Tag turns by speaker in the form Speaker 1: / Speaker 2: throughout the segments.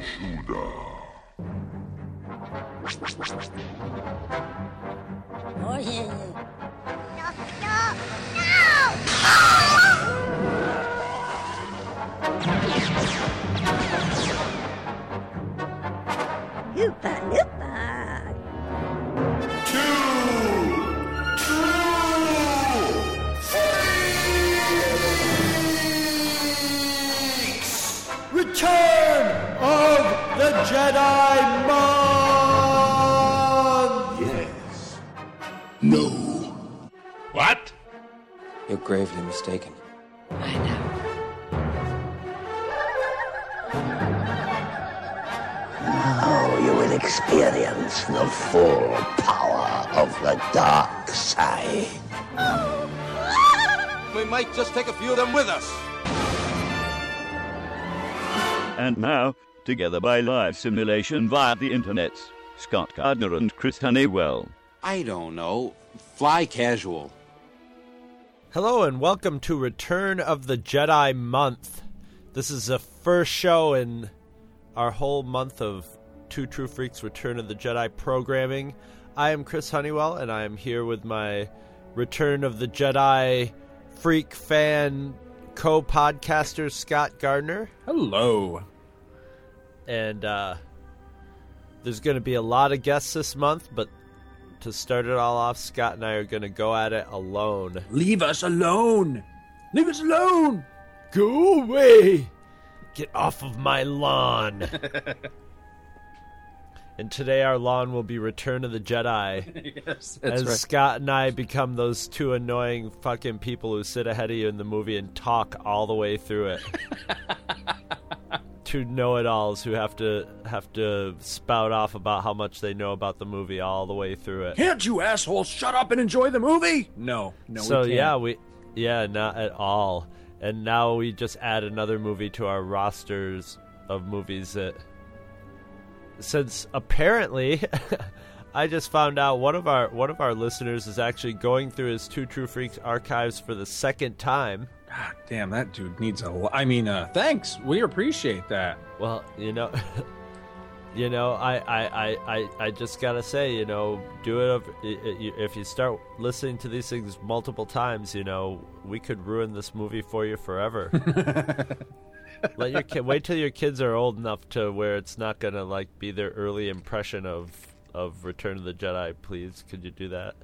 Speaker 1: Oh yeah. No, no,
Speaker 2: no! Hoopa loopa. Jedi Month!
Speaker 3: Yes. No.
Speaker 4: What?
Speaker 5: You're gravely mistaken. I know.
Speaker 3: Now you will experience the full power of the dark side.
Speaker 5: We might just take a few of them with us.
Speaker 6: And now, together by live simulation via the internet, Scott Gardner and Chris Honeywell.
Speaker 5: I don't know. Fly casual.
Speaker 2: Hello and welcome to Return of the Jedi Month. This is the first show in our whole month of Two True Freaks Return of the Jedi programming. I am Chris Honeywell and I am here with my Return of the Jedi freak fan co podcaster Scott Gardner.
Speaker 7: Hello.
Speaker 2: And uh, there's going to be a lot of guests this month, but to start it all off, Scott and I are going to go at it alone.
Speaker 7: Leave us alone. Leave us alone.
Speaker 2: Go away! Get off of my lawn! and today our lawn will be Return of the Jedi.
Speaker 7: yes,
Speaker 2: as Scott and I become those two annoying fucking people who sit ahead of you in the movie and talk all the way through it. two know-it-alls who have to have to spout off about how much they know about the movie all the way through it.
Speaker 7: Can't you assholes shut up and enjoy the movie? No, no.
Speaker 2: so
Speaker 7: we can't.
Speaker 2: yeah, we yeah, not at all. And now we just add another movie to our rosters of movies that since apparently I just found out one of our one of our listeners is actually going through his Two True Freaks archives for the second time.
Speaker 7: Ah, damn, that dude needs a. I mean, uh, thanks. We appreciate that.
Speaker 2: Well, you know, you know, I, I, I, I, I just gotta say, you know, do it if, if you start listening to these things multiple times, you know, we could ruin this movie for you forever. Let your kid wait till your kids are old enough to where it's not gonna like be their early impression of of Return of the Jedi. Please, could you do that?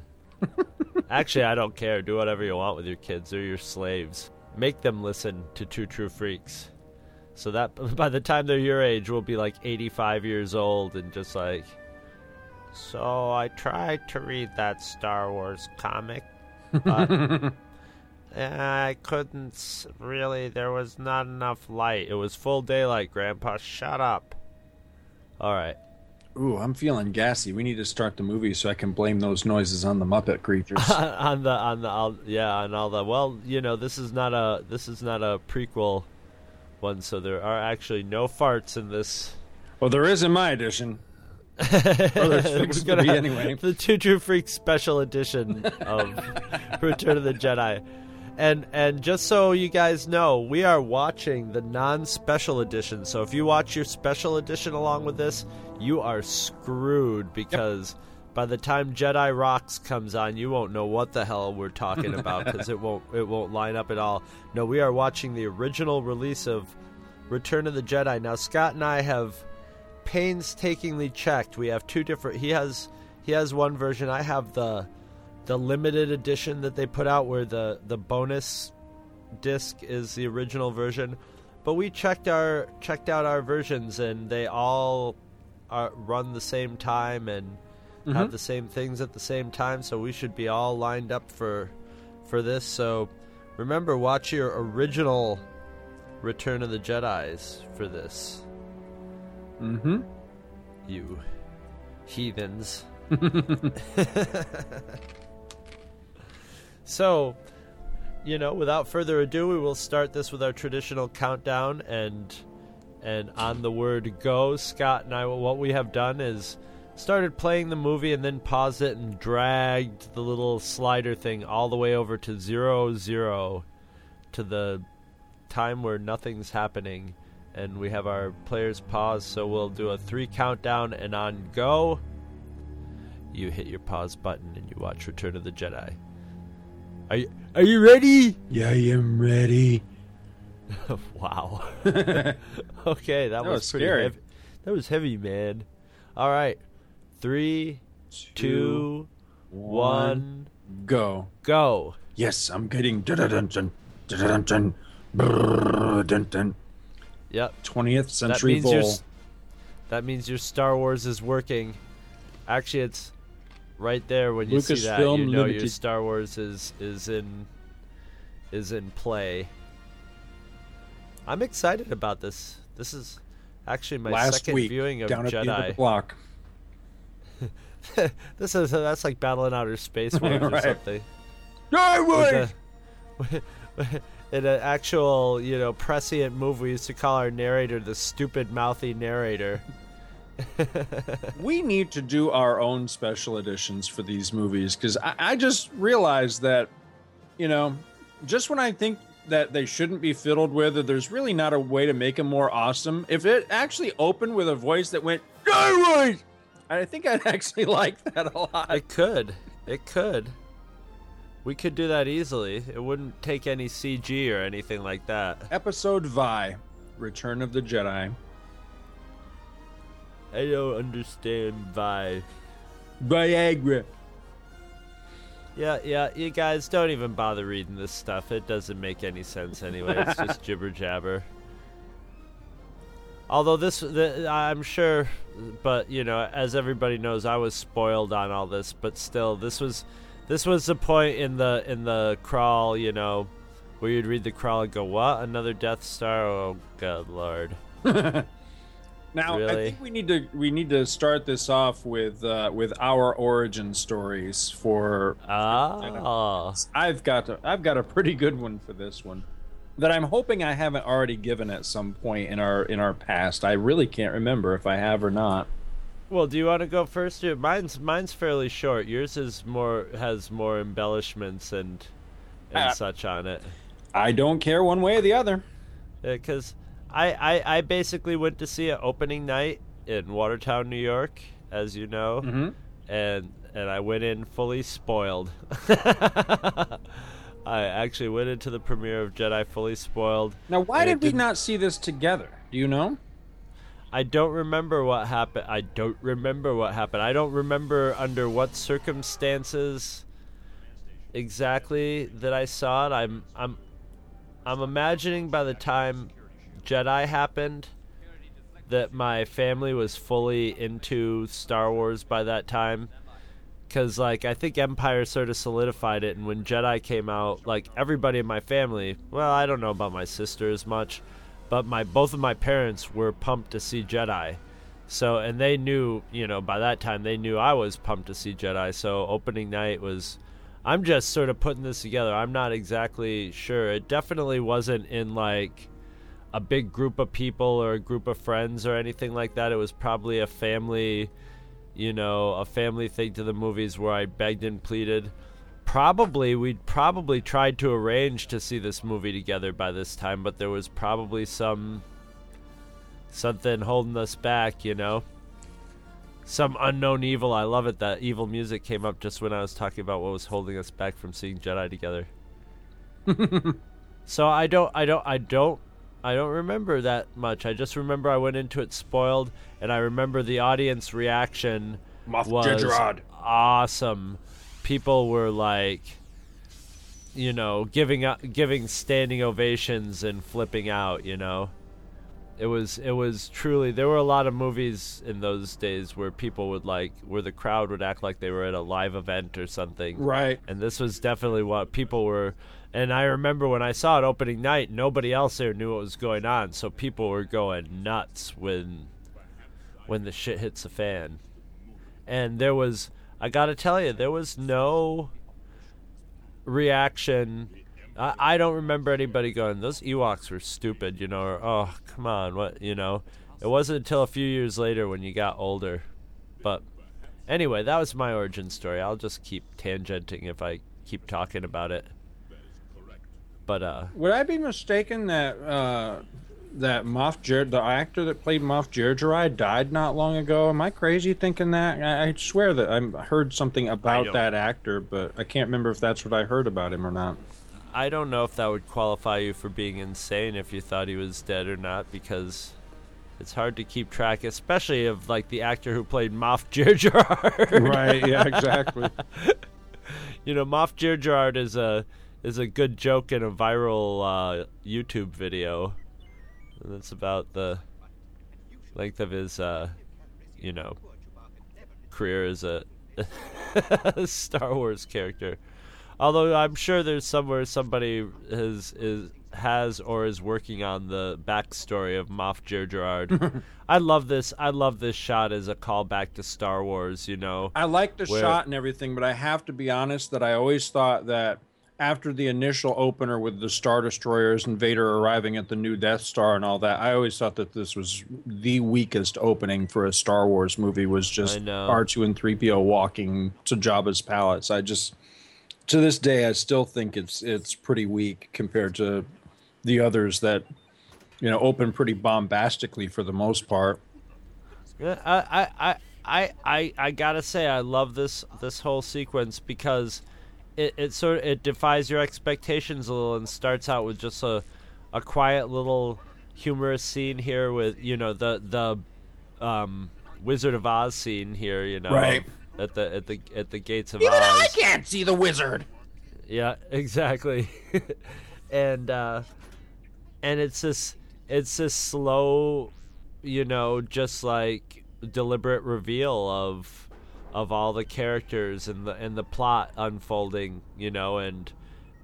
Speaker 2: Actually, I don't care. Do whatever you want with your kids. They're your slaves. Make them listen to Two True Freaks. So that by the time they're your age, we'll be like 85 years old and just like. So I tried to read that Star Wars comic, but eh, I couldn't really. There was not enough light. It was full daylight, Grandpa. Shut up. All right.
Speaker 7: Ooh, I'm feeling gassy. We need to start the movie so I can blame those noises on the Muppet creatures.
Speaker 2: on the on the yeah on all the well you know this is not a this is not a prequel one so there are actually no farts in this
Speaker 7: well, there is in my edition. There's fixed to
Speaker 2: gonna
Speaker 7: be anyway.
Speaker 2: the Two True Freaks special edition of Return of the Jedi. And and just so you guys know, we are watching the non-special edition. So if you watch your special edition along with this, you are screwed because by the time Jedi Rocks comes on, you won't know what the hell we're talking about because it won't it won't line up at all. No, we are watching the original release of Return of the Jedi. Now Scott and I have painstakingly checked. We have two different. He has he has one version. I have the the limited edition that they put out, where the the bonus disc is the original version. But we checked our checked out our versions, and they all are, run the same time and have the same things at the same time. So we should be all lined up for for this. So remember, watch your original Return of the Jedi's for this
Speaker 7: Mm-hmm.
Speaker 2: you heathens. so, you know, without further ado, we will start this with our traditional countdown and and on the word go, Scott and I what we have done is started playing the movie and then paused it and dragged the little slider thing all the way over to zero zero to the time where nothing's happening and we have our players pause. So we'll do a three countdown, and on go, you hit your pause button and you watch Return of the Jedi. Are you, are you ready?
Speaker 7: Yeah, I am ready.
Speaker 2: wow. okay, that, was,
Speaker 7: was
Speaker 2: pretty
Speaker 7: scary.
Speaker 2: heavy. That was heavy, man. All right, three, two, one,
Speaker 7: go.
Speaker 2: go.
Speaker 7: Yes, I'm getting dun dun dun dun dun dun dun dun.
Speaker 2: Yep.
Speaker 7: 20th
Speaker 2: That
Speaker 7: century
Speaker 2: means
Speaker 7: bowl.
Speaker 2: that means your Star Wars is working. Actually, it's right there when you see that. You
Speaker 7: Lucasfilm
Speaker 2: know your Star Wars is is in is in play. I'm excited about this. This is actually my
Speaker 7: Last
Speaker 2: second
Speaker 7: week,
Speaker 2: viewing of
Speaker 7: down at the end of the
Speaker 2: Jedi.
Speaker 7: block.
Speaker 2: this is that's like battling outer space waves or something. A- in an actual, you know, prescient move, we used to call our narrator the stupid mouthy narrator.
Speaker 7: we need to do our own special editions for these movies because I, I just realized that, you know, just when I think that they shouldn't be fiddled with, or there's really not a way to make them more awesome, if it actually opened with a voice that went, "Die I think I'd actually like that a lot.
Speaker 2: It could. It could. We could do that easily. It wouldn't take any CG or anything like that.
Speaker 7: Episode Vi, Return of the Jedi.
Speaker 2: I don't understand Vi.
Speaker 7: Viagra.
Speaker 2: Yeah, yeah, you guys don't even bother reading this stuff. It doesn't make any sense anyway. It's just jibber jabber. Although this, the, I'm sure, but you know, as everybody knows, I was spoiled on all this. But still, this was, this was the point in the in the crawl, you know, where you'd read the crawl and go, "What? Another Death Star? Oh, good lord!"
Speaker 7: Now I think we need to we need to start this off with uh, with our origin stories for
Speaker 2: Ah,
Speaker 7: I've got a, I've got a pretty good one for this one that I'm hoping I haven't already given at some point in our in our past. I really can't remember if I have or not.
Speaker 2: well, do you want to go first? Dude? Mine's mine's fairly short. Yours is more has more embellishments and and
Speaker 7: Ah.
Speaker 2: such on it.
Speaker 7: I don't care one way or the other.
Speaker 2: because I, I I basically went to see it opening night in Watertown, New York, as you know,
Speaker 7: Mm-hmm.
Speaker 2: and and I went in fully spoiled. I actually went into the premiere of Jedi fully spoiled.
Speaker 7: Now, why did we not see this together? Do you know?
Speaker 2: I don't remember what happened. I don't remember what happened. I don't remember under what circumstances exactly that I saw it. I'm I'm I'm imagining by the time Jedi happened that my family was fully into Star Wars by that time cuz like I think Empire sort of solidified it and when Jedi came out like everybody in my family, well, I don't know about my sister as much, but my both of my parents were pumped to see Jedi. So and they knew, you know, by that time they knew I was pumped to see Jedi. So opening night was I'm just sort of putting this together. I'm not exactly sure. It definitely wasn't in like a big group of people or a group of friends or anything like that. It was probably a family, you know, a family thing to the movies where I begged and pleaded. Probably we'd probably tried to arrange to see this movie together by this time, but there was probably some something holding us back, you know. Some unknown evil. I love it that evil music came up just when I was talking about what was holding us back from seeing Jedi together. so I don't I don't I don't I don't remember that much. I just remember I went into it spoiled and I remember the audience reaction
Speaker 7: Moff
Speaker 2: was awesome. People were like you know, giving up, giving standing ovations and flipping out, you know. It was it was truly there were a lot of movies in those days where people would like where the crowd would act like they were at a live event or something.
Speaker 7: Right.
Speaker 2: And this was definitely what people were and I remember when I saw it opening night, nobody else there knew what was going on, so people were going nuts when when the shit hits the fan. And there was I got to tell you, there was no reaction. I, I don't remember anybody going, those Ewoks were stupid, you know, or, oh, come on, what, you know. It wasn't until a few years later when you got older. But anyway, that was my origin story. I'll just keep tangenting if I keep talking about it. But, uh,
Speaker 7: Would I be mistaken that uh, that Moff the actor that played Moff Jerjerai died not long ago. Am I crazy thinking that? I, I swear that I heard something about that actor, but I can't remember if that's what I heard about him or not.
Speaker 2: I don't know if that would qualify you for being insane if you thought he was dead or not, because it's hard to keep track, especially of like the actor who played Moff Jerjerrod.
Speaker 7: right? Yeah, exactly.
Speaker 2: you know, Moff Jerjerrod is a is a good joke in a viral uh, YouTube video. That's about the length of his, uh, you know, career as a Star Wars character. Although I'm sure there's somewhere somebody has is has or is working on the backstory of Moff Jerjerrod. I love this. I love this shot as a callback to Star Wars. You know,
Speaker 7: I like the
Speaker 2: Where-
Speaker 7: shot and everything, but I have to be honest that I always thought that after the initial opener with the Star Destroyers and Vader arriving at the new Death Star and all that, I always thought that this was the weakest opening for a Star Wars movie was just R2 and 3PO walking to Jabba's palace. I just to this day I still think it's it's pretty weak compared to the others that you know open pretty bombastically for the most part.
Speaker 2: Yeah, I, I, I, I, I, I gotta say, I love this this whole sequence because it, it sort of it defies your expectations a little and starts out with just a a quiet little humorous scene here with you know the the um, Wizard of Oz scene here, you know,
Speaker 7: Right.
Speaker 2: at the at the at the gates of Oz.
Speaker 7: I can't see the wizard.
Speaker 2: Yeah, exactly. and uh and it's this it's this slow, you know, just like deliberate reveal of of all the characters and the and the plot unfolding, you know, and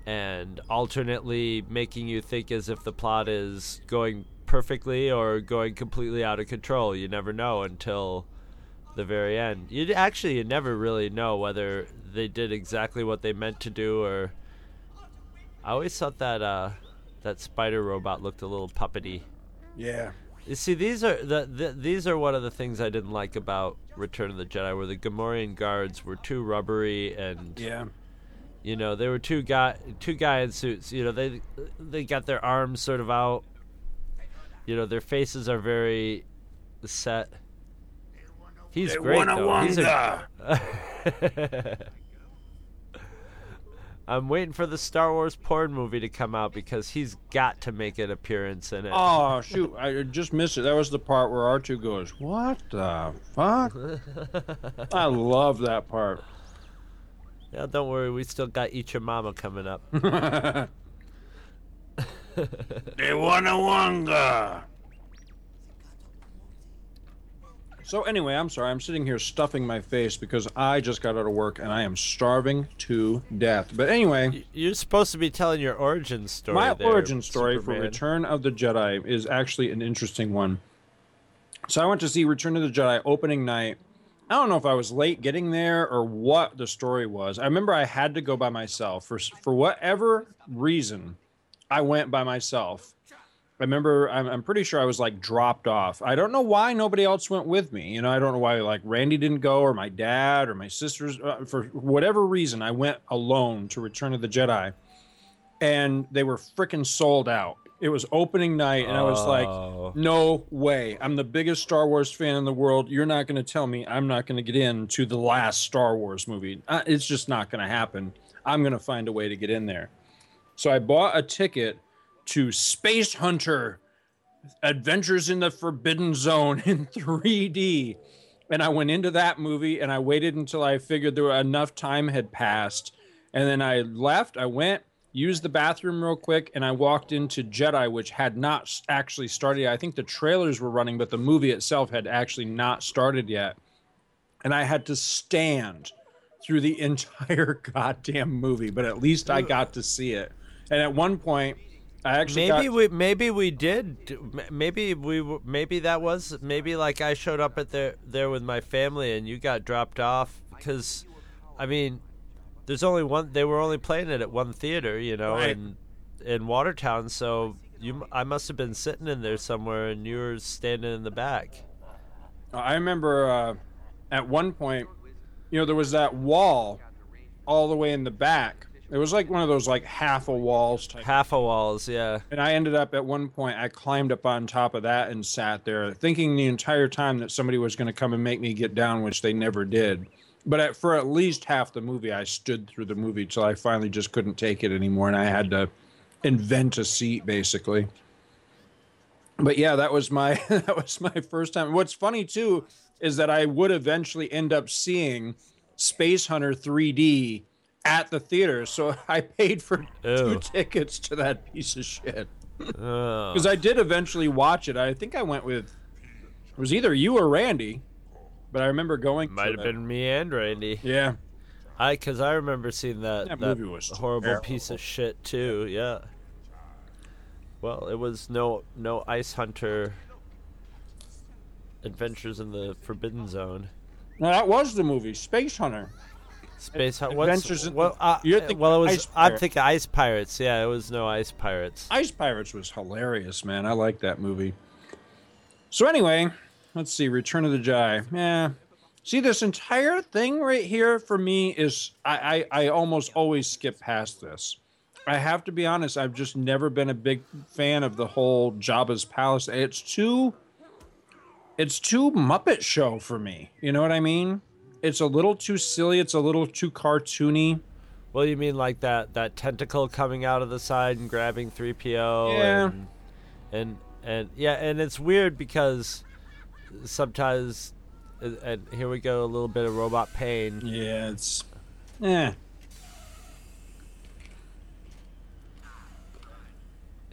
Speaker 2: and alternately making you think as if the plot is going perfectly or going completely out of control. You never know until the very end. You actually you never really know whether they did exactly what they meant to do or I always thought that uh that spider robot looked a little puppety.
Speaker 7: Yeah.
Speaker 2: You see, these are the, the these are one of the things I didn't like about Return of the Jedi, where the Gamorrean guards were too rubbery and
Speaker 7: Yeah.
Speaker 2: you know they were two guy two guy in suits. You know they they got their arms sort of out. You know their faces are very set. He's great though. He's a, I'm waiting for the Star Wars porn movie to come out because he's got to make an appearance in it.
Speaker 7: Oh shoot! I just missed it. That was the part where R two goes, "What the fuck?" I love that part.
Speaker 2: Yeah, don't worry, we still got Ichamama coming up.
Speaker 4: They wanna wanga.
Speaker 7: So anyway, I'm sorry. I'm sitting here stuffing my face because I just got out of work and I am starving to death. But anyway,
Speaker 2: You're supposed to be telling your origin story.
Speaker 7: my
Speaker 2: there,
Speaker 7: origin story for Return of the Jedi is actually an interesting one. So I went to see Return of the Jedi opening night. I don't know if I was late getting there or what the story was. I remember I had to go by myself for for whatever reason. I went by myself. I remember I'm, I'm pretty sure I was like dropped off. I don't know why nobody else went with me. You know, I don't know why like Randy didn't go or my dad or my sisters. Uh, for whatever reason, I went alone to Return of the Jedi, and they were freaking sold out. It was opening night, and I was
Speaker 2: Oh.
Speaker 7: like, "No way! I'm the biggest Star Wars fan in the world. You're not going to tell me I'm not going to get in to the last Star Wars movie. Uh, it's just not going to happen. I'm going to find a way to get in there." So I bought a ticket to Space Hunter Adventures in the Forbidden Zone in 3D. And I went into that movie and I waited until I figured there were enough time had passed. And then I left, I went, used the bathroom real quick, and I walked into Jedi, which had not actually started yet. I think the trailers were running, but the movie itself had actually not started yet. And I had to stand through the entire goddamn movie, but at least I got to see it. And at one point, I actually
Speaker 2: Maybe
Speaker 7: got,
Speaker 2: we maybe we did maybe we maybe that was maybe like I showed up at there there with my family and you got dropped off because I mean there's only one they were only playing it at one theater you know
Speaker 7: Right.
Speaker 2: in in Watertown so you I must have been sitting in there somewhere and you were standing in the back
Speaker 7: I remember uh, at one point, you know, there was that wall all the way in the back, It was like one of those like half a walls type.
Speaker 2: Half a walls, yeah.
Speaker 7: And I ended up at one point, I climbed up on top of that and sat there, thinking the entire time that somebody was going to come and make me get down, which they never did. But at, for at least half the movie, I stood through the movie till I finally just couldn't take it anymore, and I had to invent a seat basically. But yeah, that was my that was my first time. What's funny too is that I would eventually end up seeing Space Hunter 3D at the theater, so I paid for two tickets to that piece of shit. Because I did eventually watch it. I think I went with it was either you or Randy, but I remember going.
Speaker 2: Might have
Speaker 7: that.
Speaker 2: been me and Randy.
Speaker 7: Yeah,
Speaker 2: I because I remember seeing that,
Speaker 7: That
Speaker 2: that,
Speaker 7: movie was
Speaker 2: horrible
Speaker 7: terrible.
Speaker 2: piece of shit too. Yeah. Well, it was no no Ice Hunter Adventures in the Forbidden Zone.
Speaker 7: no, that was the movie Space Hunter.
Speaker 2: Space Hunter.
Speaker 7: Adventures in-
Speaker 2: well, uh,
Speaker 7: You're thinking
Speaker 2: well, it was. I'm
Speaker 7: Pirate.
Speaker 2: thinking Ice Pirates. Yeah, it was no Ice Pirates.
Speaker 7: Ice Pirates was hilarious, man. I like that movie. So anyway, let's see. Return of the Jedi. Yeah. See, this entire thing right here for me is I, I, I almost always skip past this. I have to be honest, I've just never been a big fan of the whole Jabba's palace. It's too it's too Muppet show for me. You know what I mean? It's a little too silly, it's a little too cartoony.
Speaker 2: Well, you mean like that that tentacle coming out of the side and grabbing 3PO
Speaker 7: Yeah.
Speaker 2: and and and yeah, and it's weird because sometimes and- and here we go a little bit of robot pain.
Speaker 7: Yeah, it's yeah.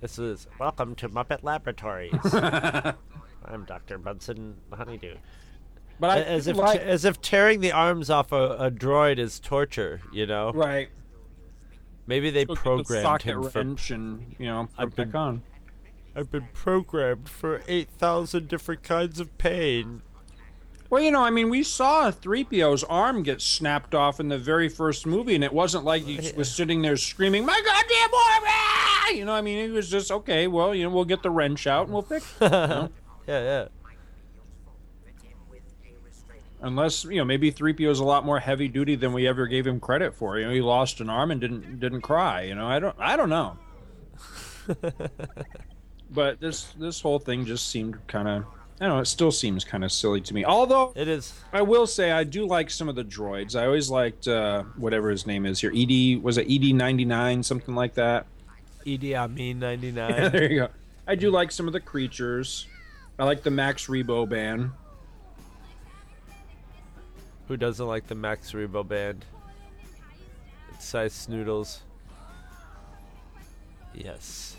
Speaker 2: This is welcome to Muppet Laboratories. I'm Dr. Bunsen Honeydew.
Speaker 7: But I
Speaker 2: As if
Speaker 7: like,
Speaker 2: as if tearing the arms off a, a droid is torture, you know?
Speaker 7: right.
Speaker 2: Maybe they
Speaker 7: Look at the
Speaker 2: programmed
Speaker 7: socket
Speaker 2: him for
Speaker 7: and you know
Speaker 2: I've been-
Speaker 7: on.
Speaker 2: I've been programmed for 8,000 different kinds of pain.
Speaker 7: Well, you know, I mean, we saw 3PO's arm get snapped off in the very first movie, and it wasn't like he was sitting there screaming, "My goddamn arm!" ah!" You know, I mean, it was just okay. Well, you know, we'll get the wrench out and we'll fix. it.
Speaker 2: Yeah, yeah.
Speaker 7: Unless you know, maybe 3PO's a lot more heavy duty than we ever gave him credit for. You know, he lost an arm and didn't didn't cry. You know, I don't I don't know. but this this whole thing just seemed kind of. I don't know. It still seems kind of silly to me. Although
Speaker 2: It is.
Speaker 7: I will say I do like some of the droids. I always liked uh, whatever his name is here. Ed was it Ed ninety nine something like that.
Speaker 2: Ed I mean 99.
Speaker 7: there you go. I do like some of the creatures. I like the Max Rebo band.
Speaker 2: Who doesn't like the Max Rebo band? It's size Snootles. Yes.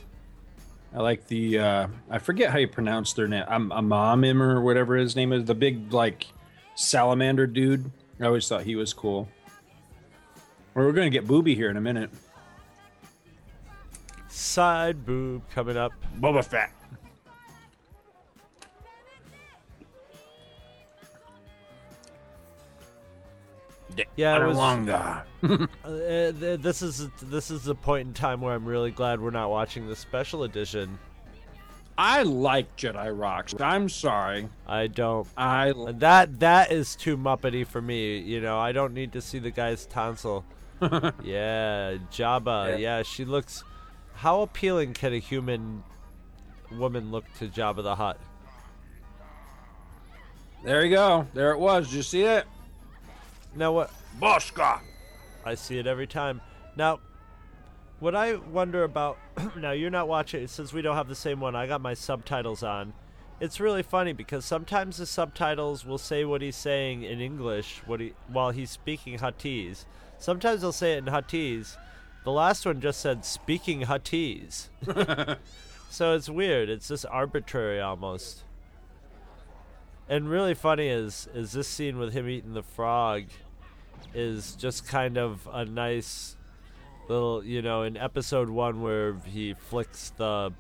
Speaker 7: I like the uh, I forget how you pronounce their name. I'm Amamim or whatever his name is. The big like salamander dude. I always thought he was cool. Well, we're gonna get Booby here in a minute.
Speaker 2: Side boob coming up.
Speaker 7: Boba Fett.
Speaker 2: Yeah, it was, uh, this is this is the point in time where I'm really glad we're not watching the special edition.
Speaker 7: I like Jedi Rocks. I'm sorry.
Speaker 2: I don't.
Speaker 7: I
Speaker 2: That that is too muppety for me. You know, I don't need to see the guy's tonsil. yeah, Jabba.
Speaker 7: Yeah.
Speaker 2: Yeah. she looks. How appealing can a human woman look to Jabba the Hutt?
Speaker 7: There you go. There it was. Did you see it?
Speaker 2: Now what?
Speaker 4: Bosca!
Speaker 2: I see it every time. Now, what I wonder about now you're not watching since we don't have the same one. I got my subtitles on. It's really funny because sometimes the subtitles will say what he's saying in English what he, while he's speaking Huttese. Sometimes they'll say it in Huttese. The last one just said speaking Huttese. so it's weird. It's just arbitrary almost. And really funny is is this scene with him eating the frog is just kind of a nice little, you know, in episode one where he flicks the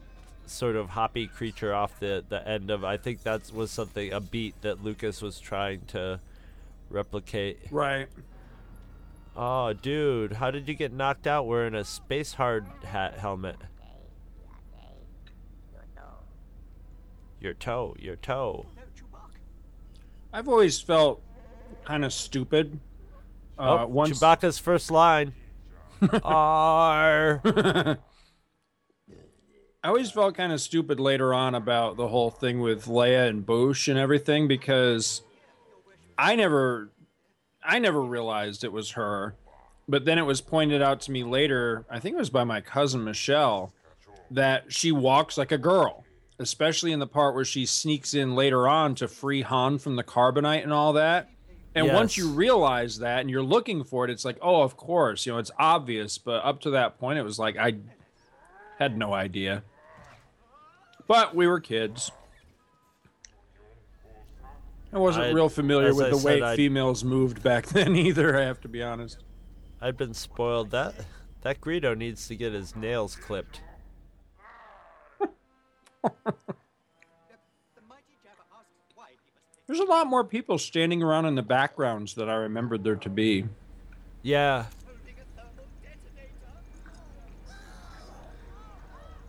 Speaker 2: sort of hoppy creature off the the end of. I think that was something a beat that Lucas was trying to replicate.
Speaker 7: Right.
Speaker 2: Oh, dude, how did you get knocked out wearing a space hard hat helmet? Your toe, your toe.
Speaker 7: I've always felt kind of stupid. Uh,
Speaker 2: oh,
Speaker 7: once
Speaker 2: Chewbacca's first line. R.
Speaker 7: I always felt kind of stupid later on about the whole thing with Leia and Boushh and everything because I never I never realized it was her. But then it was pointed out to me later, I think it was by my cousin Michelle, that she walks like a girl, especially in the part where she sneaks in later on to free Han from the carbonite and all that. And once you realize that and you're looking for it, it's like, oh, of course, you know, it's obvious. But up to that point, it was like I had no idea. But we were kids. I wasn't
Speaker 2: I-
Speaker 7: real familiar with
Speaker 2: I
Speaker 7: the way
Speaker 2: said, I-
Speaker 7: females moved back then either, I have to be honest.
Speaker 2: I've been spoiled. That that Greedo needs to get his nails clipped.
Speaker 7: There's a lot more people standing around in the backgrounds that I remembered there to be.
Speaker 2: Yeah.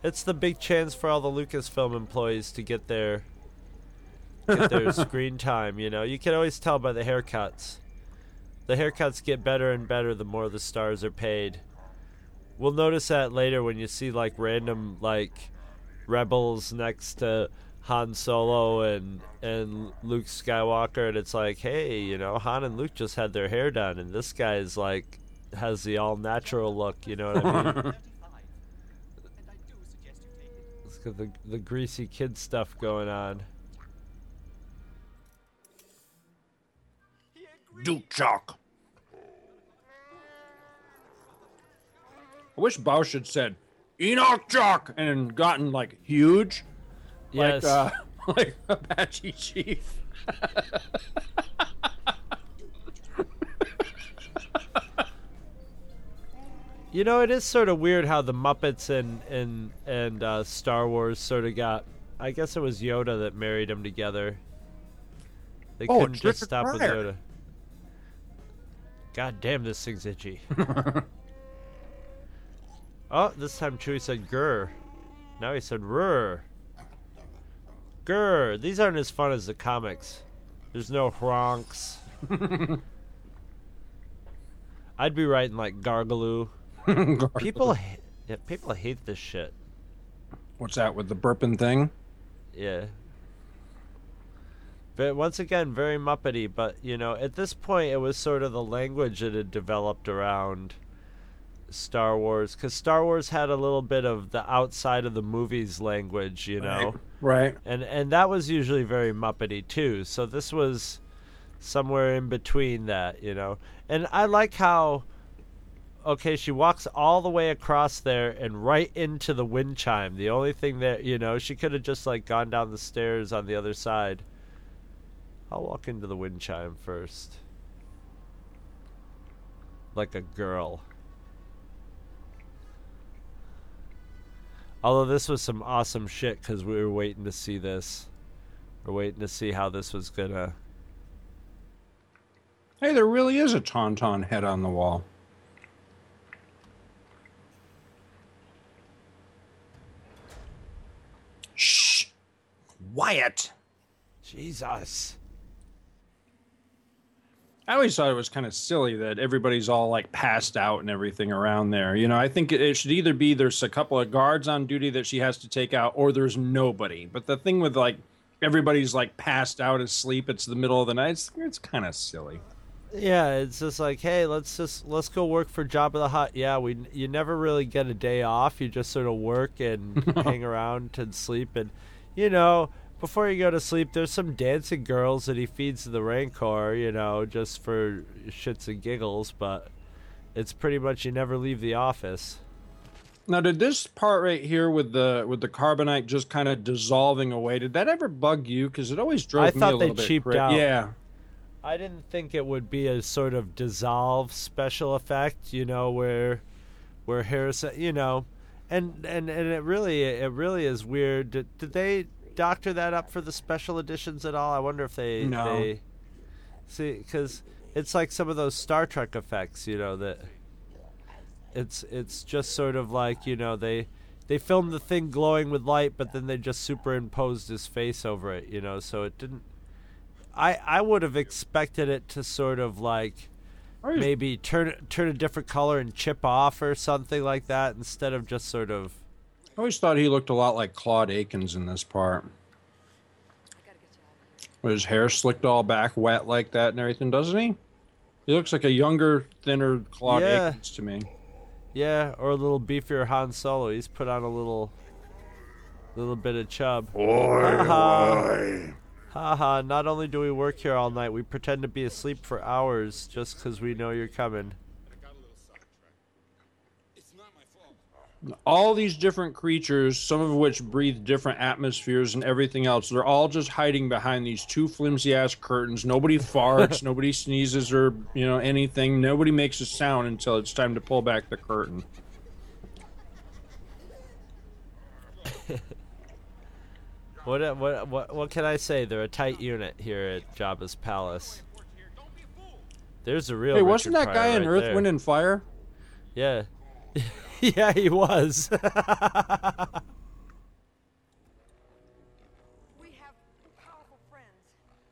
Speaker 2: It's the big chance for all the Lucasfilm employees to get their get their screen time, you know. You can always tell by the haircuts. The haircuts get better and better the more the stars are paid. We'll notice that later when you see like random like rebels next to Han Solo and and Luke Skywalker and it's like, hey, you know, Han and Luke just had their hair done and this guy is like has the all natural look, you know what I mean? It's got the the greasy kid stuff going on.
Speaker 7: Duke Chalk. I wish Boushh had said Enoch Chalk and gotten like huge,
Speaker 2: Yes.
Speaker 7: like uh, like Apache Chief.
Speaker 2: You know, it is sort of weird how the Muppets and and and uh, Star Wars sort of got. I guess it was Yoda that married them together. They
Speaker 7: Oh,
Speaker 2: couldn't just stop with Yoda. God damn, this thing's itchy. oh, this time Chewie said "grr." Now he said "rur." Grr. These aren't as fun as the comics. There's no honks. I'd be writing like Gargaloo. People, ha- yeah, people hate this shit.
Speaker 7: What's that with the burping thing?
Speaker 2: Yeah. But once again, very Muppety. But you know, at this point, it was sort of the language that had developed around Star Wars, because Star Wars had a little bit of the outside of the movies language, you know,
Speaker 7: Right.
Speaker 2: and and that was usually very Muppety too. So this was somewhere in between that, you know. And I like how okay, she walks all the way across there and right into the wind chime. The only thing that, you know, she could have just like gone down the stairs on the other side. I'll walk into the wind chime first. Like a girl. Although this was some awesome shit because we were waiting to see this. We're waiting to see how this was gonna.
Speaker 7: Hey, there really is a tauntaun head on the wall. Shh. Quiet.
Speaker 2: Jesus.
Speaker 7: I always thought it was kind of silly that everybody's all like passed out and everything around there. You know, I think it, it should either be there's a couple of guards on duty that she has to take out, or there's nobody. But the thing with like everybody's like passed out asleep, it's the middle of the night. It's, it's kind of silly.
Speaker 2: Yeah, it's just like, hey, let's just let's go work for Jabba the Hutt. Yeah, we you never really get a day off. You just sort of work and hang around and sleep, and you know, before you go to sleep, there's some dancing girls that he feeds to the Rancor. You know, just for shits and giggles. But it's pretty much you never leave the office.
Speaker 7: Now, did this part right here with the with the carbonite just kind of dissolving away? Did that ever bug you? Because it always drove
Speaker 2: I
Speaker 7: me a little bit.
Speaker 2: I thought they cheaped
Speaker 7: cra-
Speaker 2: out.
Speaker 7: Yeah,
Speaker 2: I didn't think it would be a sort of dissolve special effect, you know, where where Harrison, you know, and and and it really it really is weird. Did, did they doctor that up for the special editions at all? I wonder if they
Speaker 7: No.
Speaker 2: they see because it's like some of those Star Trek effects, you know, that it's it's just sort of like you know they they filmed the thing glowing with light, but then they just superimposed his face over it, you know, so it didn't I I would have expected it to sort of like maybe turn turn a different color and chip off or something like that instead of just sort of
Speaker 7: I always thought he looked a lot like Claude Akins in this part. With his hair slicked all back, wet like that, and everything, doesn't he? He looks like a younger, thinner Claude
Speaker 2: Yeah.
Speaker 7: Akins to me.
Speaker 2: yeah, or a little beefier Han Solo. He's put on a little little bit of chub.
Speaker 4: Oi,
Speaker 2: Ha-ha.
Speaker 4: oi.
Speaker 2: Haha, not only do we work here all night, we pretend to be asleep for hours just because we know you're coming.
Speaker 7: All these different creatures, some of which breathe different atmospheres and everything else, they're all just hiding behind these two flimsy ass curtains. Nobody farts, nobody sneezes or, you know, anything. Nobody makes a sound until it's time to pull back the curtain.
Speaker 2: What uh, what what what can I say? They're a tight unit here at Jabba's palace. There's a real.
Speaker 7: Hey, wasn't
Speaker 2: Richard
Speaker 7: that guy
Speaker 2: Pryor
Speaker 7: in
Speaker 2: right
Speaker 7: Earth,
Speaker 2: there.
Speaker 7: Wind, and Fire?
Speaker 2: Yeah, yeah, he was.
Speaker 8: We have powerful friends.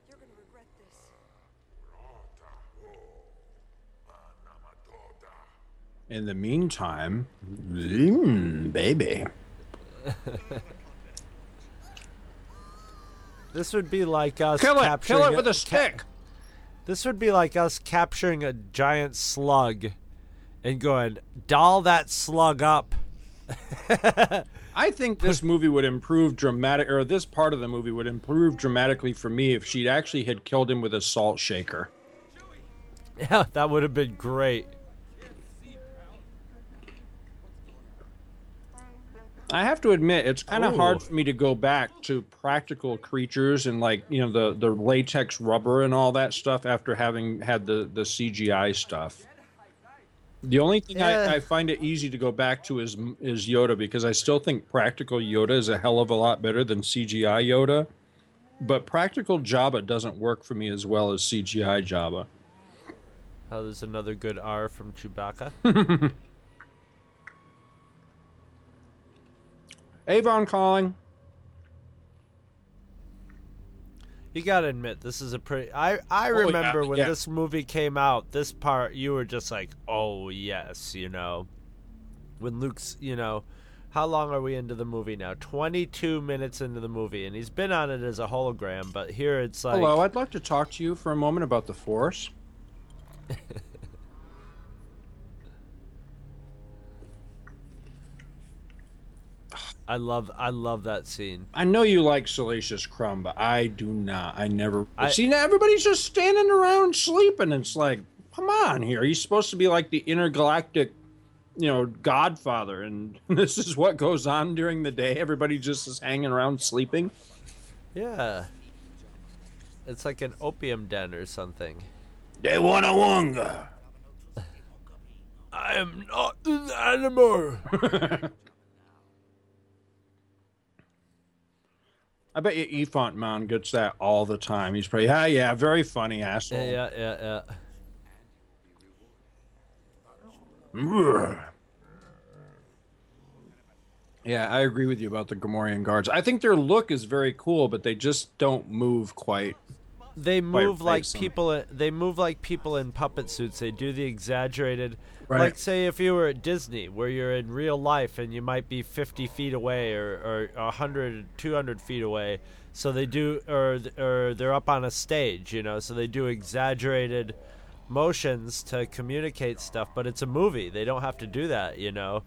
Speaker 8: You're gonna regret this.
Speaker 7: In the meantime, mm, baby.
Speaker 2: this would be like us
Speaker 7: Kill it!
Speaker 2: capturing
Speaker 7: Kill it with a
Speaker 2: ca-
Speaker 7: stick!
Speaker 2: This would be like us capturing a giant slug and going, doll that slug up.
Speaker 7: I think this movie would improve dramatic, or this part of the movie would improve dramatically for me if she'd actually had killed him with a salt shaker.
Speaker 2: Yeah, that would have been great.
Speaker 7: I have to admit, it's kind of hard for me to go back to practical creatures and like you know the the latex rubber and all that stuff after having had the the CGI stuff. The only thing
Speaker 2: Yeah.
Speaker 7: I, I find it easy to go back to is is Yoda because I still think practical Yoda is a hell of a lot better than CGI Yoda. But practical Jabba doesn't work for me as well as CGI Jabba.
Speaker 2: Oh, there's another good R from Chewbacca.
Speaker 7: Avon calling.
Speaker 2: You gotta admit, this is a pretty. I I
Speaker 7: Oh, yeah,
Speaker 2: remember when
Speaker 7: yeah.
Speaker 2: this movie came out. This part, you were just like, "Oh yes," you know. When Luke's, you know, how long are we into the movie now? Twenty-two minutes into the movie, and he's been on it as a hologram. But here it's like,
Speaker 7: Hello, I'd like to talk to you for a moment about the Force.
Speaker 2: I love, I love that scene.
Speaker 7: I know you like Salacious Crumb, but I do not. I never.
Speaker 2: I-
Speaker 7: See, now everybody's just standing around sleeping. It's like, come on here. He's supposed to be like the intergalactic, you know, godfather. And this is what goes on during the day. Everybody just is hanging around sleeping.
Speaker 2: Yeah, it's like an opium den or something.
Speaker 4: They want a wonga.
Speaker 2: I am not an animal.
Speaker 7: I bet you Ephant Mon gets that all the time. He's probably, yeah, yeah, very funny asshole.
Speaker 2: yeah, yeah, yeah, yeah.
Speaker 7: Yeah, I agree with you about the Gamorrean guards. I think their look is very cool, but they just don't move quite.
Speaker 2: They
Speaker 7: Quite
Speaker 2: move like
Speaker 7: face 'em.
Speaker 2: people. They move like people in puppet suits. They do the exaggerated.
Speaker 7: Right.
Speaker 2: Like say if you were at Disney, where you're in real life and you might be 50 feet away or or 100, 200 feet away. So they do, or or they're up on a stage, you know. So they do exaggerated motions to communicate stuff. But it's a movie. They don't have to do that, you know.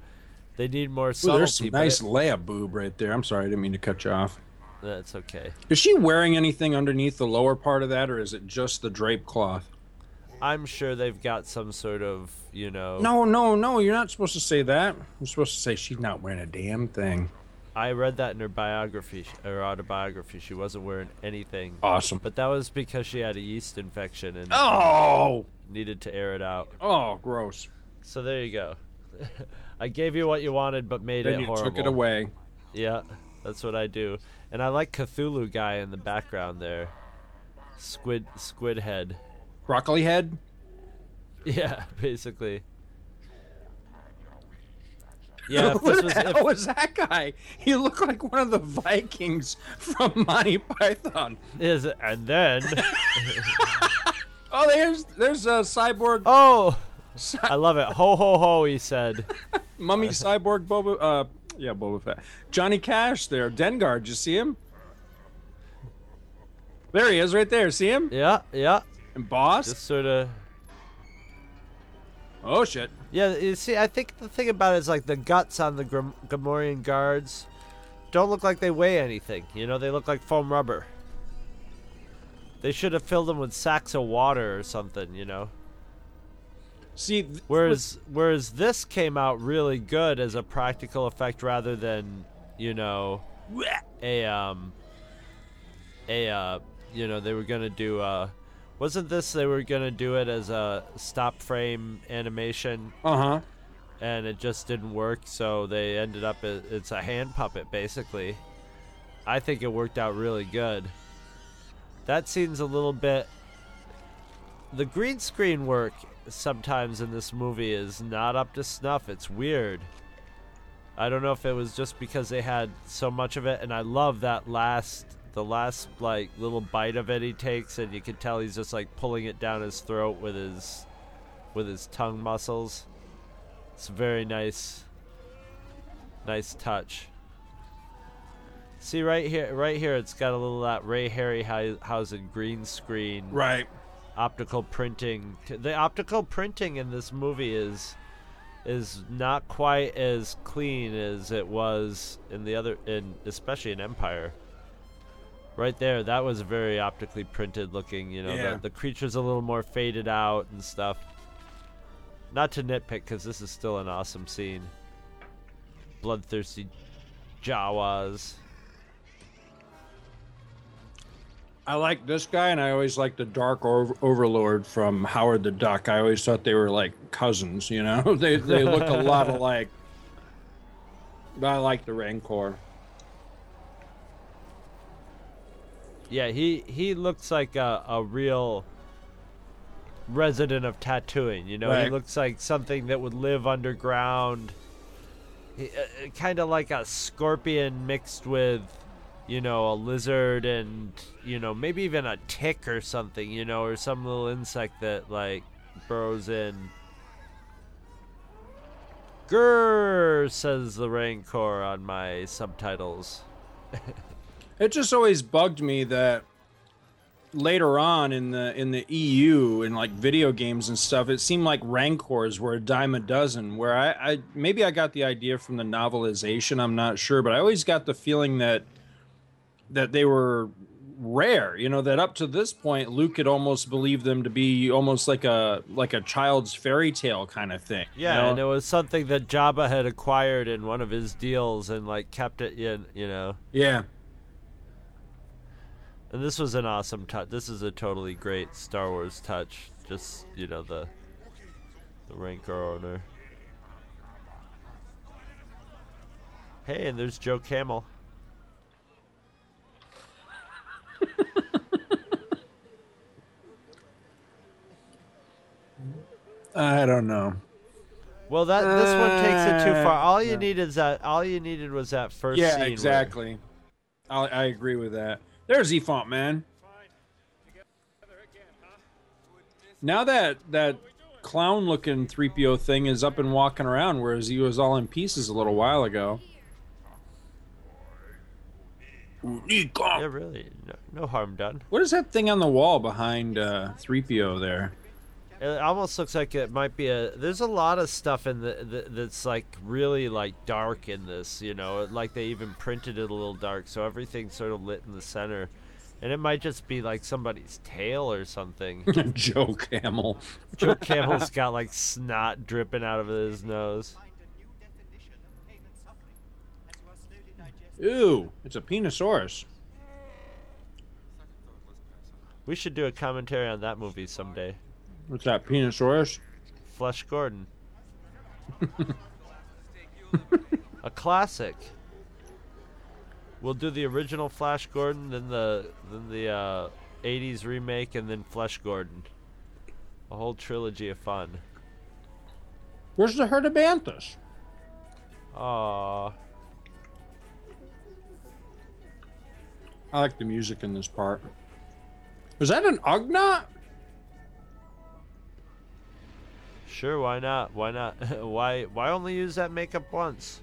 Speaker 2: They need more
Speaker 7: Ooh,
Speaker 2: subtlety.
Speaker 7: there's some nice
Speaker 2: it-
Speaker 7: boob right there. I'm sorry, I didn't mean to cut you off.
Speaker 2: that's okay.
Speaker 7: Is she wearing anything underneath the lower part of that, or is it just the drape cloth?
Speaker 2: I'm sure they've got some sort of, you know.
Speaker 7: No, no, no. You're not supposed to say that. You're supposed to say she's not wearing a damn thing.
Speaker 2: I read that in her biography or autobiography. She wasn't wearing anything.
Speaker 7: Awesome.
Speaker 2: But that was because she had a yeast infection and
Speaker 7: Oh,
Speaker 2: needed to air it out.
Speaker 7: oh, gross.
Speaker 2: So there you go. I gave you what you wanted, but made
Speaker 7: Then
Speaker 2: it
Speaker 7: you
Speaker 2: horrible.
Speaker 7: took it away.
Speaker 2: Yeah, that's what I do. And I like Cthulhu guy in the background there. Squid, squid head.
Speaker 7: Broccoli head.
Speaker 2: Yeah, basically. Yeah, if this
Speaker 7: the
Speaker 2: was
Speaker 7: hell
Speaker 2: if,
Speaker 7: was that guy? He looked like one of the Vikings from Monty Python.
Speaker 2: is and then
Speaker 7: Oh, there's there's a cyborg
Speaker 2: Oh, I love it. Ho ho ho! He said.
Speaker 7: mummy cyborg Boba. Uh, yeah, Boba Fett. Johnny Cash there. Dengar. Did you see him? There he is, right there. See him?
Speaker 2: Yeah, yeah.
Speaker 7: And Boss.
Speaker 2: Just sort of.
Speaker 7: oh shit.
Speaker 2: Yeah, you see, I think the thing about it is like the guts on the Grim- Gamorrean guards don't look like they weigh anything. You know, they look like foam rubber. They should have filled them with sacks of water or something. You know.
Speaker 7: See, th-
Speaker 2: Whereas, whereas this came out really good as a practical effect rather than, you know, a um, a uh, you know, they were gonna do uh, wasn't this they were gonna do it as a stop frame animation
Speaker 7: uh huh.
Speaker 2: and it just didn't work, so they ended up it's a hand puppet basically. I think it worked out really good. That scene's a little bit the green screen work sometimes in this movie is not up to snuff. It's weird. I don't know if it was just because they had so much of it and I love that last the last like little bite of it he takes and you can tell he's just like pulling it down his throat with his with his tongue muscles. It's a very nice nice touch. See right here right here it's got a little that Ray Harryhausen green screen
Speaker 7: Right.
Speaker 2: optical printing. The optical printing in this movie is is not quite as clean as it was in the other in especially in Empire. Right there, that was very optically printed looking, you know,
Speaker 7: Yeah.
Speaker 2: the, the creature's a little more faded out and stuff. Not to nitpick cuz this is still an awesome scene. Bloodthirsty Jawas.
Speaker 7: I like this guy, and I always like the Dark Over- Overlord from Howard the Duck. I always thought they were like cousins. You know, they they look a lot alike. But I like the Rancor.
Speaker 2: Yeah, he he looks like a, a real resident of Tatooine. You know, he looks like something that would live underground. Uh, kind of like a scorpion mixed with, you know, a lizard and you know maybe even a tick or something. You know, or some little insect that like burrows in. Grrr, says the Rancor on my subtitles.
Speaker 7: It just always bugged me that later on in the in the EU in like video games and stuff, it seemed like Rancors were a dime a dozen. Where I, I maybe I got the idea from the novelization, I'm not sure, but I always got the feeling that that they were rare. You know that up to this point, Luke had almost believed them to be almost like a like a child's fairy tale kind of thing. you
Speaker 2: Yeah,
Speaker 7: know?
Speaker 2: and it was something that Jabba had acquired in one of his deals and like kept it in, you know.
Speaker 7: yeah.
Speaker 2: And this was an awesome touch. This is a totally great Star Wars touch. Just you know the the Rancor owner. Hey, and there's Joe Camel.
Speaker 7: I don't know.
Speaker 2: Well, that this one takes it too
Speaker 7: Uh,
Speaker 2: far. All you
Speaker 7: no.
Speaker 2: need is that. All you needed was that first
Speaker 7: Yeah,
Speaker 2: scene. where-
Speaker 7: exactly. I, I agree with that. There's Ephant Mon. Now that that clown-looking 3PO thing is up and walking around, whereas he was all in pieces a little while ago.
Speaker 2: Yeah, really. No, no harm done.
Speaker 7: What is that thing on the wall behind uh, 3PO there?
Speaker 2: It almost looks like it might be a. There's a lot of stuff in the, the that's like really like dark in this. You know, like they even printed it a little dark, so everything's sort of lit in the center, and it might just be like somebody's tail or something.
Speaker 7: Joe Camel.
Speaker 2: Joe Campbell's got like snot dripping out of his nose.
Speaker 7: Ooh, it's a Penisaurus.
Speaker 2: We should do a commentary on that movie someday.
Speaker 7: What's that, Penisaurus?
Speaker 2: Flesh Gordon. a classic. We'll do the original Flash Gordon, then the then the uh, '80s remake, and then Flesh Gordon. A whole trilogy of fun.
Speaker 7: Where's the herd of Banthas?
Speaker 2: Aww.
Speaker 7: I like the music in this part. Was that an Ugnaught?
Speaker 2: Sure, why not? Why not? why why only use that makeup once?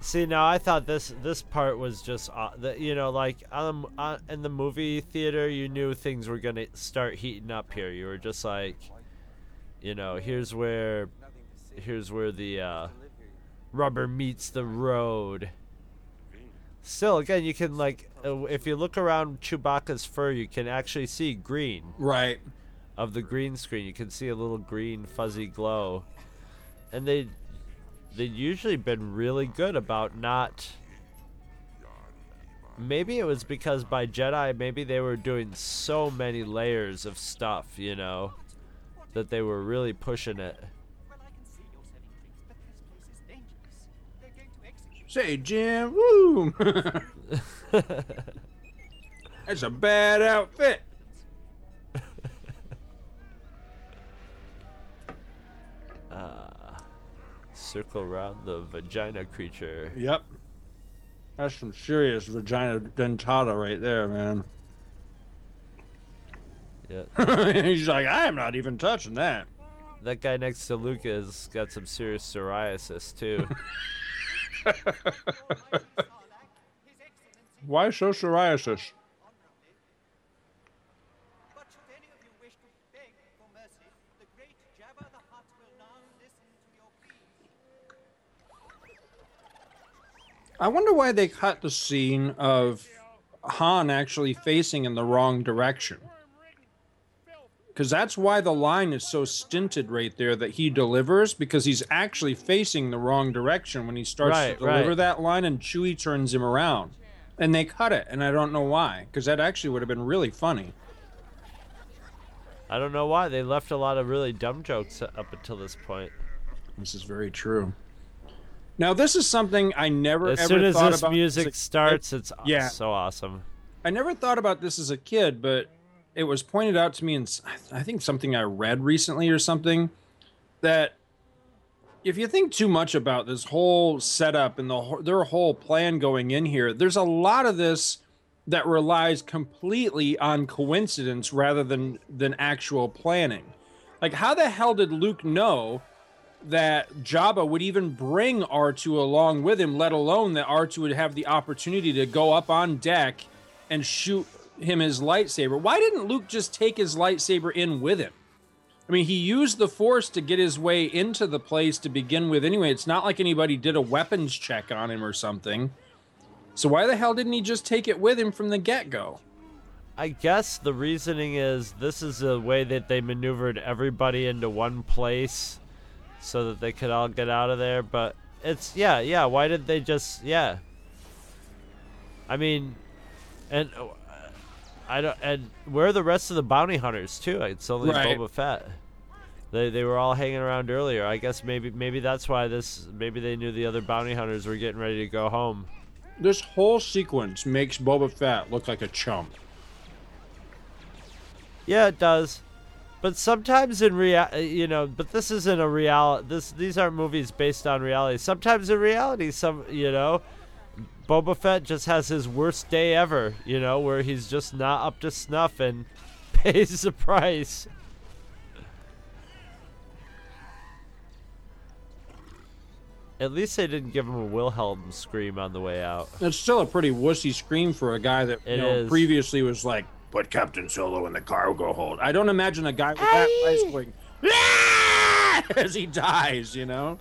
Speaker 2: See, now I thought this this part was just uh, the, you know like um uh, in the movie theater you knew things were gonna start heating up here. You were just like, you know, here's where here's where the uh, rubber meets the road. Still, again, you can like uh, if you look around Chewbacca's fur, you can actually see green
Speaker 7: Right.
Speaker 2: Of the green screen. You can see a little green fuzzy glow, and they they've usually been really good about not. Maybe it was because by Jedi, maybe they were doing so many layers of stuff, you know, that they were really pushing it.
Speaker 7: Say, Jim, woo! That's a bad outfit.
Speaker 2: Circle around the vagina creature.
Speaker 7: Yep. That's some serious vagina dentata right there, man.
Speaker 2: Yeah.
Speaker 7: He's like, I am not even touching that.
Speaker 2: That guy next to Luke has got some serious psoriasis too.
Speaker 7: Why so psoriasis?
Speaker 9: But should any of you wish to beg for mercy, the great Jabba the Hutt will now listen to your pleas.
Speaker 7: I wonder why they cut the scene of Han actually facing in the wrong direction. Because that's why the line is so stinted right there that he delivers, because he's actually facing the wrong direction when he starts
Speaker 2: Right,
Speaker 7: to deliver
Speaker 2: right.
Speaker 7: that line, and Chewie turns him around. And they cut it, and I don't know why, because that actually would have been really funny.
Speaker 2: I don't know why they left a lot of really dumb jokes up until this point.
Speaker 7: This is very true. Now, this is something I never
Speaker 2: As
Speaker 7: ever
Speaker 2: soon as
Speaker 7: thought
Speaker 2: this
Speaker 7: about
Speaker 2: music
Speaker 7: a-
Speaker 2: starts, it's
Speaker 7: Yeah.
Speaker 2: so awesome.
Speaker 7: I never thought about this as a kid, but it was pointed out to me in I think something I read recently or something that if you think too much about this whole setup and the their whole plan going in here, there's a lot of this that relies completely on coincidence rather than than actual planning. Like how the hell did Luke know that Jabba would even bring R2 along with him, let alone that R2 would have the opportunity to go up on deck and shoot him his lightsaber. Why didn't Luke just take his lightsaber in with him? I mean, he used the Force to get his way into the place to begin with anyway. It's not like anybody did a weapons check on him or something. So why the hell didn't he just take it with him from the get go?
Speaker 2: I guess the reasoning is this is a way that they maneuvered everybody into one place so that they could all get out of there. But it's, yeah, yeah. Why did they just, yeah. I mean, and uh, I don't, and where are the rest of the bounty hunters too? It's only
Speaker 7: Right.
Speaker 2: Boba Fett. They, they were all hanging around earlier. I guess maybe maybe that's why this maybe they knew the other bounty hunters were getting ready to go home.
Speaker 7: This whole sequence makes Boba Fett look like a chump.
Speaker 2: Yeah, it does. But sometimes in real, uh, you know, but this isn't a reality. This these aren't movies based on reality. Sometimes in reality, some you know, Boba Fett just has his worst day ever. You know, where he's just not up to snuff and pays the price. At least they didn't give him a Wilhelm scream on the way out.
Speaker 7: It's still a pretty wussy scream for a guy that you know previously was like, "Put Captain Solo in the cargo hold." I don't imagine a guy with that voice going "Ah!" as he dies. You know.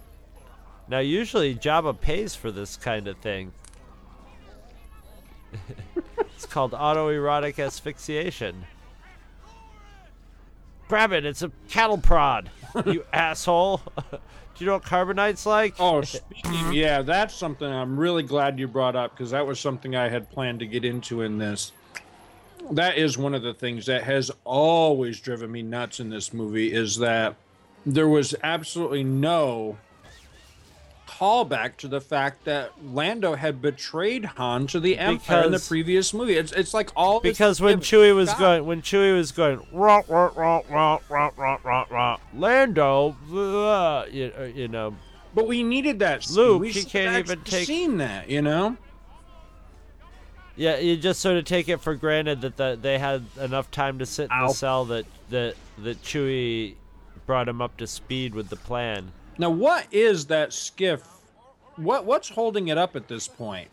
Speaker 2: Now, usually Jabba pays for this kind of thing. it's called autoerotic asphyxiation. Grab it, it's a cattle prod, you asshole. Do you know what carbonite's like?
Speaker 7: Oh, speaking, yeah, that's something I'm really glad you brought up because that was something I had planned to get into in this. That is one of the things that has always driven me nuts in this movie is that there was absolutely no callback to the fact that Lando had betrayed Han to the Empire in the previous movie. It's it's like all this
Speaker 2: because when. Chewie was
Speaker 7: Stop.
Speaker 2: going, when Chewie was going, rah, rah, rah, rah, rah, rah, rah, rah, Lando, uh, you, you know,
Speaker 7: but we needed that.
Speaker 2: Luke,
Speaker 7: we
Speaker 2: he can't even take-
Speaker 7: seen that, you know.
Speaker 2: Yeah, you just sort of take it for granted that the, they had enough time to sit in
Speaker 7: Ow.
Speaker 2: the cell that that that Chewie brought him up to speed with the plan.
Speaker 7: Now, what is that skiff? What what's holding it up at this point?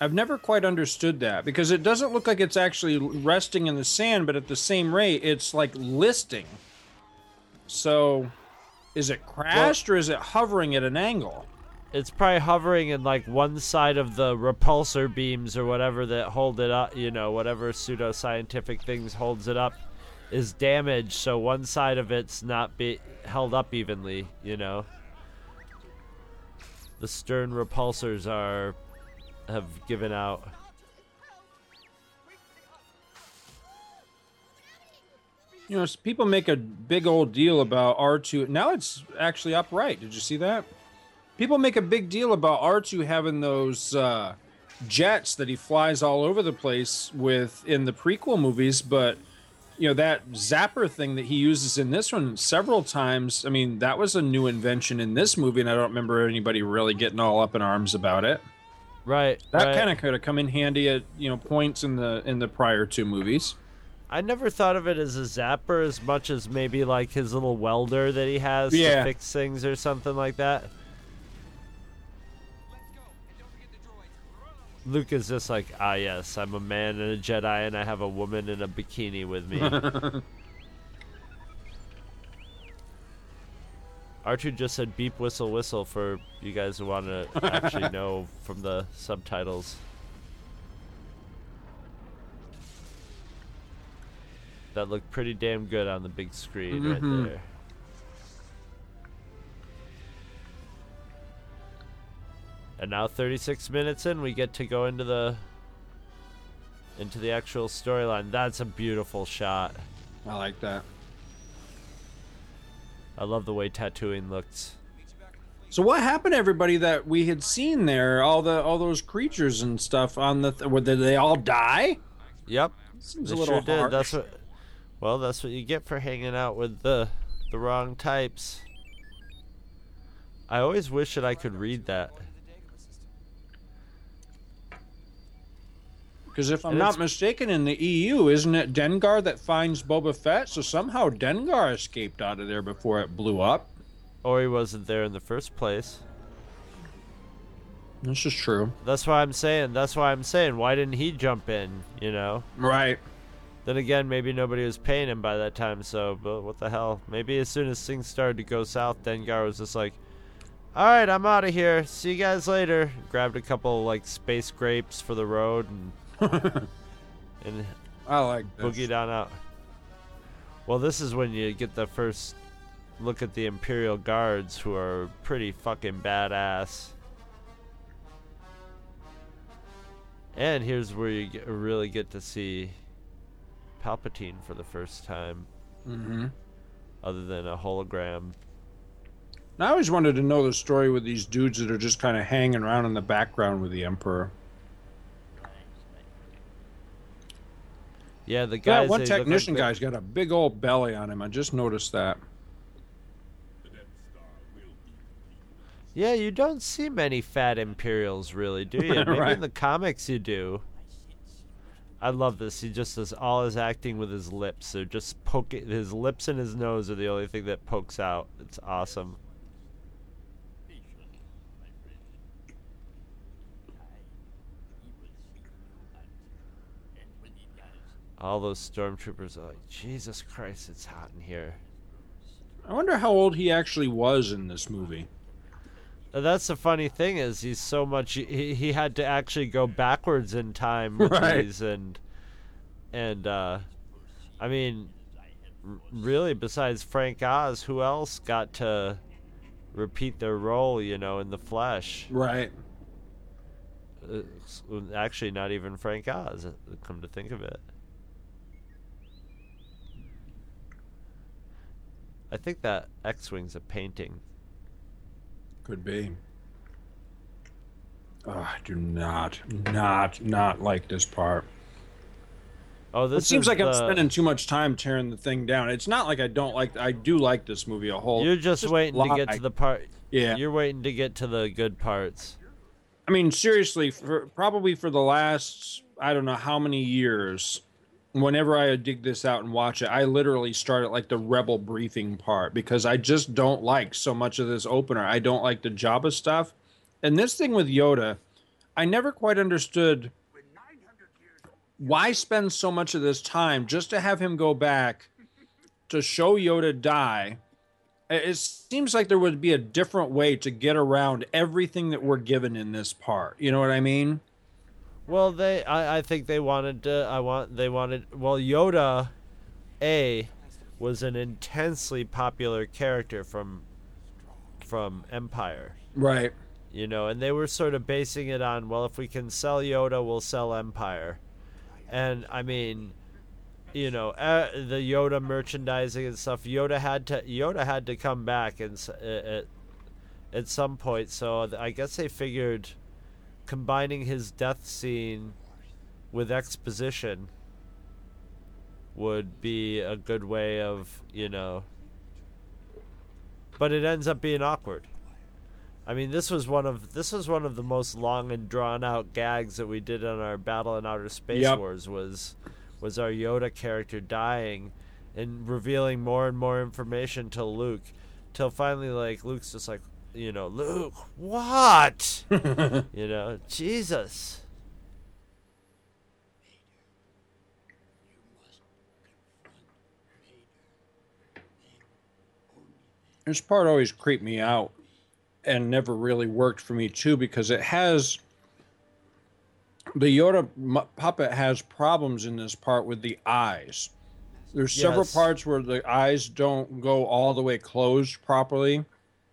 Speaker 7: I've never quite understood that because it doesn't look like it's actually resting in the sand, but at the same rate, it's like listing. So, is it crashed or is it hovering at an angle?
Speaker 2: It's probably hovering in like one side of the repulsor beams or whatever that hold it up. You know, whatever pseudoscientific things holds it up is damaged, so one side of it's not be held up evenly. You know, the stern repulsors are have given out.
Speaker 7: You know, people make a big old deal about R2. Now it's actually upright. Did you see that? People make a big deal about R2 having those uh, jets that he flies all over the place with in the prequel movies, but you know that zapper thing that he uses in this one several times. I mean, that was a new invention in this movie, and I don't remember anybody really getting all up in arms about it.
Speaker 2: Right.
Speaker 7: That
Speaker 2: right.
Speaker 7: kind of could have come in handy at you know points in the in the prior two movies.
Speaker 2: I never thought of it as a zapper as much as maybe like his little welder that he has
Speaker 7: Yeah.
Speaker 2: to fix things or something like that. Luke is just like, ah, yes, I'm a man and a Jedi, and I have a woman in a bikini with me. R2 just said beep, whistle, whistle for you guys who want to actually know from the subtitles. That looked pretty damn good on the big screen
Speaker 7: Mhm.
Speaker 2: right there. And now 36 minutes in, we get to go into the into the actual storyline. That's a beautiful shot.
Speaker 7: I like that.
Speaker 2: I love the way Tatooine looks.
Speaker 7: So what happened to everybody that we had seen there? All the all those creatures and stuff on the th- did they all die?
Speaker 2: Yep.
Speaker 7: Seems
Speaker 2: they
Speaker 7: a little
Speaker 2: sure did. That's what. Well, that's what you get for hanging out with the the wrong types. I always wish that I could read that.
Speaker 7: Because if I'm
Speaker 2: And
Speaker 7: not mistaken, in the EU, isn't it Dengar that finds Boba Fett? So somehow Dengar escaped out of there before it blew up.
Speaker 2: Or he wasn't there in the first place.
Speaker 7: This is true.
Speaker 2: That's why I'm saying. That's why I'm saying. Why didn't he jump in? You know.
Speaker 7: Right.
Speaker 2: Then again, maybe nobody was paying him by that time. So, but what the hell? Maybe as soon as things started to go south, Dengar was just like, "All right, I'm out of here. See you guys later." Grabbed a couple like space grapes for the road and and
Speaker 7: I like this.
Speaker 2: boogied on out. Well, this is when you get the first look at the Imperial Guards, who are pretty fucking badass. And here's where you get, really get to see Palpatine for the first time,
Speaker 7: Mm-hmm.
Speaker 2: other than a hologram.
Speaker 7: I always wanted to know the story with these dudes that are just kind of hanging around in the background with the Emperor.
Speaker 2: Yeah, the guy.
Speaker 7: that one
Speaker 2: look like
Speaker 7: technician guy's got a big old belly on him. I just noticed that.
Speaker 2: Yeah, you don't see many fat Imperials, really, do you? Maybe
Speaker 7: Right.
Speaker 2: in the comics you do. I love this. He just does all his acting with his lips. They're just poking. His lips and his nose are the only thing that pokes out. It's awesome. All those stormtroopers are like, Jesus Christ, it's hot in here.
Speaker 7: I wonder how old he actually was in this movie.
Speaker 2: That's the funny thing is he's so much he, he had to actually go backwards in time with
Speaker 7: Right.
Speaker 2: these and and uh I mean really besides Frank Oz who else got to repeat their role you know in the flesh
Speaker 7: Right.
Speaker 2: uh, actually not even Frank Oz uh, come to think of it I think that X-wing's a painting
Speaker 7: Could be. Oh, I do not, not, not like this part.
Speaker 2: Oh, this
Speaker 7: it seems like I'm spending too much time tearing the thing down. It's not like I don't like. I do like this movie a whole.
Speaker 2: You're just,
Speaker 7: just
Speaker 2: waiting to get to the part.
Speaker 7: Yeah.
Speaker 2: You're waiting to get to the good parts.
Speaker 7: I mean, seriously, for probably for the last I don't know how many years, whenever I dig this out and watch it, I literally start at like the rebel briefing part because I just don't like so much of this opener. I don't like the Jabba stuff. And this thing with Yoda, I never quite understood why spend so much of this time just to have him go back to show Yoda die. It seems like there would be a different way to get around everything that we're given in this part. You know what I mean?
Speaker 2: Well, they I, I think they wanted to I want they wanted well Yoda A was an intensely popular character from from Empire.
Speaker 7: Right.
Speaker 2: You know, and they were sort of basing it on well if we can sell Yoda, we'll sell Empire. And I mean, you know, uh, the Yoda merchandising and stuff. Yoda had to Yoda had to come back and uh, at at some point. So I guess they figured combining his death scene with exposition would be a good way of, you know. But it ends up being awkward. I mean, this was one of this was one of the most long and drawn out gags that we did on our Battle in Outer Space
Speaker 7: Yep.
Speaker 2: Wars was was our Yoda character dying and revealing more and more information to Luke till finally like Luke's just like, you know, Luke, what? you know, Jesus.
Speaker 7: This part always creeped me out and never really worked for me too because it has the Yoda puppet has problems in this part with the eyes. There's several
Speaker 2: Yes.
Speaker 7: parts where the eyes don't go all the way closed properly.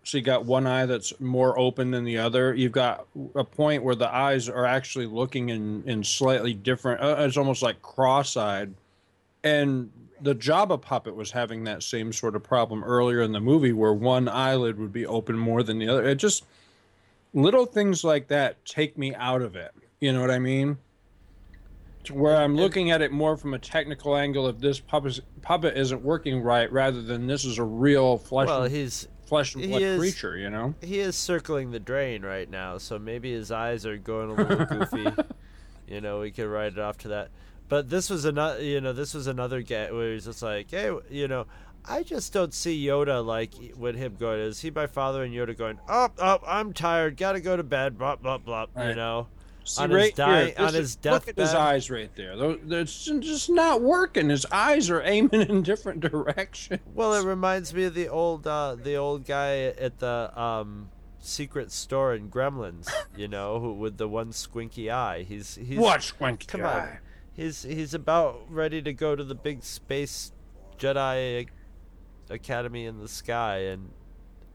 Speaker 7: So you got one eye that's more open than the other. You've got a point where the eyes are actually looking in in slightly different. Uh, it's almost like cross-eyed. And the Jabba puppet was having that same sort of problem earlier in the movie, where one eyelid would be open more than the other. It just little things like that take me out of it. You know what I mean? To where I'm looking at it more from a technical angle of this puppet puppet isn't working right, rather than this is a real flesh
Speaker 2: Well, he's
Speaker 7: flesh and blood
Speaker 2: is-
Speaker 7: creature. You know?
Speaker 2: he is circling the drain right now, so maybe his eyes are going a little goofy. You know, we could write it off to that. But this was another, you know, this was another get where he's just like, hey, you know, I just don't see Yoda like with him going. Is he my father and Yoda going? Oh, oh, I'm tired. Gotta go to bed. Blah blah blah. You know,
Speaker 7: See,
Speaker 2: on
Speaker 7: right
Speaker 2: his dying,
Speaker 7: here,
Speaker 2: on
Speaker 7: this
Speaker 2: his
Speaker 7: is-
Speaker 2: death
Speaker 7: look at his eyes right there. Tho- It's just not working. His eyes are aiming in different directions.
Speaker 2: Well, it reminds me of the old uh, the old guy at the um, secret store in Gremlins. You know, who with the one squinky eye. He's he's
Speaker 7: What squinky
Speaker 2: Come
Speaker 7: eye?
Speaker 2: on, he's he's about ready to go to the big space Jedi Academy in the sky, and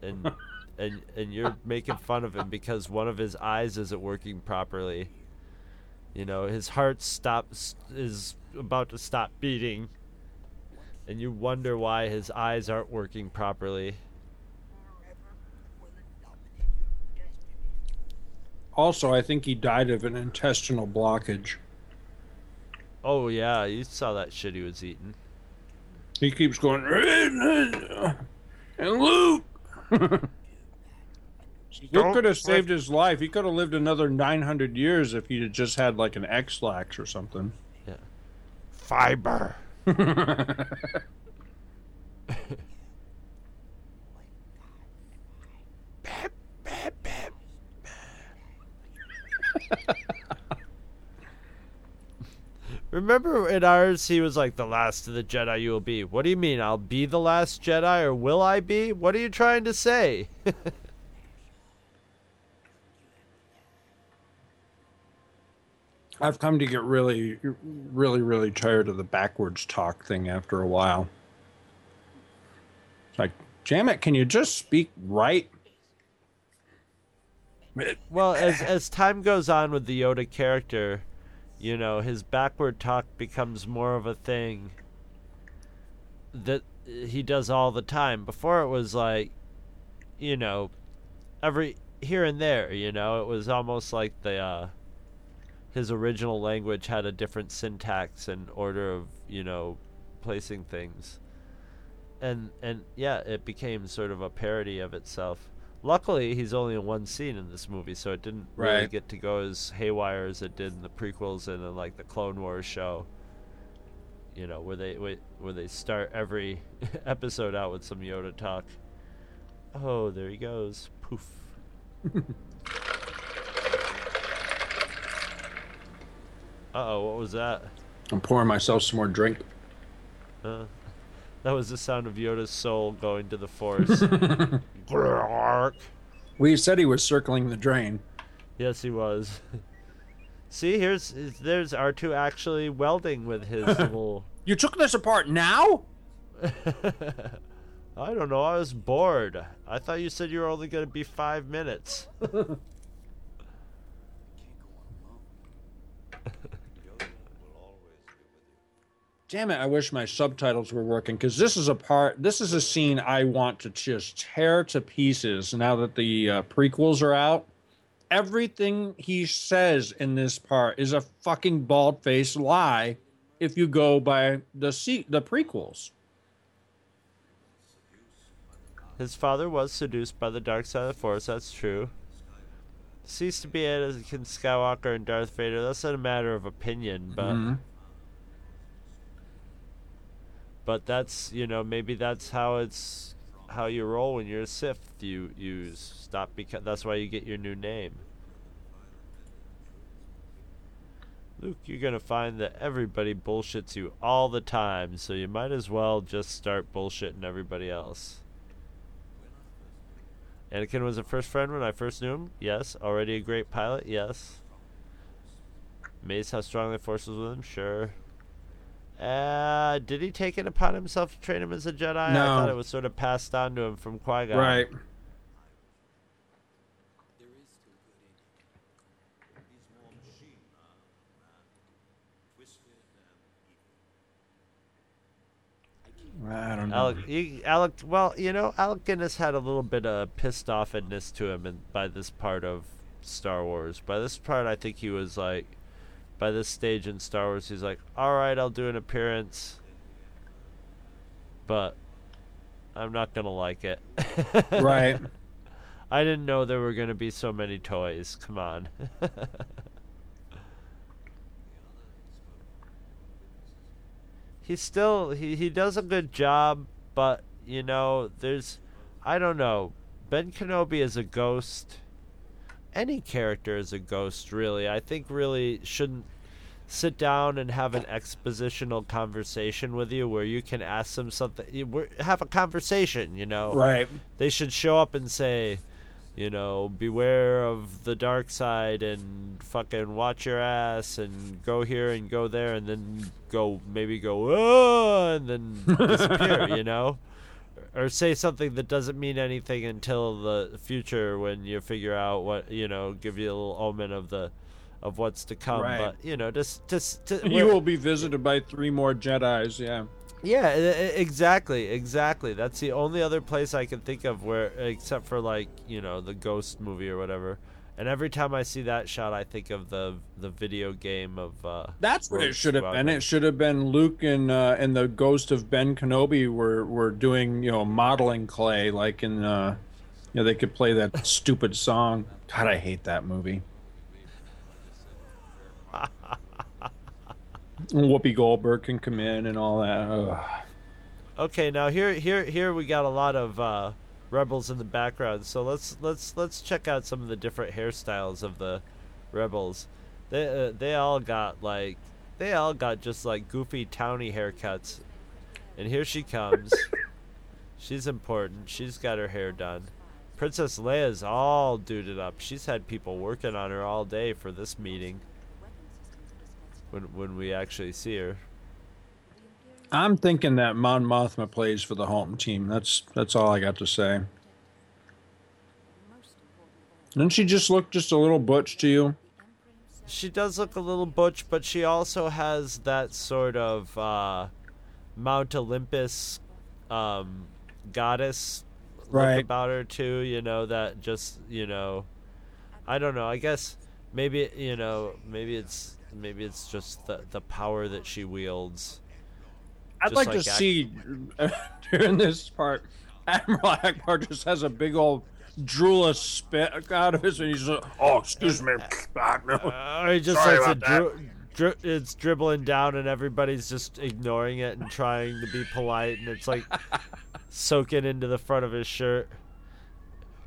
Speaker 2: and and and you're making fun of him because one of his eyes isn't working properly. You know, his heart stops is about to stop beating, and you wonder why his eyes aren't working properly.
Speaker 7: Also, I think he died of an intestinal blockage.
Speaker 2: Oh yeah, you saw that shit he was eating.
Speaker 7: He keeps going, and Luke. Luke could have saved his life. He could have lived another 900 years if he'd just had like an Ex-Lax or something.
Speaker 2: Yeah. Fiber. Remember in ours, he was like, the last of the Jedi you will be. What do you mean? I'll be the last Jedi, or will I be? What are you trying to say?
Speaker 7: I've come to get really, really, really tired of the backwards talk thing after a while. It's like, damn it, can you just speak right?
Speaker 2: Well, as as time goes on with the Yoda character, you know, his backward talk becomes more of a thing that he does all the time. Before it was like, you know, every here and there, you know, it was almost like the uh his original language had a different syntax and order of, you know, placing things. And and yeah, it became sort of a parody of itself. Luckily, he's only in one scene in this movie, so it didn't really get to go as haywire as it did in the prequels and in like the Clone Wars show. You know, where they where, where they start every episode out with some Yoda talk. Oh, there he goes. Poof. oh, what was that?
Speaker 7: I'm pouring myself some more drink.
Speaker 2: Uh, that was the sound of Yoda's soul going to the Force.
Speaker 7: We said he was circling the drain.
Speaker 2: yes, he was. See, here's there's R two actually welding with his little.
Speaker 7: You took this apart now?
Speaker 2: I don't know. I was bored. I thought you said you were only going to be five minutes.
Speaker 7: Damn it, I wish my subtitles were working because this is a part, this is a scene I want to just tear to pieces now that the uh, prequels are out. Everything he says in this part is a fucking bald faced lie if you go by the se- the prequels.
Speaker 2: His father was seduced by the dark side of the Force. That's true. Ceased to be it as Skywalker and Darth Vader. That's not a matter of opinion, but.
Speaker 7: Mhm.
Speaker 2: But that's you know maybe that's how it's how you roll when you're a Sith. You you stop because that's why you get your new name. Luke, you're gonna find that everybody bullshits you all the time, so you might as well just start bullshitting everybody else. Anakin was a first friend when I first knew him. Yes. Already a great pilot. Yes. Amazed how strong the force was with him. Sure. Uh, did he take it upon himself to train him as a Jedi? I thought it was sort of passed on to him from Qui Gon.
Speaker 7: Right. I don't know.
Speaker 2: Alec, he, Alec, well, you know, Alec Guinness had a little bit of pissed offedness to him in, by this part of Star Wars. By this part, I think he was like, by this stage in Star Wars, he's like, all right, I'll do an appearance, but I'm not gonna like it.
Speaker 7: Right.
Speaker 2: I didn't know there were gonna be so many toys. Come on. he's still he, he does a good job, but you know, there's I don't know. Ben Kenobi is a ghost. Any character as a ghost, really. I think really shouldn't sit down and have an expositional conversation with you where you can ask them something have a conversation you know
Speaker 7: Right.
Speaker 2: they should show up and say you know beware of the dark side and fucking watch your ass and go here and go there and then go maybe go oh and then disappear you know or say something that doesn't mean anything until the future when you figure out what you know give you a little omen of the of what's to come
Speaker 7: Right.
Speaker 2: but you know just just to,
Speaker 7: You will be visited by three more Jedi's, yeah.
Speaker 2: yeah, exactly, exactly. That's the only other place I can think of where, except for like you know the Ghost movie or whatever. And every time I see that shot, I think of the the video game of. Uh,
Speaker 7: That's what
Speaker 2: Rogue
Speaker 7: it should have been. It should have been Luke and uh, and the ghost of Ben Kenobi were were doing you know modeling clay like in uh, you know they could play that stupid song. God, I hate that movie. Whoopi Goldberg can come in and all that. Ugh.
Speaker 2: Okay, now here here here we got a lot of uh, rebels in the background. So let's let's let's check out some of the different hairstyles of the rebels. They uh, they all got like they all got just like goofy towny haircuts. And here she comes. She's important. She's got her hair done. Princess Leia's all duded up. She's had people working on her all day for this meeting. When when we actually see her.
Speaker 7: I'm thinking that Mon Mothma plays for the home team. That's that's all I got to say. Didn't she just look just a little butch to you?
Speaker 2: she does look a little butch, but she also has that sort of uh, Mount Olympus um, goddess
Speaker 7: Right.
Speaker 2: look about her too. You know that just you know, I don't know. I guess maybe you know maybe it's maybe it's just the the power that she wields.
Speaker 7: I'd
Speaker 2: Just
Speaker 7: like, to
Speaker 2: Ak-
Speaker 7: see during this part, Admiral Ackbar just has a big old drool a spit out of his, and he's like, "Oh, excuse me." Ah, no.
Speaker 2: Uh, he just
Speaker 7: Sorry
Speaker 2: starts to dri- dri- it's dribbling down, and everybody's just ignoring it and trying to be polite, and it's like soaking into the front of his shirt.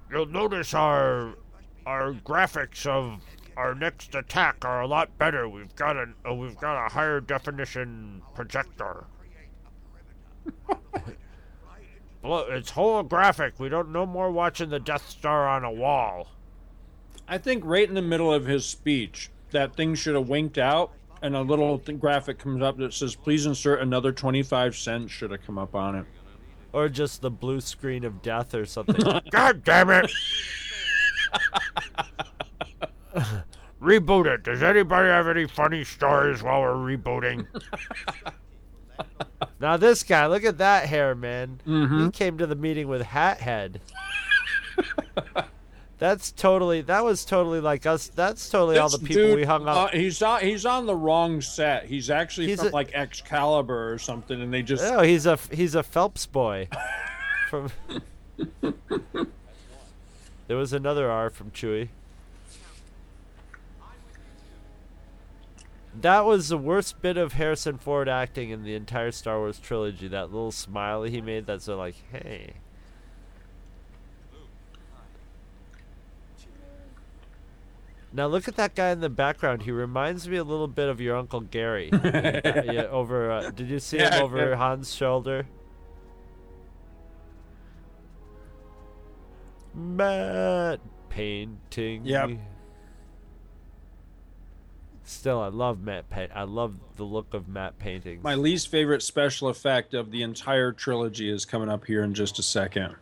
Speaker 10: You'll notice our our graphics of our next attack are a lot better. We've got a uh, we've got a higher definition projector. Well, it's holographic. We don't no more watching the Death Star on a wall.
Speaker 7: I think right in the middle of his speech, that thing should have winked out, and a little th- graphic comes up that says, "Please insert another twenty-five cents." Should have come up on it.
Speaker 2: Or just the blue screen of death or something.
Speaker 10: God damn it! Reboot it. Does anybody have any funny stories while we're rebooting?
Speaker 2: now this guy, look at that hair, man.
Speaker 7: Mm-hmm.
Speaker 2: He came to the meeting with hat head. That's totally. That was totally like us. That's totally all the people
Speaker 7: dude,
Speaker 2: we hung
Speaker 7: Uh,
Speaker 2: out.
Speaker 7: he's on. He's on the wrong set. He's actually
Speaker 2: He's
Speaker 7: from
Speaker 2: a-
Speaker 7: like Excalibur or something, and they just.
Speaker 2: Oh, he's a he's a Phelps boy. from. there was another R from Chewie. That was the worst bit of Harrison Ford acting in the entire Star Wars trilogy. That little smile he made. That's sort of like, hey. Now look at that guy in the background. He reminds me a little bit of your uncle Gary. yeah, over. Uh, did you see
Speaker 7: Yeah,
Speaker 2: him over
Speaker 7: yeah.
Speaker 2: Han's shoulder? Matte painting.
Speaker 7: Yep.
Speaker 2: Still, I love matte paint. I love the look of matte paintings.
Speaker 7: My least favorite special effect of the entire trilogy is coming up here in just a second.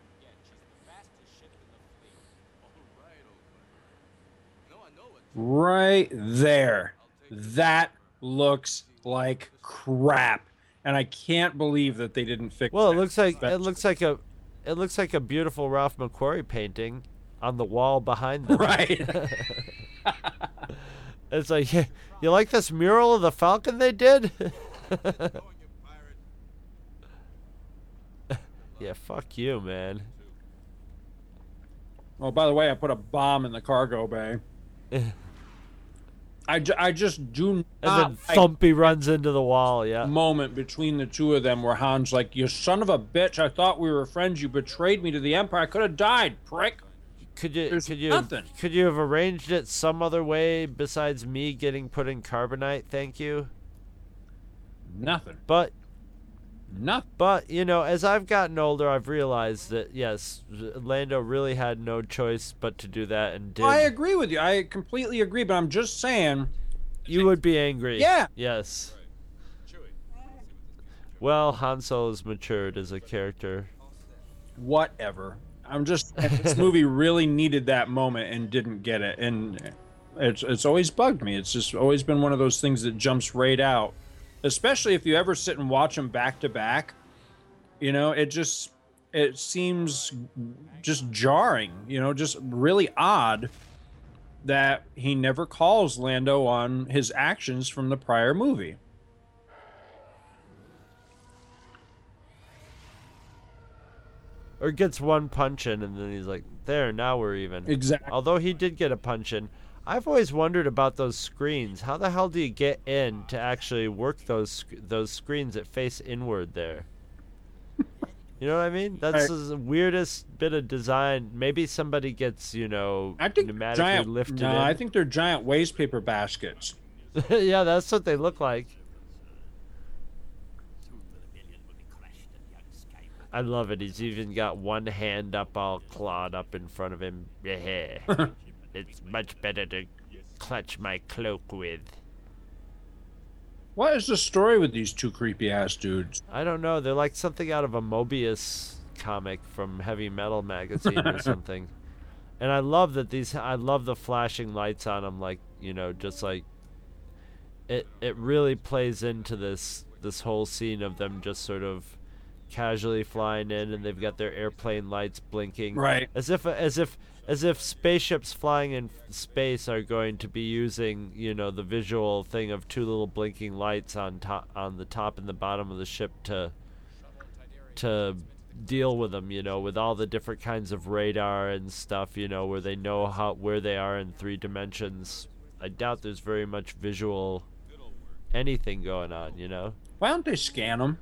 Speaker 7: Right there. That looks like crap. And I can't believe that they didn't fix
Speaker 2: Well, it looks like
Speaker 7: That's-
Speaker 2: it looks like a it looks like a beautiful Ralph McQuarrie painting on the wall behind them.
Speaker 7: Right.
Speaker 2: It's like, "Yeah, you like this mural of the Falcon they did? yeah, fuck you, man.
Speaker 7: Oh, by the way, I put a bomb in the cargo bay. I, ju- I just do
Speaker 2: And
Speaker 7: not
Speaker 2: then
Speaker 7: like
Speaker 2: Thumpy runs into the wall. Yeah.
Speaker 7: moment between the two of them where Han's like, "You son of a bitch! I thought we were friends. You betrayed me to the Empire. I could have died, prick."
Speaker 2: Could you
Speaker 7: There's
Speaker 2: could you
Speaker 7: nothing.
Speaker 2: could you have arranged it some other way besides me getting put in carbonite? Thank you.
Speaker 7: Nothing.
Speaker 2: But
Speaker 7: Nothing.
Speaker 2: But you know, as I've gotten older, I've realized that yes, Lando really had no choice but to do that, and did.
Speaker 7: I agree with you. I completely agree. But I'm just saying.
Speaker 2: you would be angry.
Speaker 7: Yeah.
Speaker 2: Yes. Well, Han Solo's matured as a character.
Speaker 7: whatever. I'm just this movie really needed that moment and didn't get it, and it's it's always bugged me. It's just always been one of those things that jumps right out, especially if you ever sit and watch them back to back. You know, it just it seems just jarring. You know, just really odd that he never calls Lando on his actions from the prior movie.
Speaker 2: Or gets one punch in, and then he's like, "There, now we're even."
Speaker 7: Exactly.
Speaker 2: Although he did get a punch in, I've always wondered about those screens. How the hell do you get in to actually work those those screens that face inward there? You know what I mean? That's
Speaker 7: Right.
Speaker 2: the weirdest bit of design. Maybe somebody gets, you know,
Speaker 7: I think
Speaker 2: pneumatically
Speaker 7: giant.
Speaker 2: lifted
Speaker 7: No,
Speaker 2: in.
Speaker 7: I think they're giant waste paper baskets.
Speaker 2: yeah, that's what they look like. I love it. He's even got one hand up, all clawed up in front of him. Yeah, it's much better to clutch my cloak with.
Speaker 7: What is the story with these two creepy ass dudes?
Speaker 2: I don't know. They're like something out of a Moebius comic from Heavy Metal magazine or something. And I love that these. I love the flashing lights on them. Like you know, just like it. It really plays into this this whole scene of them just sort of casually flying in, and they've got their airplane lights blinking.
Speaker 7: Right.
Speaker 2: As if as if as if spaceships flying in space are going to be using you know the visual thing of two little blinking lights on top on the top and the bottom of the ship to to deal with them, you know, with all the different kinds of radar and stuff, you know, where they know how where they are in three dimensions. I doubt there's very much visual anything going on, you know.
Speaker 7: Why don't they scan them?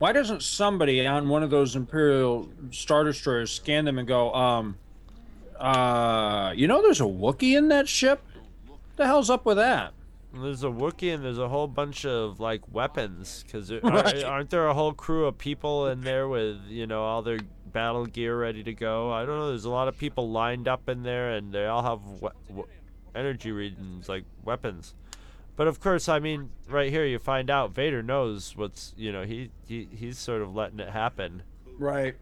Speaker 7: Why doesn't somebody on one of those Imperial Star Destroyers scan them and go, um, uh, you know, there's a Wookiee in that ship? What the hell's up with that?
Speaker 2: There's a Wookiee and there's a whole bunch of like weapons because
Speaker 7: Right.
Speaker 2: aren't there a whole crew of people in there with you know all their battle gear ready to go? I don't know. There's a lot of people lined up in there and they all have we- w- energy readings like weapons. But of course, I mean, right here you find out Vader knows what's you know he, he he's sort of letting it happen.
Speaker 7: Right.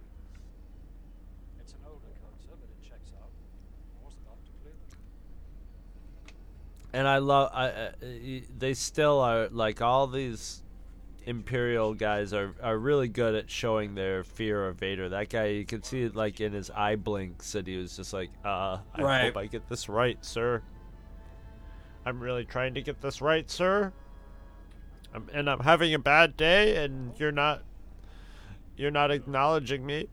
Speaker 2: and I love I, uh, they still are like all these imperial guys are are really good at showing their fear of Vader. That guy you can see it like in his eye blinks that he was just like, uh, I
Speaker 7: Right.
Speaker 2: hope I get this right, sir. I'm really trying to get this right, sir. I'm, and I'm having a bad day, and you're not you're not acknowledging me.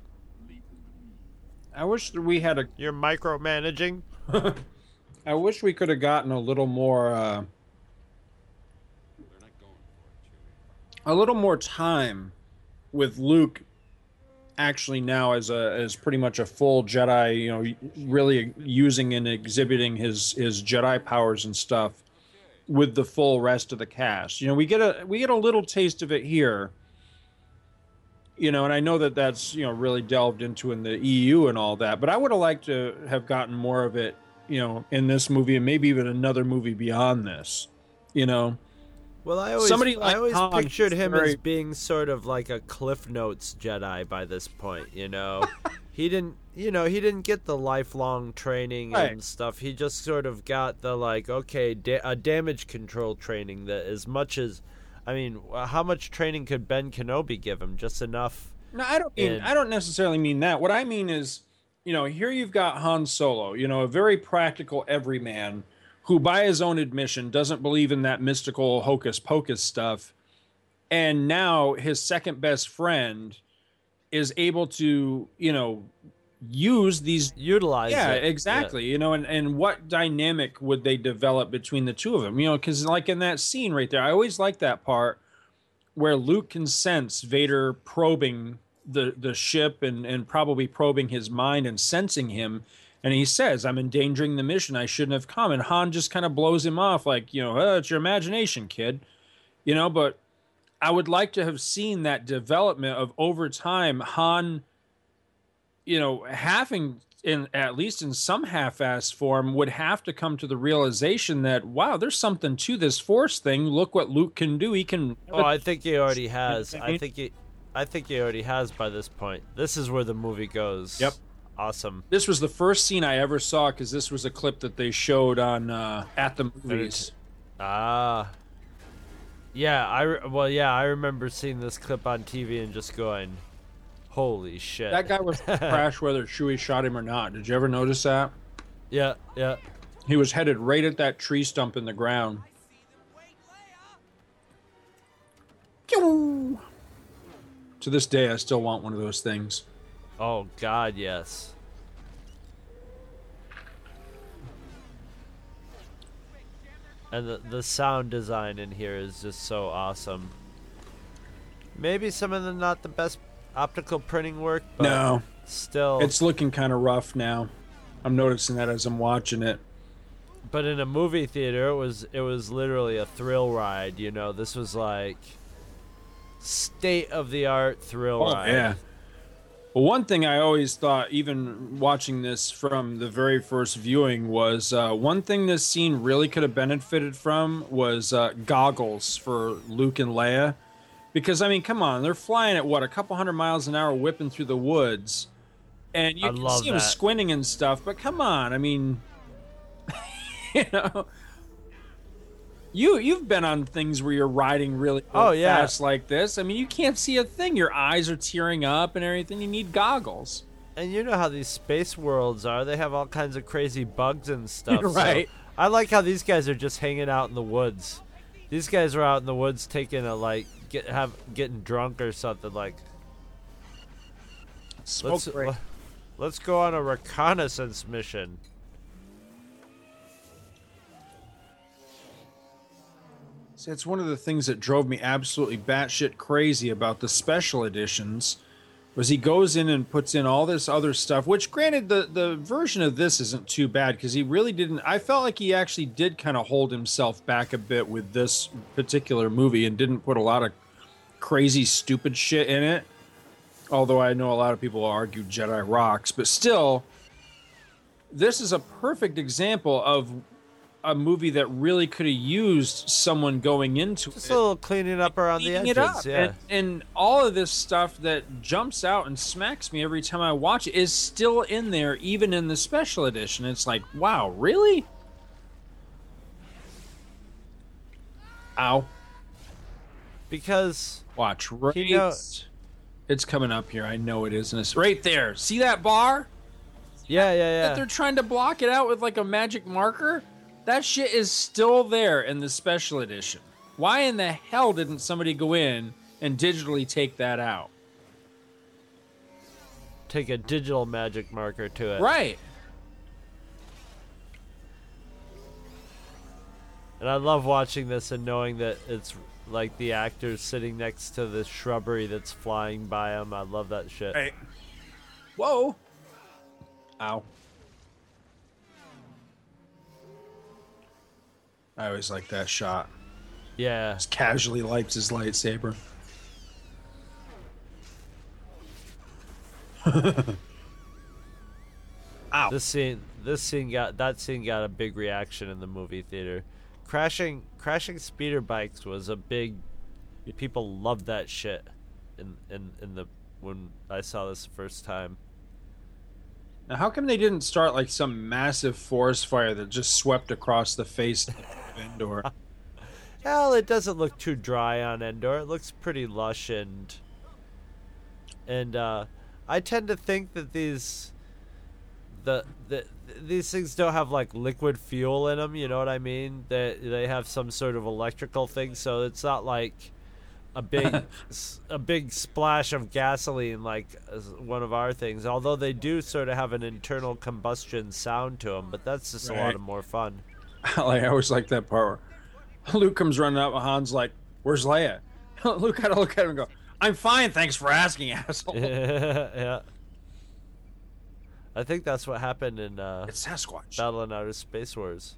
Speaker 7: I wish that we had a.
Speaker 2: You're micromanaging.
Speaker 7: I wish we could have gotten a little more. Uh, a little more time with Luke actually now as a as pretty much a full Jedi, you know, really using and exhibiting his his Jedi powers and stuff with the full rest of the cast. You know, we get a we get a little taste of it here. You know, and I know that that's you know really delved into in the EU and all that, but I would have liked to have gotten more of it, you know, in this movie and maybe even another movie beyond this. You know,
Speaker 2: Well, I always,
Speaker 7: Somebody like
Speaker 2: I always pictured him
Speaker 7: very-
Speaker 2: as being sort of like a Cliff Notes Jedi by this point. You know, he didn't, you know, he didn't get the lifelong training
Speaker 7: Right.
Speaker 2: and stuff. He just sort of got the like, okay, da- a damage control training that as much as, I mean, how much training could Ben Kenobi give him? Just enough.
Speaker 7: No, I don't mean
Speaker 2: And-
Speaker 7: I don't necessarily mean that. What I mean is, you know, here you've got Han Solo, you know, a very practical everyman who by his own admission doesn't believe in that mystical hocus pocus stuff. And now his second best friend is able to, you know, use these
Speaker 2: Utilize
Speaker 7: yeah
Speaker 2: it.
Speaker 7: exactly you know and, and what dynamic would they develop between the two of them you know because like in that scene right there i always like that part where luke can sense vader probing the the ship and and probably probing his mind and sensing him and he says i'm endangering the mission i shouldn't have come and han just kind of blows him off like you know oh, it's your imagination kid you know but i would like to have seen that development of over time han you know, having in at least in some half-assed form would have to come to the realization that wow, there's something to this force thing. Look what Luke can do. He can.
Speaker 2: Oh, I think he already has.
Speaker 7: I
Speaker 2: I think he, I think he already has by this point. This is where the movie goes.
Speaker 7: Yep.
Speaker 2: Awesome.
Speaker 7: This was the first scene I ever saw because this was a clip that they showed on uh, at the movies.
Speaker 2: Ah. Yeah, I well, yeah, I remember seeing this clip on TV and just going, "Holy shit!"
Speaker 7: That guy was crash whether Chewie shot him or not. Did you ever notice that?
Speaker 2: Yeah, yeah.
Speaker 7: He was headed right at that tree stump in the ground. To this day, I still want one of those things.
Speaker 2: Oh God, yes. And the the sound design in here is just so awesome. Maybe some of the not the best optical printing work, but
Speaker 7: No.
Speaker 2: still,
Speaker 7: It's looking kind of rough now. I'm noticing that as I'm watching it.
Speaker 2: but in a movie theater, it was it was literally a thrill ride. You know, this was like state of the art thrill
Speaker 7: Oh,
Speaker 2: ride.
Speaker 7: yeah. Well, one thing I always thought, even watching this from the very first viewing, was uh, one thing this scene really could have benefited from was uh, goggles for Luke and Leia. Because, I mean, come on, they're flying at what, a couple hundred miles an hour whipping through the woods. And you
Speaker 2: I
Speaker 7: can see them squinting and stuff, but come on, I mean, you know. You you've been on things where you're riding really
Speaker 2: Oh, yeah.
Speaker 7: fast like this. I mean, you can't see a thing. Your eyes are tearing up and everything. You need goggles.
Speaker 2: And you know how these space worlds are. They have all kinds of crazy bugs and stuff. so
Speaker 7: Right.
Speaker 2: I like how these guys are just hanging out in the woods. These guys are out in the woods taking a like get have getting drunk or something like
Speaker 7: Smoke
Speaker 2: let's
Speaker 7: break.
Speaker 2: let's go on a reconnaissance mission.
Speaker 7: It's one of the things that drove me absolutely batshit crazy about the special editions. Was he goes in and puts in all this other stuff, which granted the the version of this isn't too bad because he really didn't. I felt like he actually did kind of hold himself back a bit with this particular movie and didn't put a lot of crazy stupid shit in it. Although I know a lot of people argue Jedi rocks, but still, this is a perfect example of a movie that really could have used someone going into
Speaker 2: Just
Speaker 7: it
Speaker 2: a little cleaning up around the edges.
Speaker 7: up.
Speaker 2: Yeah.
Speaker 7: And, and all of this stuff that jumps out and smacks me every time I watch it is still in there, even in the special edition. It's like, wow, really? Ow.
Speaker 2: because
Speaker 7: Watch, right.
Speaker 2: Know-
Speaker 7: It's coming up here. I know it is. And it's right there. See that bar?
Speaker 2: yeah, yeah, yeah.
Speaker 7: That
Speaker 2: yeah.
Speaker 7: they're trying to block it out with like a magic marker? That shit is still there in the special edition. Why in the hell didn't somebody go in and digitally take that out?
Speaker 2: Take a digital magic marker to it.
Speaker 7: Right.
Speaker 2: And I love watching this and knowing that it's like the actors sitting next to the shrubbery that's flying by them. I love that shit.
Speaker 7: Hey. Whoa. Ow. I always like that shot.
Speaker 2: Yeah.
Speaker 7: Just casually lights his lightsaber. Ow.
Speaker 2: This scene, this scene got that scene got a big reaction in the movie theater. Crashing, crashing speeder bikes was a big. People loved that shit. In in in the when I saw this the first time.
Speaker 7: Now, how come they didn't start like some massive forest fire that just swept across the face Endor?
Speaker 2: Hell, it doesn't look too dry on Endor. It looks pretty lush and and uh, I tend to think that these the the these things don't have like liquid fuel in them. You know what I mean? That they, they have some sort of electrical thing, so it's not like a big a big splash of gasoline like one of our things. Although they do sort of have an internal combustion sound to them, but that's just a lot of more fun.
Speaker 7: like, I always like that part where Luke comes running out, and Han's like, "Where's Leia?" Luke had to look at him and go, "I'm fine, thanks for asking, asshole."
Speaker 2: yeah. I think that's what happened in uh,
Speaker 7: It's Sasquatch.
Speaker 2: Battle in Outer Space Wars.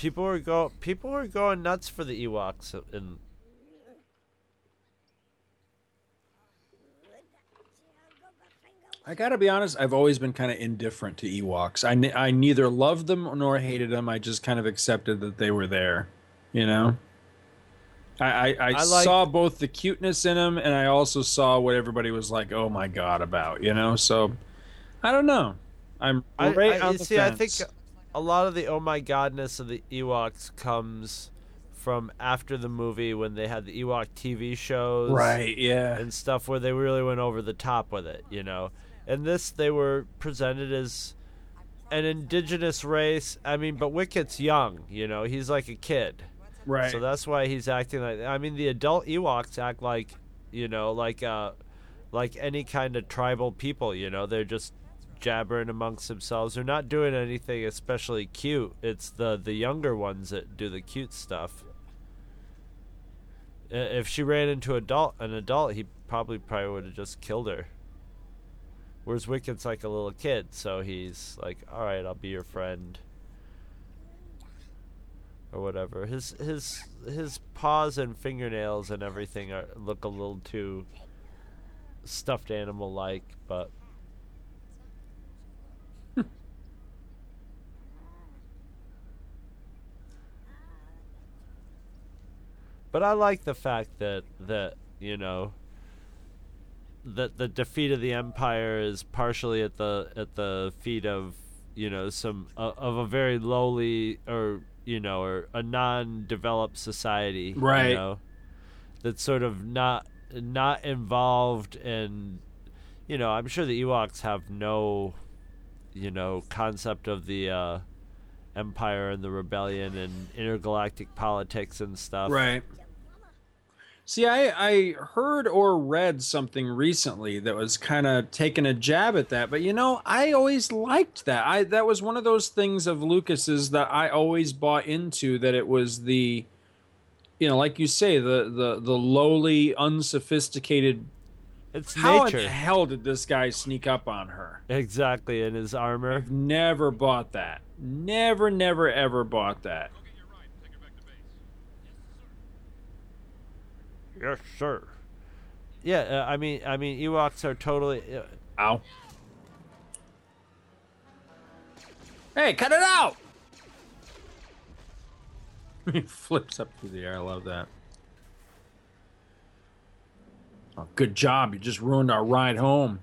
Speaker 2: People are go people were going nuts for the Ewoks in
Speaker 7: I gotta be honest, I've always been kind of indifferent to Ewoks. I, ne- I neither loved them nor hated them. I just kind of accepted that they were there, you know? I, I, I,
Speaker 2: I like-
Speaker 7: saw both the cuteness in them and I also saw what everybody was like, oh my God, about, you know? So, I don't know. I'm right
Speaker 2: I-
Speaker 7: on the
Speaker 2: see, I think
Speaker 7: fence.
Speaker 2: A lot of the oh my godness of the Ewoks comes from after the movie when they had the Ewok TV shows,
Speaker 7: Right, yeah.
Speaker 2: and stuff where they really went over the top with it, you know. And this, they were presented as an indigenous race. I mean, but Wicket's young, you know. He's like a kid,
Speaker 7: Right.
Speaker 2: so that's why he's acting like. I mean, the adult Ewoks act like, you know, like uh, like any kind of tribal people. You know, they're just jabbering amongst themselves. They're not doing anything especially cute. It's the the younger ones that do the cute stuff. If she ran into adult an adult, he probably probably would have just killed her. Whereas Wicket's like a little kid, so he's like, "All right, I'll be your friend." or whatever. His his his paws and fingernails and everything are look a little too stuffed animal like, but But I like the fact that that, you know, that the defeat of the empire is partially at the at the feet of you know some uh, of a very lowly or you know or a non-developed society
Speaker 7: Right.
Speaker 2: you know that's sort of not not involved in you know i'm sure the ewoks have no you know concept of the uh empire and the rebellion and intergalactic politics and stuff
Speaker 7: Right. See, I, I heard or read something recently that was kind of taking a jab at that, but you know, I always liked that. I that was one of those things of Lucas's that I always bought into. That it was the, you know, like you say, the the the lowly, unsophisticated.
Speaker 2: it's
Speaker 7: How in the hell did this guy sneak up on her?
Speaker 2: exactly in his armor I've
Speaker 7: Never bought that. Never, never, ever bought that.
Speaker 10: Yes, sir.
Speaker 2: yeah uh, i mean i mean ewoks are totally uh,
Speaker 7: Ow. Hey, cut it out! he flips up through the air. I love that. Oh, good job. You just ruined our ride home.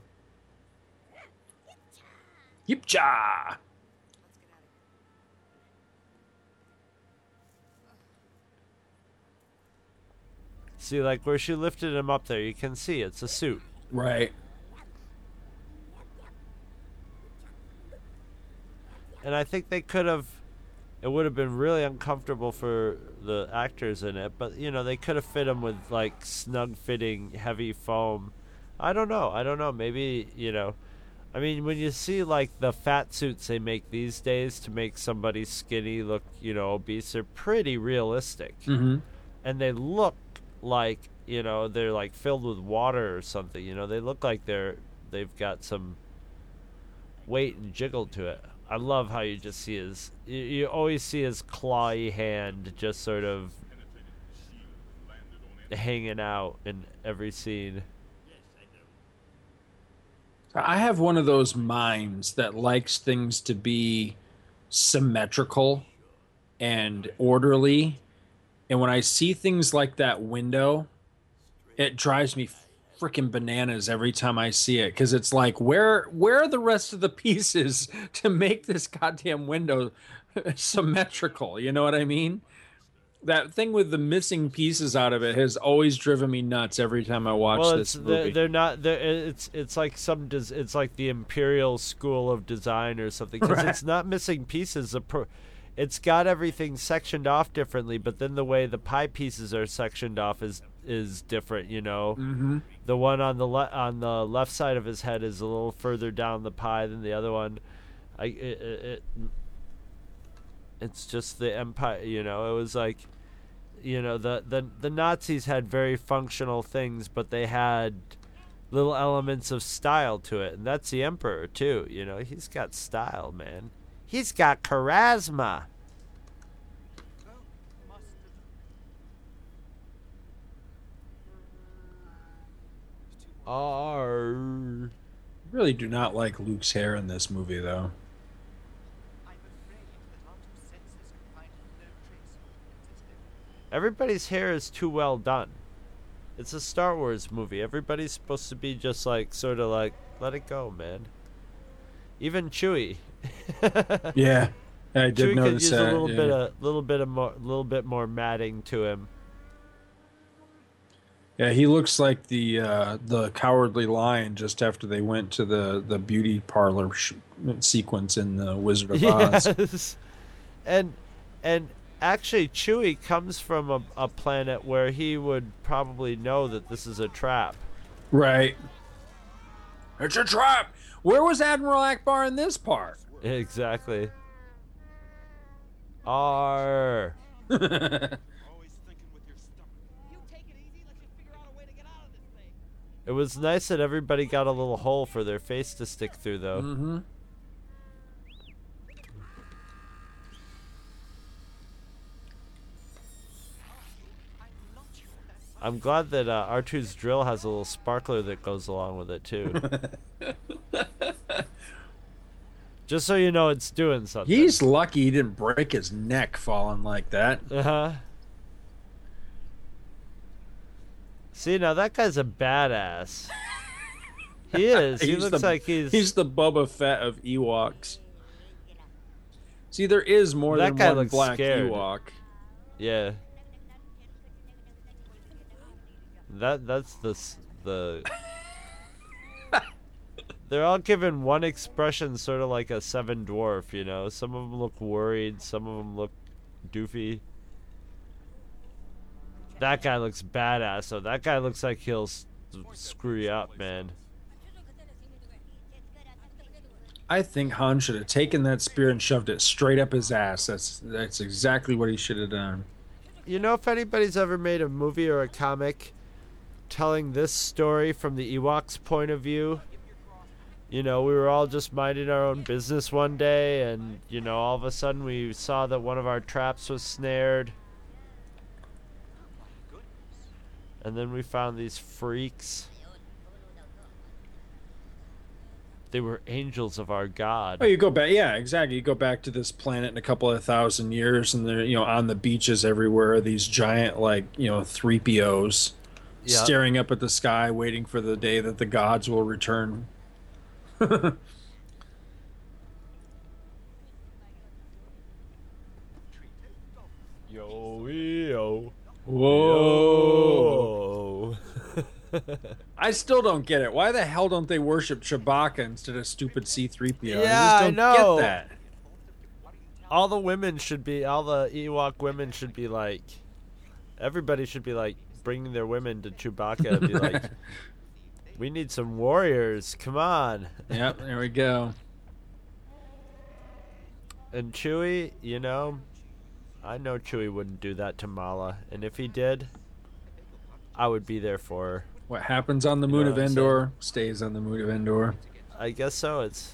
Speaker 7: Yipcha!
Speaker 2: See like where she lifted him up there you can see it's a suit
Speaker 7: Right.
Speaker 2: and I think they could have. It would have been really uncomfortable for the actors in it, but you know they could have fit him with like snug fitting heavy foam. I don't know. I don't know. Maybe you know. I mean, when you see like the fat suits they make these days to make somebody skinny look, you know, obese, they're pretty realistic,
Speaker 7: Mm-hmm.
Speaker 2: and they look like you know they're like filled with water or something. You know, they look like they're they've got some weight and jiggle to it. I love how you just see his. You, you always see his clawy hand just sort of hanging out in every scene.
Speaker 7: I have one of those minds that likes things to be symmetrical and orderly. And when I see things like that window, it drives me freaking bananas every time I see it because it's like where where are the rest of the pieces to make this goddamn window symmetrical? You know what I mean? That thing with the missing pieces out of it has always driven me nuts every time I watch
Speaker 2: well,
Speaker 7: this movie.
Speaker 2: they're, they're not. They're, it's it's like some. Des, it's like the Imperial School of Design or something. Because
Speaker 7: Right.
Speaker 2: it's not missing pieces. The pro, it's got everything sectioned off differently, but then the way the pie pieces are sectioned off is is different. You know,
Speaker 7: mm-hmm.
Speaker 2: the one on the le- on the left side of his head is a little further down the pie than the other one. I it, it, it it's just the empire. You know, it was like you know the the the Nazis had very functional things, but they had little elements of style to it, and that's the emperor too. You know, he's got style, man. He's got charisma. Arr.
Speaker 7: really do not like Luke's hair in this movie though.
Speaker 9: I'm afraid that Artoo's senses can find no trace of existence.
Speaker 2: Everybody's hair is too well done. It's a Star Wars movie. Everybody's supposed to be just like sort of like let it go, man. Even Chewie.
Speaker 7: Yeah, I did
Speaker 2: Chewie could
Speaker 7: notice
Speaker 2: use
Speaker 7: that.
Speaker 2: a little
Speaker 7: yeah.
Speaker 2: bit of little bit of more little bit more matting to him.
Speaker 7: Yeah, he looks like the uh, the cowardly lion just after they went to the the beauty parlor sh- sequence in the Wizard of Oz.
Speaker 2: Yes. and and actually Chewie comes from a, a planet where he would probably know that this is a trap.
Speaker 7: Right. It's a trap. Where was Admiral Ackbar in this part?
Speaker 2: Exactly. R.
Speaker 9: Always thinking with your stomach. You take it easy. Let's just figure out a way to get out of this thing.
Speaker 2: It was nice that everybody got a little hole for their face to stick through, though.
Speaker 7: Mm-hmm.
Speaker 9: I'm not sure that's
Speaker 2: I'm glad that uh, R2's drill has a little sparkler that goes along with it, too. Just so you know, it's doing something.
Speaker 7: He's lucky he didn't break his neck falling like that.
Speaker 2: Uh huh. See, now that guy's a badass. He is. He looks
Speaker 7: the-
Speaker 2: like he's.
Speaker 7: He's the Boba Fett of Ewoks. See, there is more
Speaker 2: That
Speaker 7: than
Speaker 2: guy
Speaker 7: one
Speaker 2: looks
Speaker 7: black
Speaker 2: scared.
Speaker 7: Ewok.
Speaker 2: Yeah. That that's the the. They're all given one expression, sort of like a seven dwarf. You know, some of them look worried, some of them look doofy. That guy looks badass. So that guy looks like he'll s- screw you up, man.
Speaker 7: I think Han should have taken that spear and shoved it straight up his ass. That's that's exactly what he should have done.
Speaker 2: You know, if anybody's ever made a movie or a comic telling this story from the Ewoks' point of view, you know, we were all just minding our own business one day, and, you know, all of a sudden we saw that one of our traps was snared. And then we found these freaks. They were angels of our God.
Speaker 7: Oh, you go back, yeah, exactly. You go back to this planet in a couple of thousand years, and they're you know on the beaches everywhere. These giant like you know three POs
Speaker 2: Yeah.
Speaker 7: staring up at the sky, waiting for the day that the gods will return.
Speaker 2: Yo, yo.
Speaker 7: Whoa! I still don't get it. Why the hell don't they worship Chewbacca instead of stupid C three PO?
Speaker 2: Yeah,
Speaker 7: I
Speaker 2: I
Speaker 7: just don't
Speaker 2: know.
Speaker 7: get that.
Speaker 2: all the women should be all the Ewok women should be like everybody should be like bringing their women to Chewbacca and be like we need some warriors come on
Speaker 7: Yep, there we go.
Speaker 2: and Chewie you know I know Chewie wouldn't do that to Malla and if he did I would be there for her
Speaker 7: What happens on the
Speaker 2: You know
Speaker 7: moon of? Endor stays on the moon of Endor.
Speaker 2: I guess so it's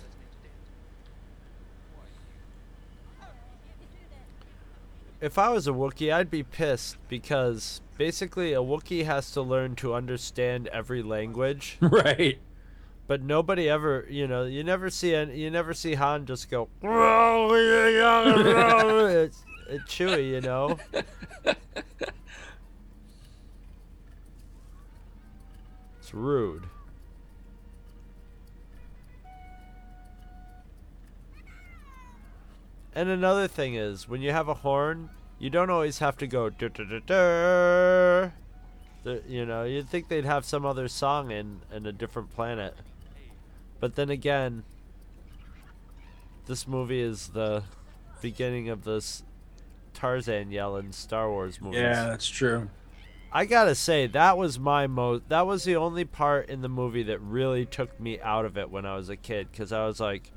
Speaker 2: If I was a Wookiee, I'd be pissed because basically a Wookiee has to learn to understand every language.
Speaker 7: right.
Speaker 2: But nobody ever, you know, you never see an, you never see Han just go. it's, it's Chewie, you know. It's rude. And another thing is, when you have a horn, you don't always have to go. You know, you'd think they'd have some other song in in a different planet. But then again, this movie is the beginning of this Tarzan yell in Star Wars movies.
Speaker 7: Yeah, that's true.
Speaker 2: I gotta say that was my most. That was the only part in the movie that really took me out of it when I was a kid, because I was like,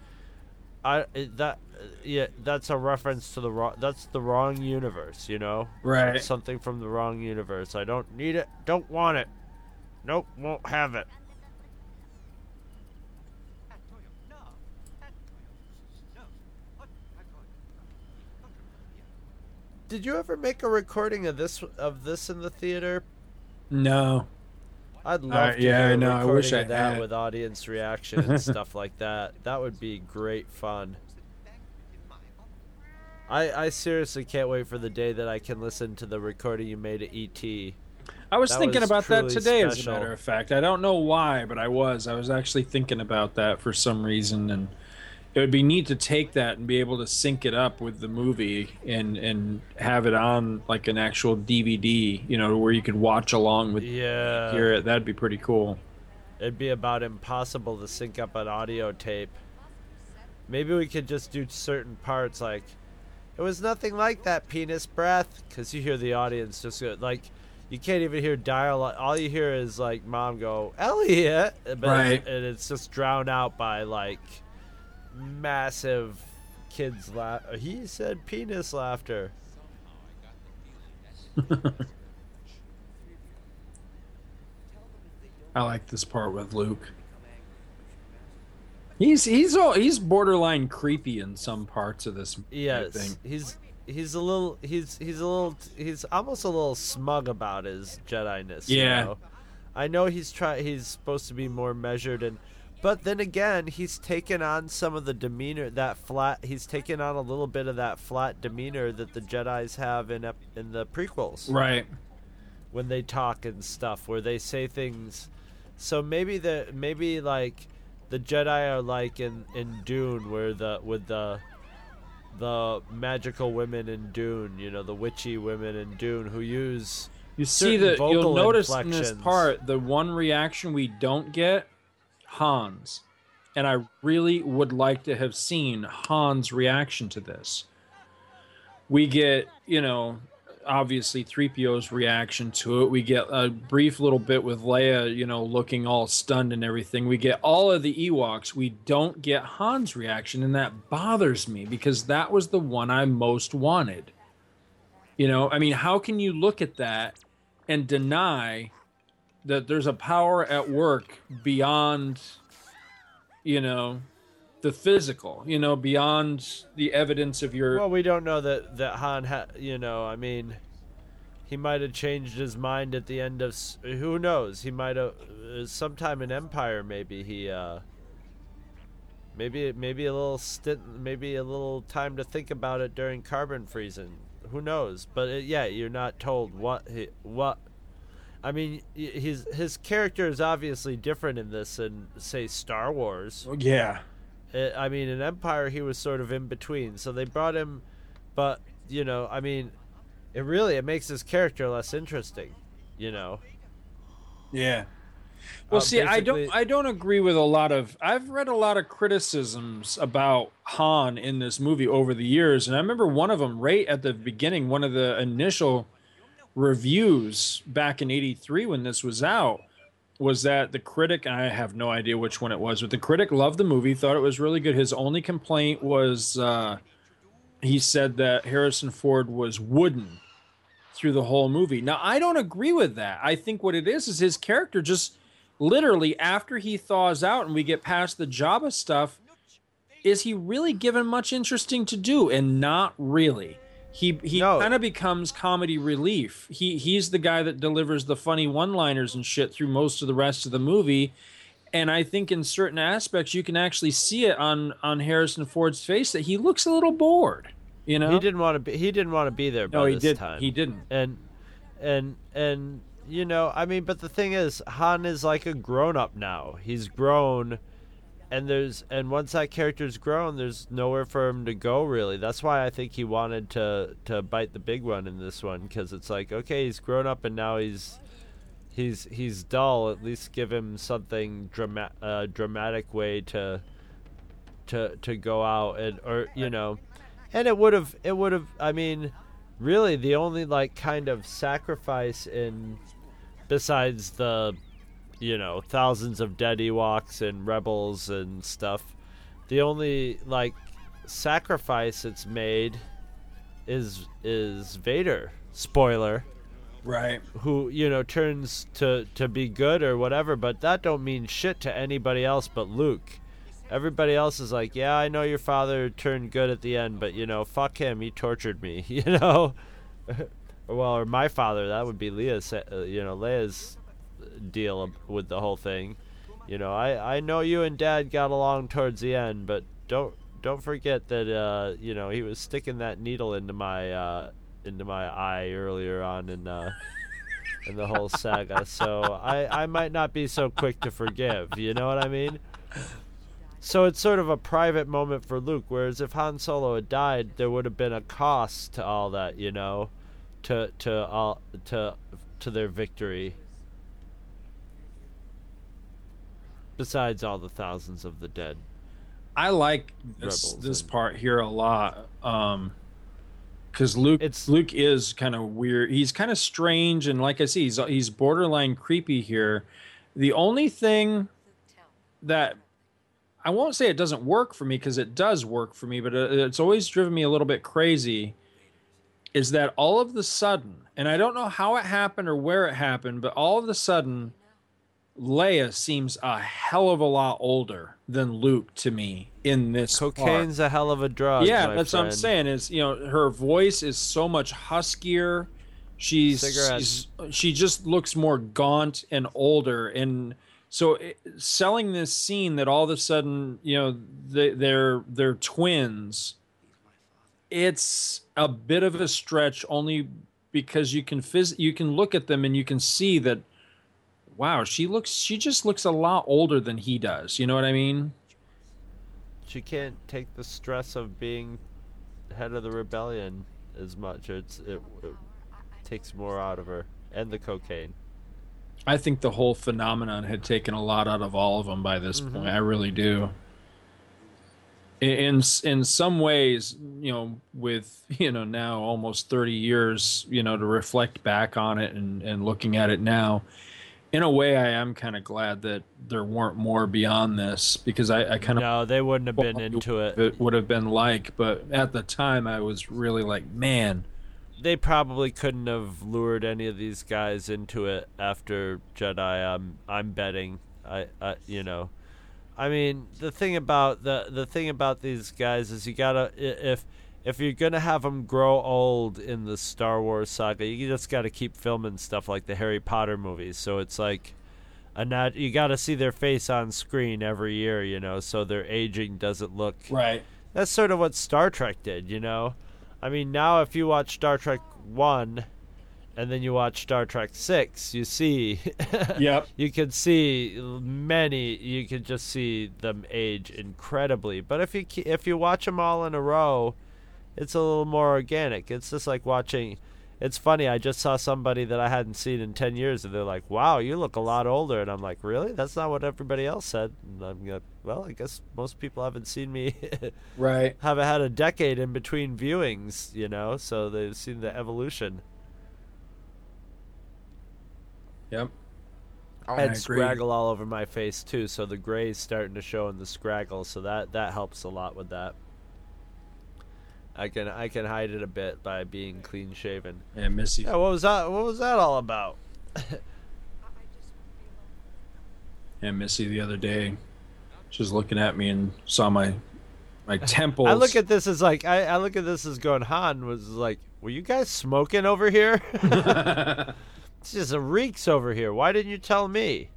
Speaker 2: I eh, that eh, yeah, that's a reference to the wrong. That's the wrong universe, you know.
Speaker 7: Right.
Speaker 2: Something from the wrong universe. I don't need it. Don't want it. Nope, won't have it. Did you ever make a recording of this of this in the theater?
Speaker 7: No.
Speaker 2: I'd love
Speaker 7: Uh,
Speaker 2: to
Speaker 7: yeah,
Speaker 2: hear
Speaker 7: know, I wish I
Speaker 2: that
Speaker 7: had.
Speaker 2: with audience reaction and stuff like that. That would be great fun. I I seriously can't wait for the day that I can listen to the recording you made at ET.
Speaker 7: I was
Speaker 2: That
Speaker 7: thinking
Speaker 2: was
Speaker 7: about that today, as a matter of fact. I don't know why, but I was. I was actually thinking about that for some reason, and it would be neat to take that and be able to sync it up with the movie and and have it on like an actual DVD, you know, where you could watch along with
Speaker 2: Yeah.
Speaker 7: hear it. That'd be pretty cool.
Speaker 2: It'd be about impossible to sync up an audio tape. Maybe we could just do certain parts like it was nothing like that penis breath cuz you hear the audience just go, like you can't even hear dialogue. All you hear is like mom go, "Elliot," but
Speaker 7: Right.
Speaker 2: and it's just drowned out by like massive kids laugh. He said penis laughter.
Speaker 7: I like this part with Luke. He's he's all, he's borderline creepy in some parts of this.
Speaker 2: Yes,
Speaker 7: thing.
Speaker 2: he's he's a little he's he's a little he's almost a little smug about his Jedi-ness. you
Speaker 7: Yeah.
Speaker 2: know? I know he's try he's supposed to be more measured and, but then again he's taken on some of the demeanor that flat. He's taken on a little bit of that flat demeanor that the Jedi's have in in the prequels
Speaker 7: Right.
Speaker 2: when they talk and stuff, where they say things. So maybe the maybe like the Jedi are like in in Dune, where the with the the magical women in Dune, you know, the witchy women in Dune who use
Speaker 7: You see that you'll notice in this part the one reaction we don't get Hans. And I really would like to have seen Hans' reaction to this. We get, you know, obviously 3PO's reaction to it. We get a brief little bit with Leia, you know, looking all stunned and everything. We get all of the Ewoks. We don't get Hans' reaction, and that bothers me because that was the one I most wanted. You know, I mean, how can you look at that and deny that there's a power at work beyond, you know, the physical, you know, beyond the evidence of your.
Speaker 2: Well, we don't know that that Han had. You know, I mean, he might have changed his mind at the end of. Who knows? He might have. Uh, sometime in Empire, maybe he. uh Maybe maybe a little stint, maybe a little time to think about it during carbon freezing. Who knows? But uh yeah, you're not told what he what. I mean, his his character is obviously different in this than say Star Wars.
Speaker 7: yeah.
Speaker 2: Uh, I mean, in Empire, he was sort of in between. So they brought him, but you know, I mean, it really it makes his character less interesting. You know.
Speaker 7: Yeah. Well,
Speaker 2: Uh,
Speaker 7: see, I don't, I don't agree with a lot of. I've read a lot of criticisms about Han in this movie over the years, and I remember one of them right at the beginning, one of the initial reviews back in '83 when this was out, was that the critic, and I have no idea which one it was, but the critic loved the movie, thought it was really good. His only complaint was uh, he said that Harrison Ford was wooden through the whole movie. Now, I don't agree with that. I think what it is is his character just literally after he thaws out and we get past the Jabba stuff, is he really given much interesting to do? And not really. He he
Speaker 2: No.
Speaker 7: kind of becomes comedy relief. He he's the guy that delivers the funny one-liners and shit through most of the rest of the movie. And I think in certain aspects you can actually see it on on Harrison Ford's face that he looks a little bored. You know,
Speaker 2: He didn't want to be. He didn't want to be there. By
Speaker 7: No, he did-
Speaker 2: Time.
Speaker 7: he didn't.
Speaker 2: And and and you know, I mean, but the thing is, Han is like a grown up now. He's grown, and there's and once that character's grown, there's nowhere for him to go really. That's why I think he wanted to to bite the big one in this one because it's like okay, he's grown up and now he's. He's he's dull. At least give him something drama- uh, dramatic way to to to go out and or you know and it would have it would have i mean really the only like kind of sacrifice in besides the you know thousands of dead ewoks and rebels and stuff. The only like sacrifice it's made is is vader spoiler
Speaker 7: right.
Speaker 2: who you know turns to to be good or whatever but that don't mean shit to anybody else but luke. Everybody else is like yeah i know your father turned good at the end but you know fuck him he tortured me you know? Well or my father that would be leah's uh, you know leia's deal with the whole thing. You know i i know you and dad got along towards the end but don't don't forget that uh you know he was sticking that needle into my uh into my eye earlier on in uh in the whole saga. So i i might not be so quick to forgive you know what i mean? So it's sort of a private moment for Luke, whereas if Han Solo had died, there would have been a cost to all that, you know, to to all to to their victory. Besides all the thousands of the dead.
Speaker 7: I like this, this
Speaker 2: and-
Speaker 7: part here a lot. Um, because Luke,
Speaker 2: It's-
Speaker 7: Luke is kind of weird. He's kind of strange, and like I see, he's he's borderline creepy here. The only thing that I won't say it doesn't work for me because it does work for me, but it's always driven me a little bit crazy. Is that all of the sudden, and I don't know how it happened or where it happened, but all of a sudden, Leia seems a hell of a lot older than Luke to me in this part.
Speaker 2: Cocaine's a hell of a drug.
Speaker 7: Yeah, that's what I'm saying. Is you know her voice is so much huskier. She's, she's- she just looks more gaunt and older, and so it, selling this scene that all of a sudden you know they, they're they're twins. It's a bit of a stretch, only because you can phys- you can look at them and you can see that. Wow, she looks. She just looks a lot older than he does. You know what I mean?
Speaker 2: She can't take the stress of being head of the rebellion as much. It's it, it takes more out of her. and the cocaine.
Speaker 7: I think the whole phenomenon had taken a lot out of all of them by this
Speaker 2: Mhm.
Speaker 7: point. I really do. In, in in some ways, you know, with you know now almost thirty years, you know, to reflect back on it and and looking at it now, in a way, I am kind of glad that there weren't more beyond this because I, I kind of
Speaker 2: No, they wouldn't have been into it.
Speaker 7: it would have been like, but at the time, I was really like, man,
Speaker 2: They probably couldn't have lured any of these guys into it after Jedi. I'm I'm betting. I, I you know, I mean the thing about the the thing about these guys is you gotta if if you're gonna have them grow old in the Star Wars saga, you just gotta keep filming stuff like the Harry Potter movies. So it's like. A nat- you got to see their face on screen every year, you know, so their aging doesn't look
Speaker 7: right.
Speaker 2: that's sort of what Star Trek did, you know. I mean, now if you watch Star Trek one, and then you watch Star Trek six, you see,
Speaker 7: Yep.
Speaker 2: you can see many. You can just see them age incredibly. But if you if you watch them all in a row, it's a little more organic. It's just like watching. It's funny. I just saw somebody that I hadn't seen in ten years, and they're like, "Wow, you look a lot older." And I'm like, "Really? That's not what everybody else said." And I'm like, "Well, I guess most people haven't seen me
Speaker 7: Right.
Speaker 2: haven't had a decade in between viewings, you know, so they've seen the evolution.
Speaker 7: Yep.
Speaker 2: I
Speaker 7: And
Speaker 2: had
Speaker 7: I agree.
Speaker 2: scraggle all over my face too, so the gray's starting to show in the scraggle, so that that helps a lot with that. I can I can hide it a bit by being clean shaven.
Speaker 7: Yeah, Missy.
Speaker 2: Yeah, what was that? What was that all about?
Speaker 7: Yeah, Missy the other day, she was looking at me and saw my my temples.
Speaker 2: I look at this as like I, I look at this as going Han was like, were you guys smoking over here? it's just a reeks over here. Why didn't you tell me?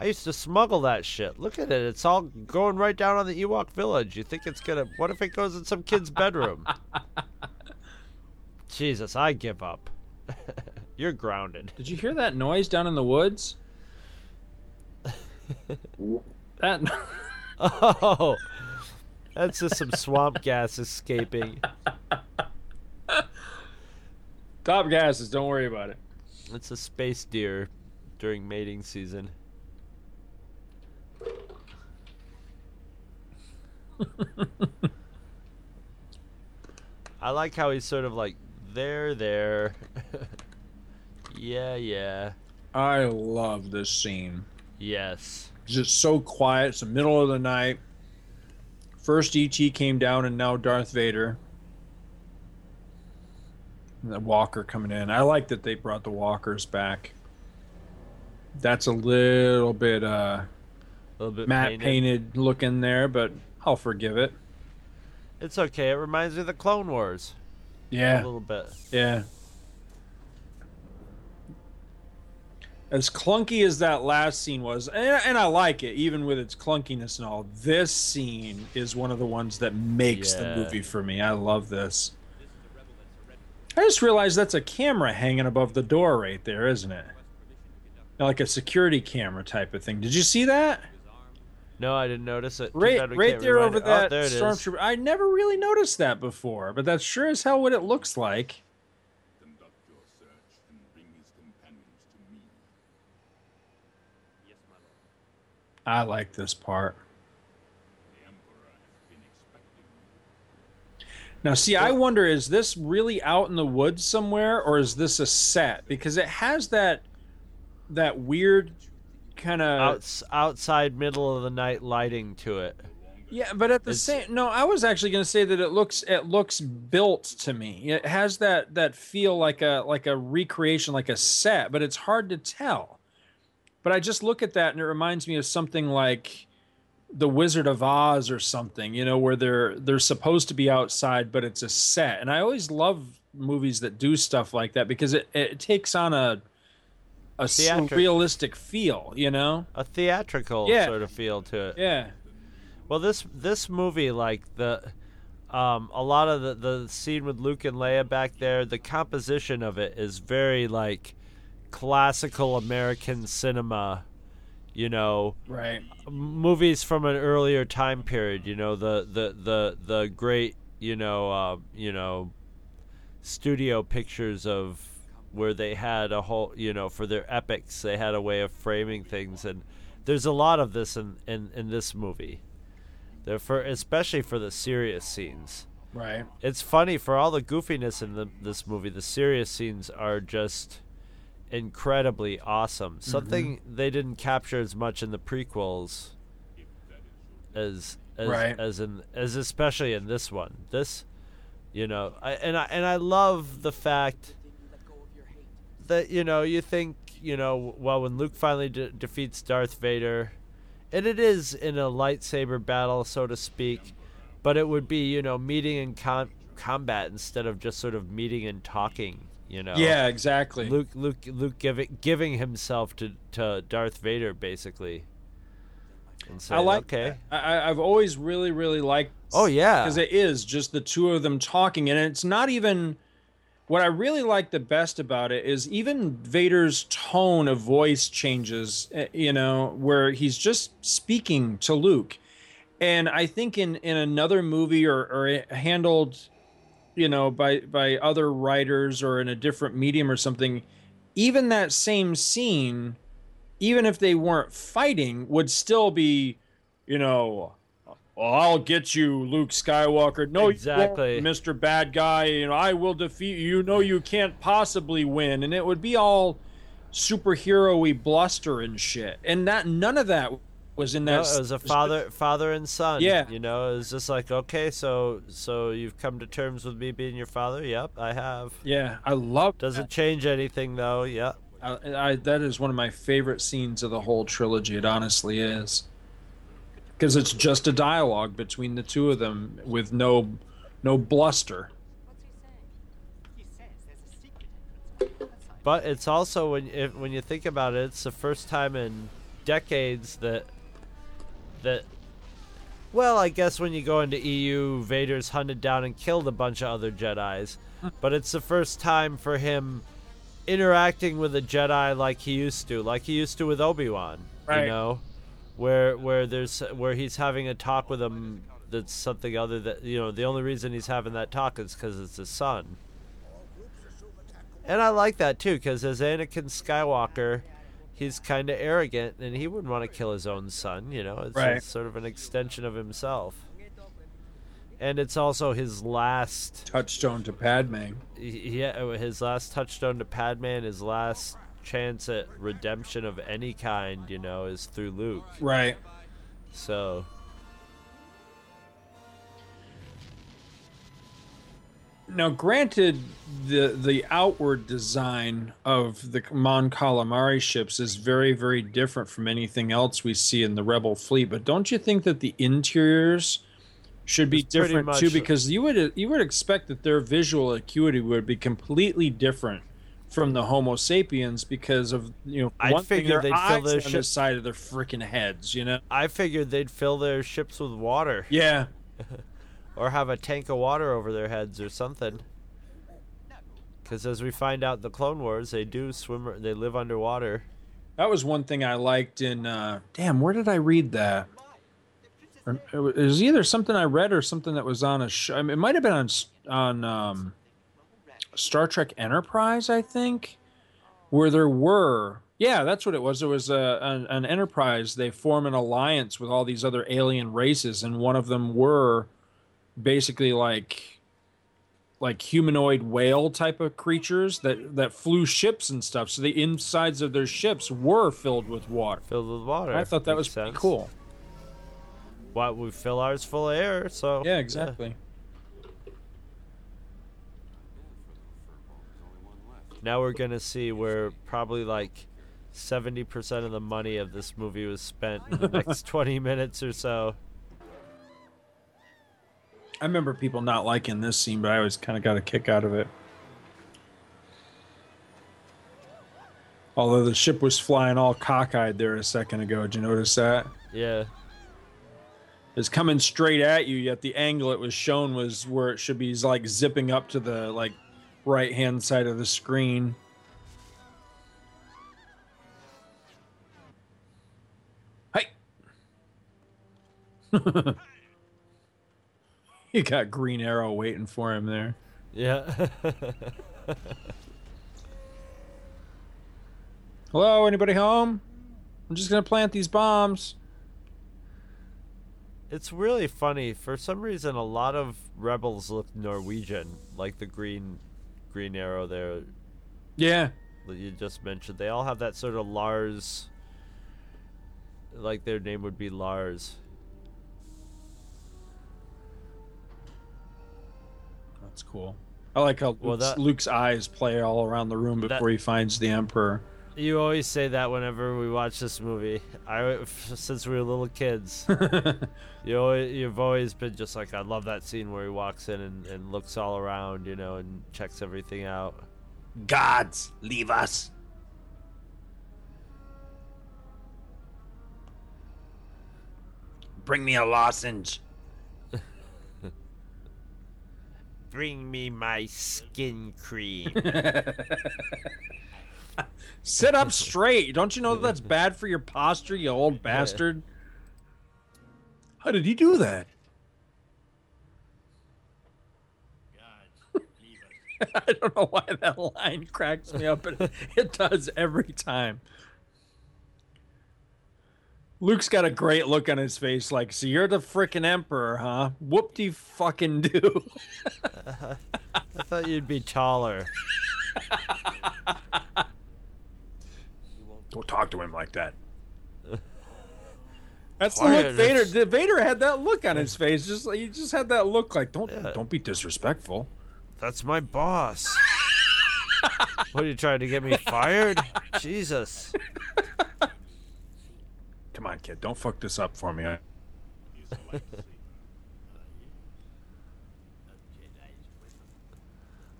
Speaker 2: I used to smuggle that shit. Look at it. It's all going right down on the Ewok village. You think it's gonna? What if it goes in some kid's bedroom? Jesus, I give up. You're grounded.
Speaker 7: Did you hear that noise down in the woods? that
Speaker 2: Oh, that's just some swamp gas escaping.
Speaker 7: top gases. Don't worry about it.
Speaker 2: It's a space deer during mating season. I like how he's sort of like there, there. yeah, yeah.
Speaker 7: I love this scene.
Speaker 2: Yes.
Speaker 7: Just so quiet. It's the middle of the night. First ET came down, and now Darth Vader. And the Walker coming in. I like that they brought the Walkers back. That's a little bit uh,
Speaker 2: A little bit
Speaker 7: matte
Speaker 2: painted.
Speaker 7: painted looking there, but I'll forgive it.
Speaker 2: It's okay. It reminds me of the Clone Wars.
Speaker 7: Yeah.
Speaker 2: A little bit.
Speaker 7: Yeah. As clunky as that last scene was, and, and I like it, even with its clunkiness and all, this scene is one of the ones that makes
Speaker 2: Yeah.
Speaker 7: the movie for me. I love this. I just realized that's a camera hanging above the door right there, isn't it? Like a security camera type of thing. Did you see that?
Speaker 2: No, I didn't notice it.
Speaker 7: Right, right there over
Speaker 2: it. Oh,
Speaker 7: that
Speaker 2: there it is.
Speaker 7: stormtrooper. I never really noticed that before, but that's sure as hell what it looks like. I like this part. Now, see, I wonder is this really out in the woods somewhere, or is this a set? Because it has that that weird kind of
Speaker 2: Outs- outside middle of the night lighting to it.
Speaker 7: yeah, but at the
Speaker 2: It's-
Speaker 7: same no, I was actually going to say that it looks it looks built to me. It has that that feel like a like a recreation, like a set, but it's hard to tell. But I just look at that and it reminds me of something like the Wizard of Oz or something, you know, where they're they're supposed to be outside, but it's a set. And I always love movies that do stuff like that because it, it takes on a a
Speaker 2: Theatric-
Speaker 7: realistic feel, you know?
Speaker 2: A theatrical
Speaker 7: Yeah.
Speaker 2: sort of feel to it.
Speaker 7: Yeah.
Speaker 2: Well, this this movie, like the, um, a lot of the the scene with Luke and Leia back there, the composition of it is very like classical American cinema. You know,
Speaker 7: Right.
Speaker 2: movies from an earlier time period. You know, the the the the great you know uh, you know studio pictures of where they had a whole you know for their epics they had a way of framing things and there's a lot of this in in, in this movie. They're for especially for the serious scenes.
Speaker 7: Right.
Speaker 2: it's funny for all the goofiness in the, this movie the serious scenes are just incredibly awesome. Mm-hmm. Something they didn't capture as much in the prequels as as
Speaker 7: Right.
Speaker 2: as in as especially in this one. This you know I, and I and I love the fact that you know you think you know well when Luke finally de- defeats Darth Vader and it is in a lightsaber battle so to speak but it would be you know meeting in com- combat instead of just sort of meeting and talking you know
Speaker 7: Yeah, exactly.
Speaker 2: Luke Luke Luke giving giving himself to to Darth Vader basically
Speaker 7: I like.
Speaker 2: okay
Speaker 7: I, I- I've always really, really liked.
Speaker 2: Oh, yeah.
Speaker 7: because it is just the two of them talking, and it's not even. What I really like the best about it is even Vader's tone of voice changes. eh, You know, where he's just speaking to Luke, and I think in in another movie or or handled, you know, by by other writers or in a different medium or something, even that same scene even if they weren't fighting, would still be, you know, well, I'll get you, Luke Skywalker. No,
Speaker 2: Exactly.
Speaker 7: Mr. Bad Guy. You know, I will defeat you. You know, you can't possibly win, and it would be all superhero-y bluster and shit. And that none of that was in that.
Speaker 2: No, it was a father father and son
Speaker 7: Yeah.
Speaker 2: you know it was just like okay so so you've come to terms with me being your father yep I have
Speaker 7: Yeah, I love.
Speaker 2: doesn't change anything though yep
Speaker 7: I, I, that is one of my favorite scenes of the whole trilogy. It honestly is, because it's just a dialogue between the two of them with no, no bluster.
Speaker 2: But it's also when if, when you think about it, it's the first time in decades that that well, I guess when you go into EU, Vader's hunted down and killed a bunch of other Jedi's, but it's the first time for him interacting with a Jedi like he used to, like he used to with Obi-Wan,
Speaker 7: Right.
Speaker 2: you know, where where there's where he's having a talk with him that's something other that you know, the only reason he's having that talk is cuz it's his son. And I like that too, because as Anakin Skywalker, he's kind of arrogant, and he wouldn't want to kill his own son. You know, it's
Speaker 7: Right.
Speaker 2: it's sort of an extension of himself. And it's also his last,
Speaker 7: Touchstone to Padme.
Speaker 2: yeah, his last touchstone to Padme, and his last chance at redemption of any kind. You know, is through Luke.
Speaker 7: Right.
Speaker 2: So
Speaker 7: Now, granted, the the outward design of the Mon Calamari ships is very, very different from anything else we see in the Rebel fleet. But don't you think that the interiors should be
Speaker 2: It's
Speaker 7: different too? Because you would you would expect that their visual acuity would be completely different from the Homo sapiens because of you know
Speaker 2: I'd
Speaker 7: one thing,
Speaker 2: they'd fill their
Speaker 7: on the side of their freaking heads. You know?
Speaker 2: I figured they'd fill their ships with water.
Speaker 7: Yeah.
Speaker 2: or have a tank of water over their heads or something. Because as we find out the Clone Wars, they do swim. They live underwater.
Speaker 7: That was one thing I liked in. Uh, damn, where did I read that? Or- It was either something I read or something that was on a show. I mean, it might have been on on um, Star Trek Enterprise, I think, where there were. Yeah, that's what it was. There was a, an, an Enterprise. They form an alliance with all these other alien races, and one of them were basically like like humanoid whale type of creatures that that flew ships and stuff. So the insides of their ships were filled with water.
Speaker 2: Filled with water.
Speaker 7: I thought that was
Speaker 2: Makes
Speaker 7: pretty
Speaker 2: sense.
Speaker 7: cool.
Speaker 2: Why we fill ours full of air? So
Speaker 7: Yeah, exactly.
Speaker 2: Now we're gonna see where probably like seventy percent of the money of this movie was spent in the next twenty minutes or so.
Speaker 7: I remember people not liking this scene, but I always kind of got a kick out of it. Although the ship was flying all cockeyed there a second ago, did you notice that?
Speaker 2: Yeah.
Speaker 7: It's coming straight at you, yet the angle it was shown was where it should be like zipping up to the like right hand side of the screen. Hey. he got Green Arrow waiting for him there.
Speaker 2: Yeah.
Speaker 7: Hello, anybody home? I'm just gonna plant these bombs.
Speaker 2: It's really funny. For some reason, a lot of rebels look Norwegian, like the green, green arrow there
Speaker 7: Yeah.
Speaker 2: that you just mentioned. They all have that sort of Lars, like their name would be Lars.
Speaker 7: That's cool. I like how
Speaker 2: Well,
Speaker 7: Luke's,
Speaker 2: that-
Speaker 7: Luke's eyes play all around the room before he finds the Emperor.
Speaker 2: You always say that whenever we watch this movie. I since we were little kids. you always, you've always been just like I love that scene where he walks in and, and looks all around, you know, and checks everything out.
Speaker 4: Gods, leave us. Bring me a lozenge.
Speaker 2: Bring me my skin cream.
Speaker 7: Sit up straight. Don't you know that that's bad for your posture, you old bastard? How did he do that? I don't know why that line cracks me up, but it does every time. Luke's got a great look on his face, like, so you're the freaking emperor, huh? Whoop de fucking do.
Speaker 2: I thought you'd be taller.
Speaker 7: Don't talk to him like that. That's the look Vader. Vader had that look on his face. Just like he just had that look like don't don't be disrespectful.
Speaker 2: That's my boss. what are you trying to get me fired? Jesus.
Speaker 7: Come on, kid, don't fuck this up for me.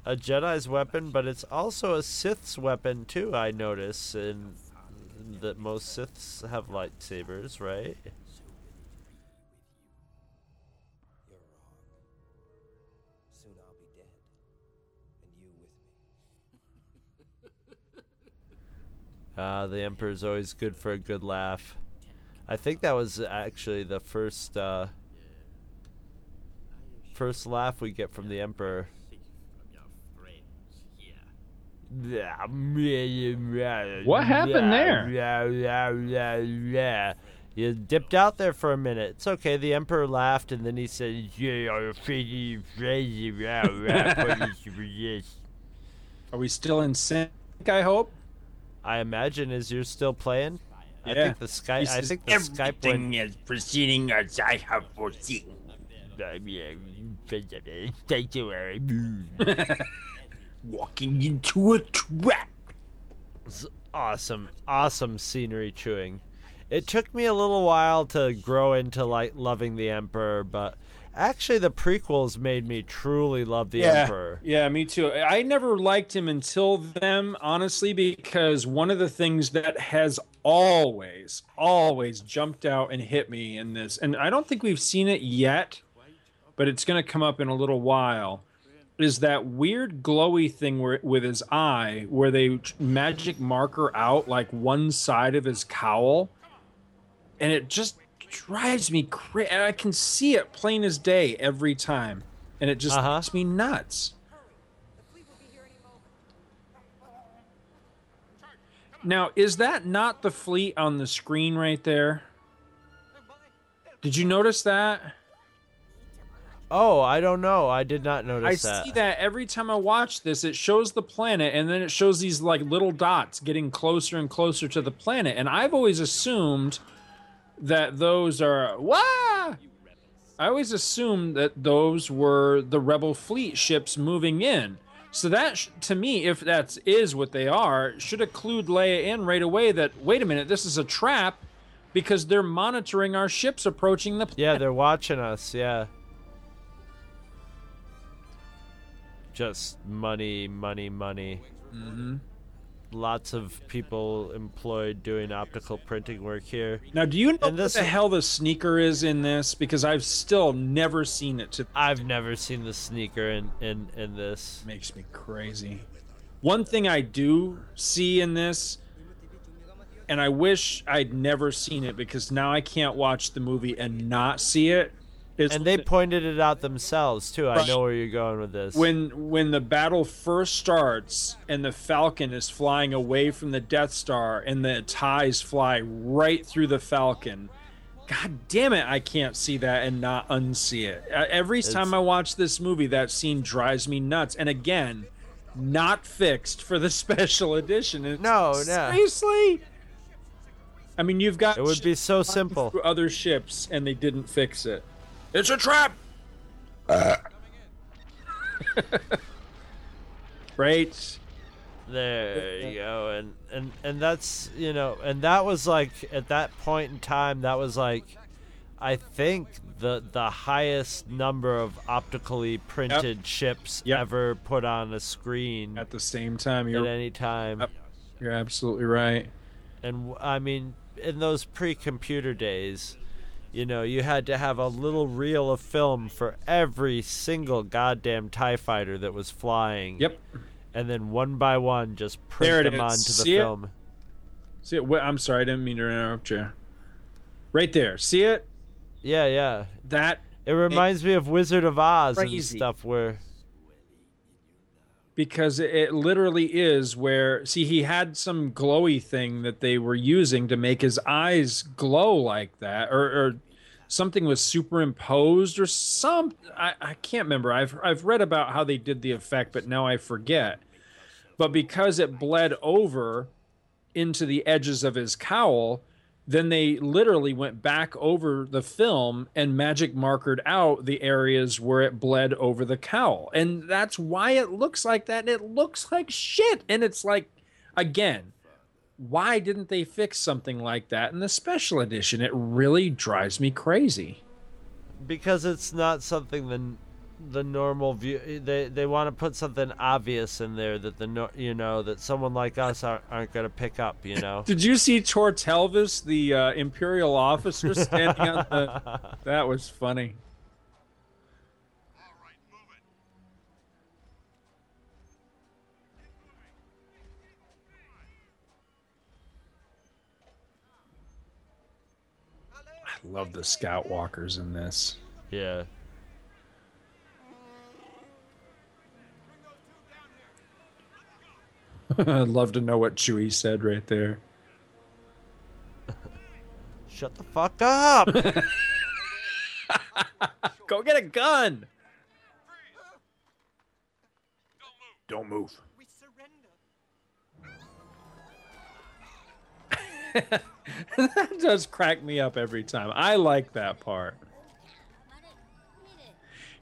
Speaker 2: A Jedi's weapon, but it's also a Sith's weapon too. I notice, that most Siths have lightsabers, right? Uh, the Emperor's always good for a good laugh. I think that was actually the first uh, first laugh we get from the Emperor.
Speaker 7: What happened there?
Speaker 2: You dipped out there for a minute. It's okay. The Emperor laughed and then he said, "Yeah, I'm
Speaker 7: Are we still in sync? I hope.
Speaker 2: I imagine as you're still playing. I think the Skype.
Speaker 7: He
Speaker 2: I think the Skype
Speaker 4: Everything is proceeding as I have foreseen. Walking into a trap.
Speaker 2: Awesome, awesome scenery chewing. It took me a little while to grow into like loving the Emperor, but actually the prequels made me truly love the
Speaker 7: yeah,
Speaker 2: Emperor.
Speaker 7: yeah, me too. I never liked him until them, honestly, because one of the things that has always, always jumped out and hit me in this, and I don't think we've seen it yet, but it's going to come up in a little while, is that weird glowy thing where, with his eye, where they magic marker out like one side of his cowl, and it just drives me crazy. I can see it plain as day every time, and it just uh-huh. makes me nuts. Now, is that not the fleet on the screen right there? Did you notice that?
Speaker 2: Oh, I don't know. I did not
Speaker 7: I
Speaker 2: notice that.
Speaker 7: see that every time I watch this. It shows the planet, and then it shows these like little dots getting closer and closer to the planet. And I've always assumed that those are wah. I always assumed that those were the rebel fleet ships moving in. So that, sh- to me, if that is what they are, should have clued Leia in right away that wait a minute, this is a trap because they're monitoring our ships approaching the planet.
Speaker 2: Yeah, they're watching us. Yeah. Just money, money, money.
Speaker 7: Mm-hmm.
Speaker 2: Lots of people employed doing optical printing work here.
Speaker 7: Now, do you know
Speaker 2: And this-
Speaker 7: what the hell the sneaker is in this? Because I've still never seen it. To
Speaker 2: I've never seen the sneaker in in in this.
Speaker 7: Makes me crazy. One thing I do see in this, and I wish I'd never seen it because now I can't watch the movie and not see it, It's
Speaker 2: and they pointed it out themselves too. I know where you're going with this.
Speaker 7: when when the battle first starts and the Falcon is flying away from the Death Star and the ties fly right through the Falcon. God damn it, I can't see that and not unsee it. Uh, Every time I watch this movie, that scene drives me nuts. And again, not fixed for the special edition. It's-
Speaker 2: No, no.
Speaker 7: Seriously? I mean, you've got
Speaker 2: it would be so simple.
Speaker 7: other ships and they didn't fix it. It's a trap. Uh. right.
Speaker 2: There you go, and and and that's you know, and that was like at that point in time, that was like, I think the the highest number of optically printed ships
Speaker 7: Yep.
Speaker 2: ever put on a screen
Speaker 7: At the same time,
Speaker 2: at
Speaker 7: you're
Speaker 2: any time.
Speaker 7: you're absolutely right.
Speaker 2: And I mean, in those pre-computer days, you know, you had to have a little reel of film for every single goddamn Tie Fighter that was flying.
Speaker 7: Yep.
Speaker 2: And then one by one, just print
Speaker 7: it
Speaker 2: them
Speaker 7: is.
Speaker 2: onto the
Speaker 7: See it?
Speaker 2: film.
Speaker 7: See it? I'm sorry, I didn't mean to interrupt you. Right there. See it?
Speaker 2: Yeah, yeah.
Speaker 7: That
Speaker 2: It reminds me of Wizard of Oz and stuff where
Speaker 7: because it, it literally is where see he had some glowy thing that they were using to make his eyes glow like that or, or something was superimposed or some I, I can't remember I've I've read about how they did the effect but now I forget but because it bled over into the edges of his cowl then they literally went back over the film and magic markered out the areas where it bled over the cowl. And that's why it looks like that. And it looks like shit. And it's like, again, why didn't they fix something like that in the special edition? It really drives me crazy.
Speaker 2: because it's not something the the normal view they they want to put something obvious in there that the you know that someone like us aren't, aren't going to pick up you know
Speaker 7: Did you see Tortelvis, the uh, Imperial officer, standing on the. That was funny. Love the scout walkers in this.
Speaker 2: yeah
Speaker 7: I'd love to know what Chewie said right there.
Speaker 2: shut the fuck up
Speaker 7: Go get a gun. Don't move.
Speaker 9: We surrender.
Speaker 7: That does crack me up every time. I like that part.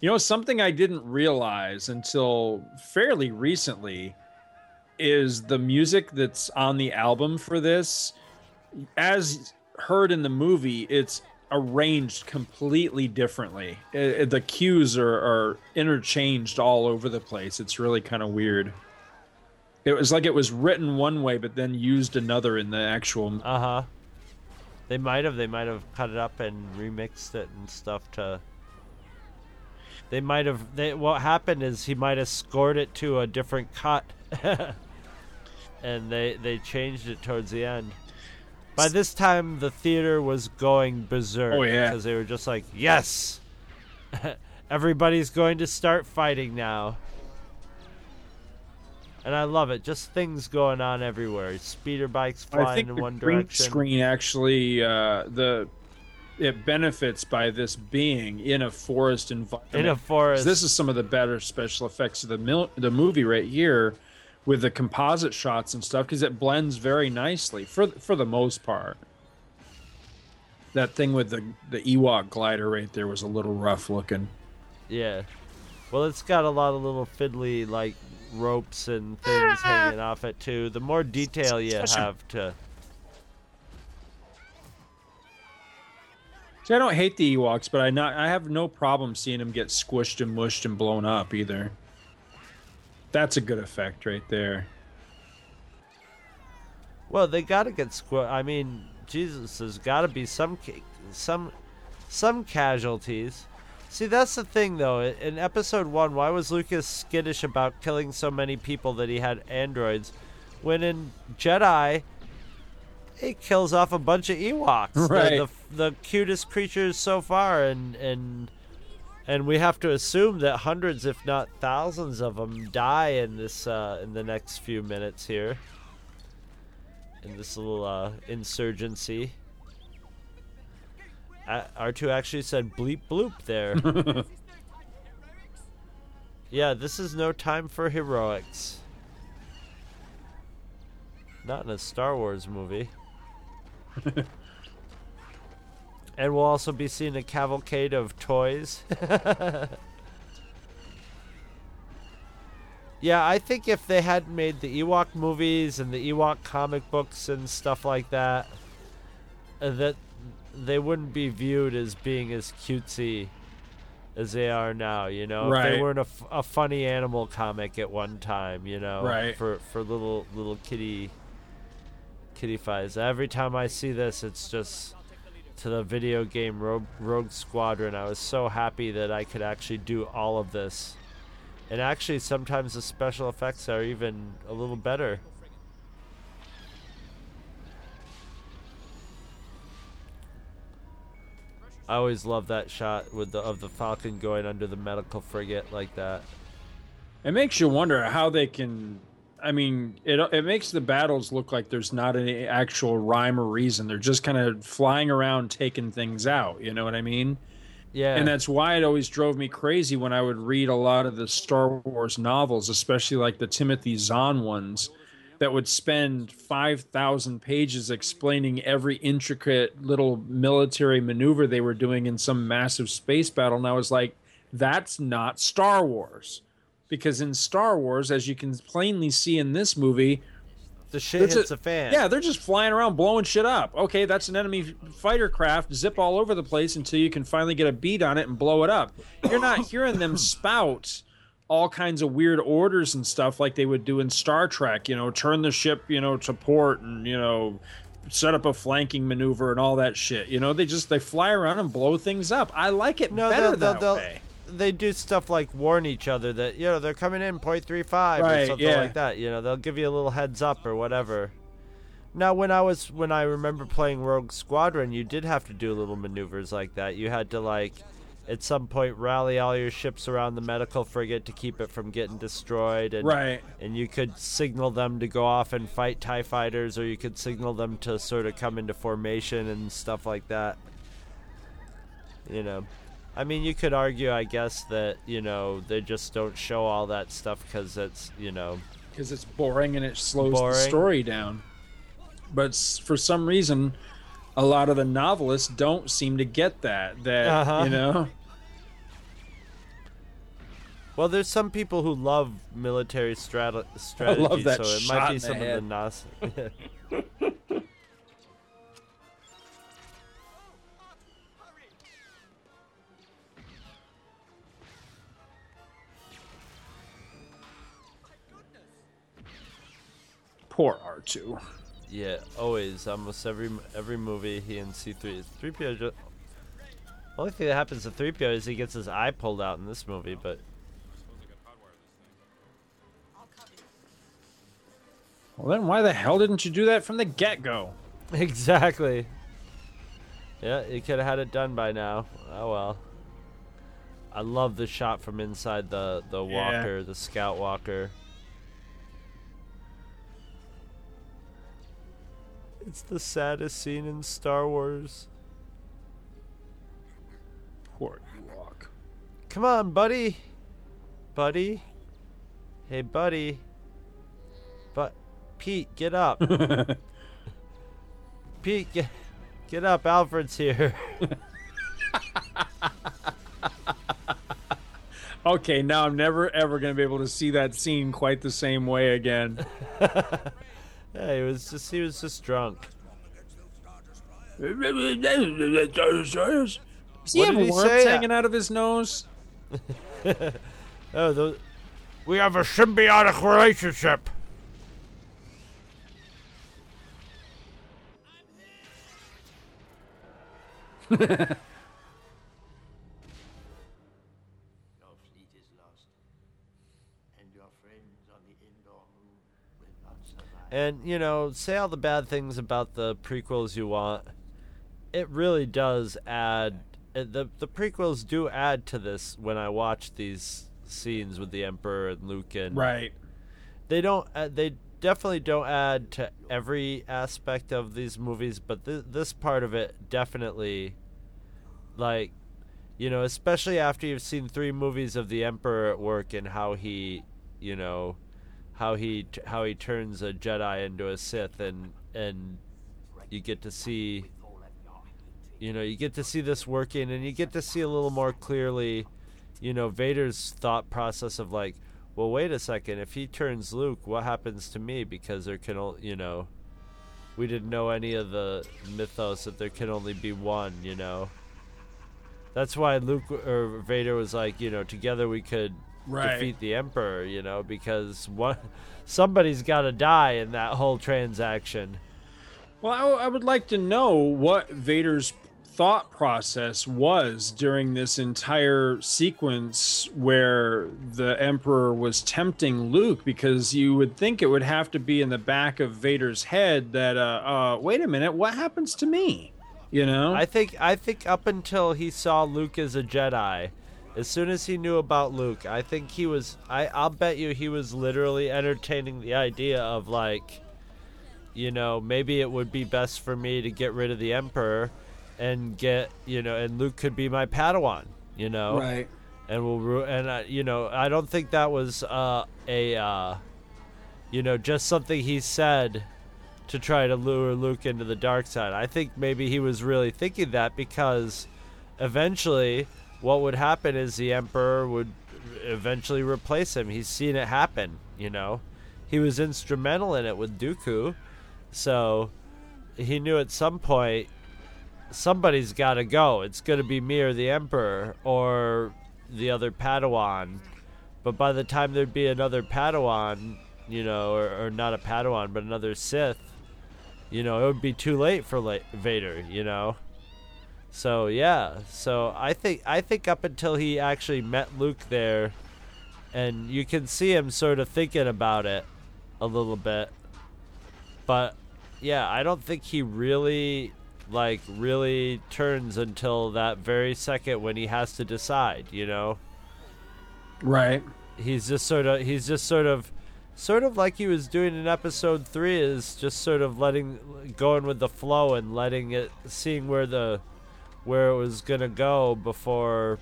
Speaker 7: You know, something I didn't realize until fairly recently is the music that's on the album for this. As heard in the movie, it's arranged completely differently. Uh, the cues are, are interchanged all over the place. It's really kind of weird. It was like it was written one way, but then used another in the actual.
Speaker 2: uh-huh they might have they might have cut it up and remixed it and stuff to they might have they what happened is he might have scored it to a different cut. And they they changed it towards the end. By this time the theater was going berserk
Speaker 7: Oh, yeah.
Speaker 2: because they were just like yes everybody's going to start fighting now and I love it. Just things going on everywhere. Speeder bikes flying in
Speaker 7: the
Speaker 2: one
Speaker 7: green
Speaker 2: direction.
Speaker 7: screen actually uh, the it benefits by this being in a forest environment.
Speaker 2: In a forest.
Speaker 7: This is some of the better special effects of the mil- the movie right here, with the composite shots and stuff, because it blends very nicely for for the most part. That thing with the the Ewok glider right there was a little rough looking.
Speaker 2: Yeah. Well, it's got a lot of little fiddly like ropes and things ah. hanging off it too. The more detail you have to
Speaker 7: See, I don't hate the Ewoks, but I not I have no problem seeing them get squished and mushed and blown up either. That's a good effect right there.
Speaker 2: Well, they got to get squ- I mean, Jesus, there's got to be some ca- some some casualties. See, that's the thing though. In episode 1, why was Lucas skittish about killing so many people that he had androids when in Jedi he kills off a bunch of Ewoks. The-
Speaker 7: Right.
Speaker 2: The, the, cutest creatures so far and and and we have to assume that hundreds, if not thousands, of them die in this uh, in the next few minutes here. In this little uh, insurgency. Uh, R2 actually said bleep bloop there. yeah, this is no time for heroics. Not in a Star Wars movie. and we'll also be seeing a cavalcade of toys. yeah, I think if they hadn't made the Ewok movies and the Ewok comic books and stuff like that, uh, that they wouldn't be viewed as being as cutesy as they are now. You know, if
Speaker 7: Right.
Speaker 2: they weren't a, f- a funny animal comic at one time. You know,
Speaker 7: Right.
Speaker 2: for for little little kitty kitty fies. Every time I see this, it's just to the video game Rogue, Rogue Squadron. I was so happy that I could actually do all of this. And actually, sometimes the special effects are even a little better. I always love that shot with the of the Falcon going under the medical frigate like that.
Speaker 7: It makes you wonder how they can. I mean, it it makes the battles look like there's not any actual rhyme or reason. They're just kind of flying around taking things out. You know what I mean?
Speaker 2: Yeah.
Speaker 7: And that's why it always drove me crazy when I would read a lot of the Star Wars novels, especially like the Timothy Zahn ones, that would spend 5,000 pages explaining every intricate little military maneuver they were doing in some massive space battle. And I was like, that's not Star Wars. Because in Star Wars, as you can plainly see in this movie,
Speaker 2: the shit
Speaker 7: That's
Speaker 2: hits
Speaker 7: a-
Speaker 2: a fan.
Speaker 7: yeah, they're just flying around blowing shit up. Okay, that's an enemy fighter craft. Zip all over the place until you can finally get a beat on it and blow it up. You're not hearing them spout all kinds of weird orders and stuff like they would do in Star Trek. You know, turn the ship, you know, to port and you know, set up a flanking maneuver and all that shit. You know, they just they fly around and blow things up. I like it
Speaker 2: No,
Speaker 7: better
Speaker 2: they'll,
Speaker 7: that
Speaker 2: they'll,
Speaker 7: way.
Speaker 2: they do stuff like warn each other that you know they're coming in point three five or something
Speaker 7: yeah.
Speaker 2: like that. You know, they'll give you a little heads up or whatever. Now, when I was when I remember playing Rogue Squadron, you did have to do little maneuvers like that. You had to like at some point rally all your ships around the medical frigate to keep it from getting destroyed and
Speaker 7: Right.
Speaker 2: and you could signal them to go off and fight tie fighters or you could signal them to sort of come into formation and stuff like that you know i mean you could argue i guess that you know they just don't show all that stuff because it's you know
Speaker 7: because it's boring and it slows
Speaker 2: Boring.
Speaker 7: the story down. But for some reason, a lot of the novelists don't seem to get that. That
Speaker 2: Uh-huh.
Speaker 7: you know,
Speaker 2: well there's some people who love military strata- strategy
Speaker 7: love that
Speaker 2: so it might be some
Speaker 7: head.
Speaker 2: of the nos
Speaker 7: poor R two.
Speaker 2: Yeah, always. Almost every every movie he and C3 is 3PO. Just, only thing that happens to 3PO is he gets his eye pulled out in this movie, but
Speaker 7: Well, then why the hell didn't you do that from the get go?
Speaker 2: exactly. Yeah, you could have had it done by now. Oh well. I love the shot from inside the the
Speaker 7: Yeah.
Speaker 2: walker, the scout walker. It's the saddest scene in Star Wars.
Speaker 7: Poor Ewok.
Speaker 2: Come on, buddy. Buddy. Hey, buddy. But Pete, get up. Pete, get get up. Alfred's here.
Speaker 7: Okay, now I'm never ever gonna be able to see that scene quite the same way again.
Speaker 2: yeah, he was just he was just drunk.
Speaker 7: Does he
Speaker 2: What
Speaker 7: have
Speaker 2: he
Speaker 7: worms hanging out of his nose?
Speaker 2: Oh, those,
Speaker 10: We have a symbiotic relationship.
Speaker 3: and
Speaker 2: you know, say all the bad things about the prequels you want. It really does add uh, the the prequels do add to this when I watch these scenes with the Emperor and Luke and
Speaker 7: Right.
Speaker 2: they don't uh, they definitely don't add to every aspect of these movies but th- this part of it definitely like you know especially after you've seen three movies of the emperor at work and how he you know how he how he turns a jedi into a sith and and you get to see you know you get to see this working and you get to see a little more clearly you know vader's thought process of like well wait a second. If he turns luke what happens to me? Because there can you know we didn't know any of the mythos that there can only be one you know? That's why luke or vader was like you know together we could
Speaker 7: Right.
Speaker 2: defeat the emperor you know because one somebody's got to die in that whole transaction
Speaker 7: Well, I, I would like to know what Vader's thought process was during this entire sequence where the Emperor was tempting Luke, because you would think it would have to be in the back of Vader's head that, uh, uh wait a minute, what happens to me? You know?
Speaker 2: I think I think up until he saw Luke as a Jedi, as soon as he knew about Luke, I think he was I I'll bet you he was literally entertaining the idea of like you know, maybe it would be best for me to get rid of the emperor and get, you know, and Luke could be my Padawan, you know.
Speaker 7: Right.
Speaker 2: And we'll ru- and uh, you know, I don't think that was uh a uh you know, just something he said to try to lure Luke into the dark side. I think maybe he was really thinking that because eventually what would happen is the Emperor would eventually replace him. He's seen it happen, you know. He was instrumental in it with Dooku. So he knew at some point somebody's got to go. It's going to be me or the Emperor or the other Padawan. But by the time there'd be another Padawan, you know, or, or not a Padawan, but another Sith, you know, it would be too late for La- Vader, you know. So yeah, so I think I think up until he actually met Luke there, and you can see him sort of thinking about it a little bit, but yeah, I don't think he really like really turns until that very second when he has to decide, you know?
Speaker 7: Right.
Speaker 2: he's just sort of he's just sort of sort of like he was doing in episode 3 is just sort of letting going with the flow and letting it seeing where the where it was to go before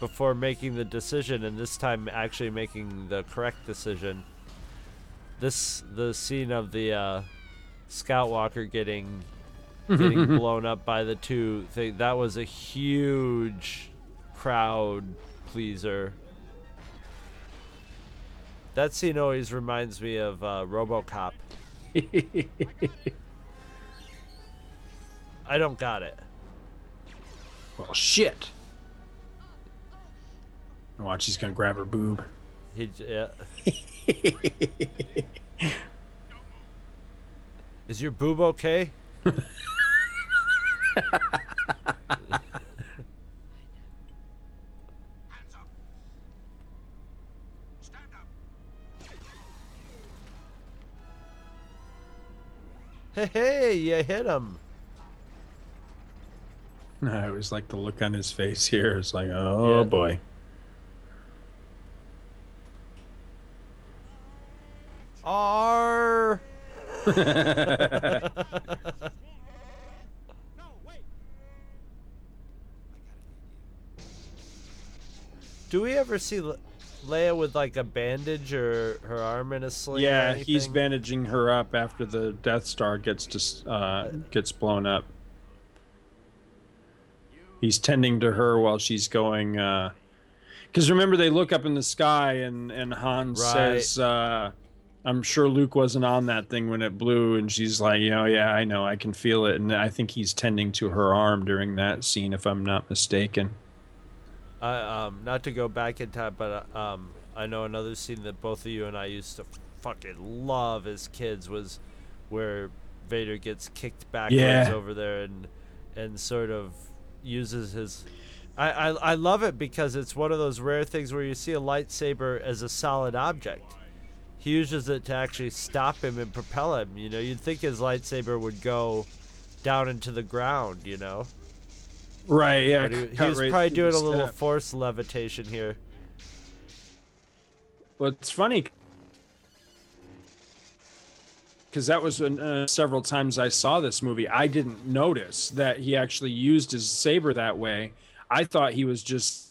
Speaker 2: before making the decision and this time actually making the correct decision this the scene of the uh scout walker getting getting blown up by the two thing that was a huge crowd pleaser that scene always reminds me of uh, RoboCop. I don't got it.
Speaker 7: Well, shit. Watch, he's gonna grab her boob.
Speaker 2: He, yeah. Is your boob okay? Hey, hey, you hit him.
Speaker 7: I always like the look on his face here. It's like, oh
Speaker 2: Yeah.
Speaker 7: boy.
Speaker 2: R. Do we ever see Le- Leia with like a bandage or her arm in a sling? or
Speaker 7: yeah, he's bandaging her up after the Death Star gets to uh, gets blown up. He's tending to her while she's going. Because remember, they look up in the sky, and and Han
Speaker 2: Right.
Speaker 7: says, uh, "I'm sure Luke wasn't on that thing when it blew," and she's like, "You know, yeah, I know, I can feel it." And I think he's tending to her arm during that scene, if I'm not mistaken.
Speaker 2: I, um, not to go back in time, but uh, um, I know another scene that both of you and I used to fucking love as kids was where Vader gets kicked backwards
Speaker 7: Yeah.
Speaker 2: over there and and sort of uses his. I, I I love it because it's one of those rare things where you see a lightsaber as a solid object. He uses it to actually stop him and propel him. You know, you'd think his lightsaber would go down into the ground. You know.
Speaker 7: Right, yeah.
Speaker 2: But he, he was
Speaker 7: right
Speaker 2: probably doing a little
Speaker 7: step.
Speaker 2: force levitation here.
Speaker 7: It's funny because that was when, uh, several times I saw this movie. I didn't notice that he actually used his saber that way. I thought he was just,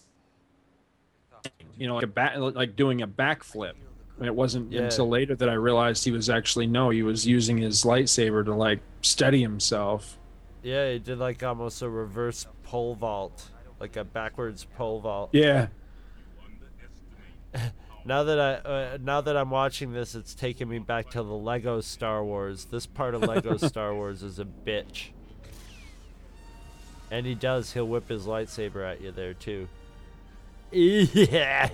Speaker 7: you know, like a back, like doing a backflip. And it wasn't
Speaker 2: Yeah.
Speaker 7: until later that I realized he was actually no, he was using his lightsaber to like steady himself.
Speaker 2: Yeah, he did like almost a reverse pole vault, like a backwards pole vault.
Speaker 7: Yeah.
Speaker 2: Now that I uh, now that I'm watching this, it's taking me back to the Lego Star Wars. This part of Lego Star Wars is a bitch. And he does. He'll whip his lightsaber at you there too. Yeah.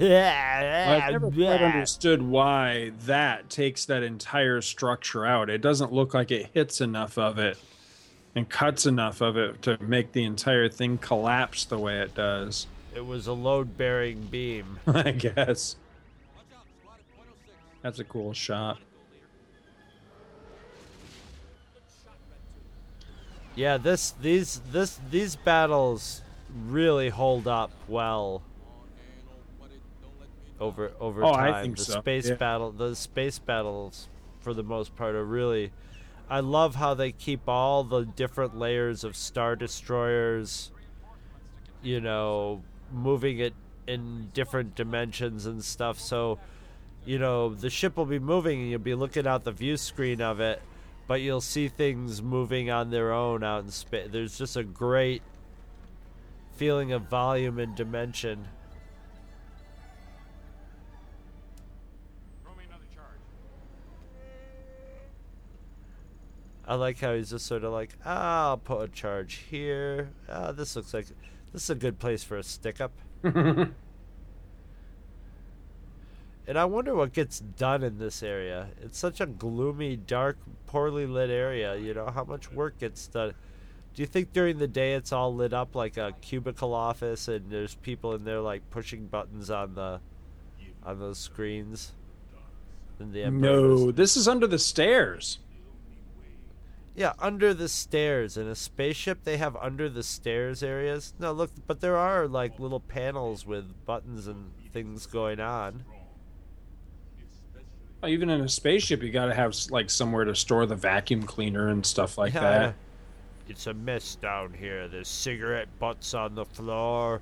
Speaker 7: I've never quite understood why that takes that entire structure out. It doesn't look like it hits enough of it and cuts enough of it to make the entire thing collapse the way it does.
Speaker 2: It was a load-bearing beam.
Speaker 7: I guess. That's a cool shot.
Speaker 2: Yeah, this these this these battles really hold up well over over
Speaker 7: Oh,
Speaker 2: time. The
Speaker 7: so,
Speaker 2: space
Speaker 7: yeah.
Speaker 2: battle the space battles for the most part are really I love how they keep all the different layers of star destroyers you know moving it in different dimensions and stuff so you know the ship will be moving and you'll be looking out the view screen of it but you'll see things moving on their own out in space there's just a great feeling of volume and dimension I like how he's just sort of like, ah, I'll put a charge here. Ah, this looks like this is a good place for a stick up. and I wonder what gets done in this area. It's such a gloomy, dark, poorly lit area. You know how much work gets done. Do you think during the day it's all lit up like a cubicle office and there's people in there like pushing buttons on the on those screens?
Speaker 7: No, this is under the stairs.
Speaker 2: Yeah, under the stairs. In a spaceship, they have under the stairs areas. No, look, but there are like little panels with buttons and things going on.
Speaker 7: Oh, Even in a spaceship, you got to have like somewhere to store the vacuum cleaner and stuff like
Speaker 2: Yeah.
Speaker 7: that.
Speaker 10: It's a mess down here. There's cigarette butts on the floor,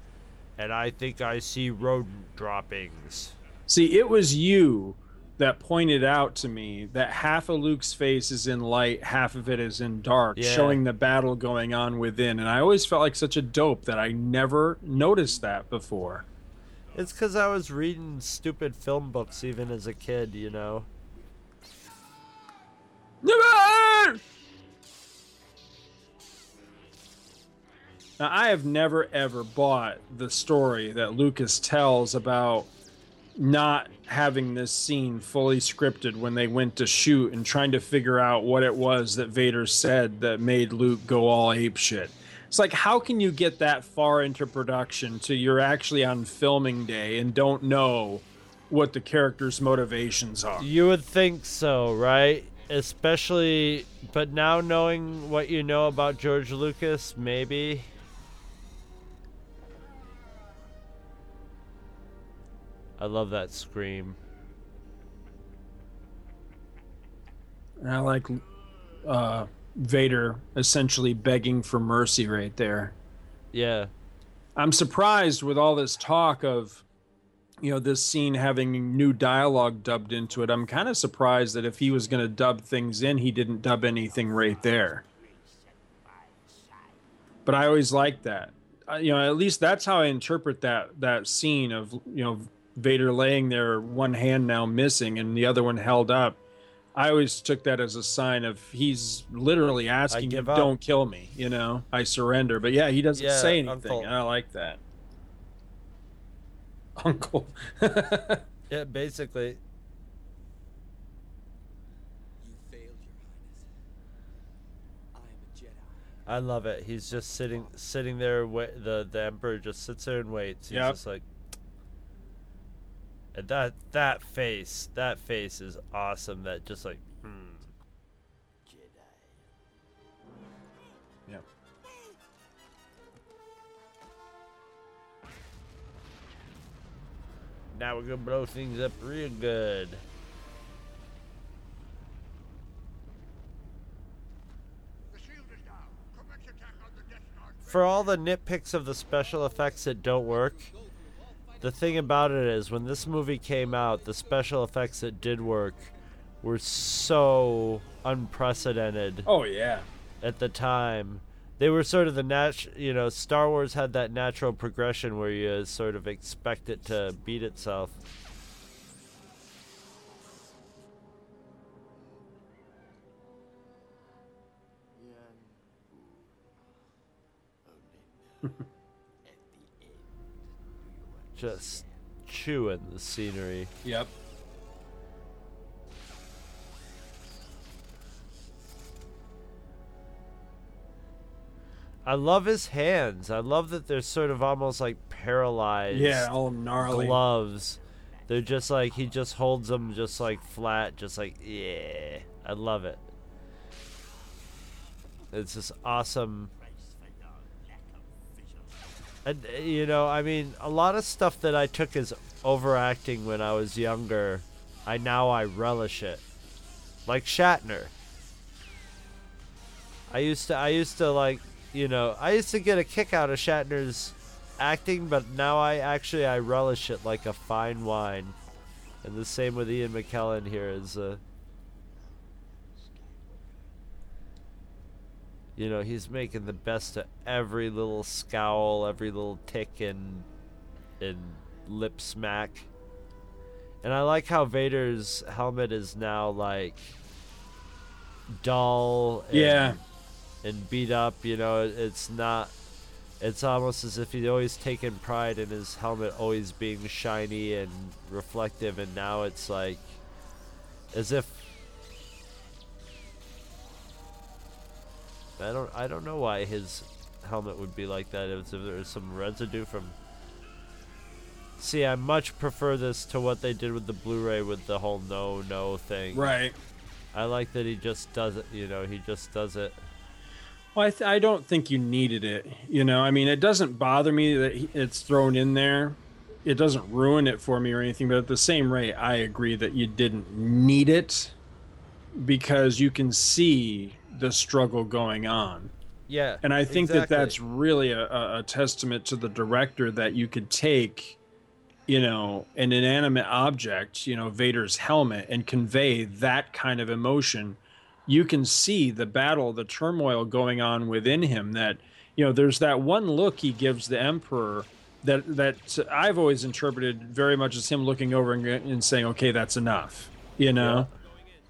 Speaker 10: and I think I see rodent droppings.
Speaker 7: See, it was you that pointed out to me that half of Luke's face is in light, half of it is in dark,
Speaker 2: Yeah.
Speaker 7: showing the battle going on within. And I always felt like such a dope that I never noticed that before.
Speaker 2: It's because I was reading stupid film books even as a kid, you know. Never!
Speaker 7: Now, I have never ever bought the story that Lucas tells about not having this scene fully scripted when they went to shoot and trying to figure out what it was that Vader said that made Luke go all ape shit. It's like, how can you get that far into production to you're actually on filming day and don't know what the character's motivations are?
Speaker 2: You would think so, right? Especially, but now knowing what you know about George Lucas, maybe. I love that scream.
Speaker 7: And I like uh, Vader essentially begging for mercy right there.
Speaker 2: Yeah.
Speaker 7: I'm surprised with all this talk of, you know, this scene having new dialogue dubbed into it. I'm kind of surprised that if he was going to dub things in, he didn't dub anything right there. But I always like that. Uh, you know, at least that's how I interpret that that scene of you know Vader laying there, one hand now missing and the other one held up. I always took that as a sign of he's literally asking you,
Speaker 2: give up.
Speaker 7: "Don't kill me," you know. I surrender. But yeah, he doesn't
Speaker 2: Yeah,
Speaker 7: say anything.
Speaker 2: Uncle.
Speaker 7: and I like that. Uncle.
Speaker 2: Yeah, basically. I love it. He's just sitting sitting there. Wa- the the emperor just sits there and waits. He's
Speaker 7: Yep.
Speaker 2: just like, and that that face, that face is awesome. That just like, hmm. Jedi.
Speaker 7: Yeah.
Speaker 2: Now we're gonna blow things up real good. For all the nitpicks of the special effects that don't work, the thing about it is when this movie came out, the special effects that did work were so unprecedented
Speaker 7: Oh yeah.
Speaker 2: at the time. They were sort of the nat, you know, Star Wars had that natural progression where you sort of expect it to beat itself. Just chewing the scenery.
Speaker 7: Yep.
Speaker 2: I love his hands. I love that they're sort of almost like paralyzed.
Speaker 7: Yeah, all gnarly.
Speaker 2: gloves. They're just like he just holds them just like flat, just like yeah. I love it. It's just awesome. Uh, you know, I mean, a lot of stuff that I took as overacting when I was younger, I now I relish it. Like Shatner. I used to I used to like, you know, I used to get a kick out of Shatner's acting, but now I actually I relish it like a fine wine. And the same with Ian McKellen here is uh You know, he's making the best of every little scowl, every little tick and and lip smack. And I like how Vader's helmet is now like dull and,
Speaker 7: Yeah.
Speaker 2: and beat up, you know, it's not it's almost as if he's always taken pride in his helmet always being shiny and reflective and now it's like as if I don't I don't know why his helmet would be like that. If there was some residue from. See, I much prefer this to what they did with the Blu-ray with the whole no no thing.
Speaker 7: Right.
Speaker 2: I like that he just does it. You know, he just does it.
Speaker 7: Well, I, th- I don't think you needed it. You know, I mean, it doesn't bother me that he- it's thrown in there. It doesn't ruin it for me or anything. But at the same rate, I agree that you didn't need it because you can see the struggle going on.
Speaker 2: Yeah.
Speaker 7: And I think
Speaker 2: exactly.
Speaker 7: that that's really a, a, testament to the director that you could take, you know, an inanimate object, you know, Vader's helmet, and convey that kind of emotion. You can see the battle, the turmoil going on within him. That you know, there's that one look he gives the Emperor that that I've always interpreted very much as him looking over and, and saying, "Okay, that's enough," you know.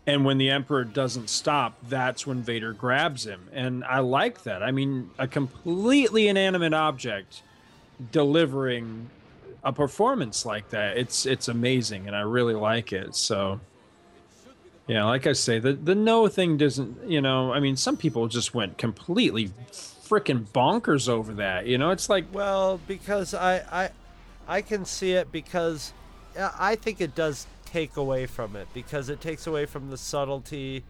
Speaker 7: And when the Emperor doesn't stop, that's when Vader grabs him. And I like that. I mean, a completely inanimate object delivering a performance like that. It's it's amazing and I really like it. So yeah, like I say, the the no thing doesn't, you know, I mean, some people just went completely freaking bonkers over that. You know, it's like
Speaker 2: Well, because I I I can see it because I think it does take away from it because it takes away from the subtlety.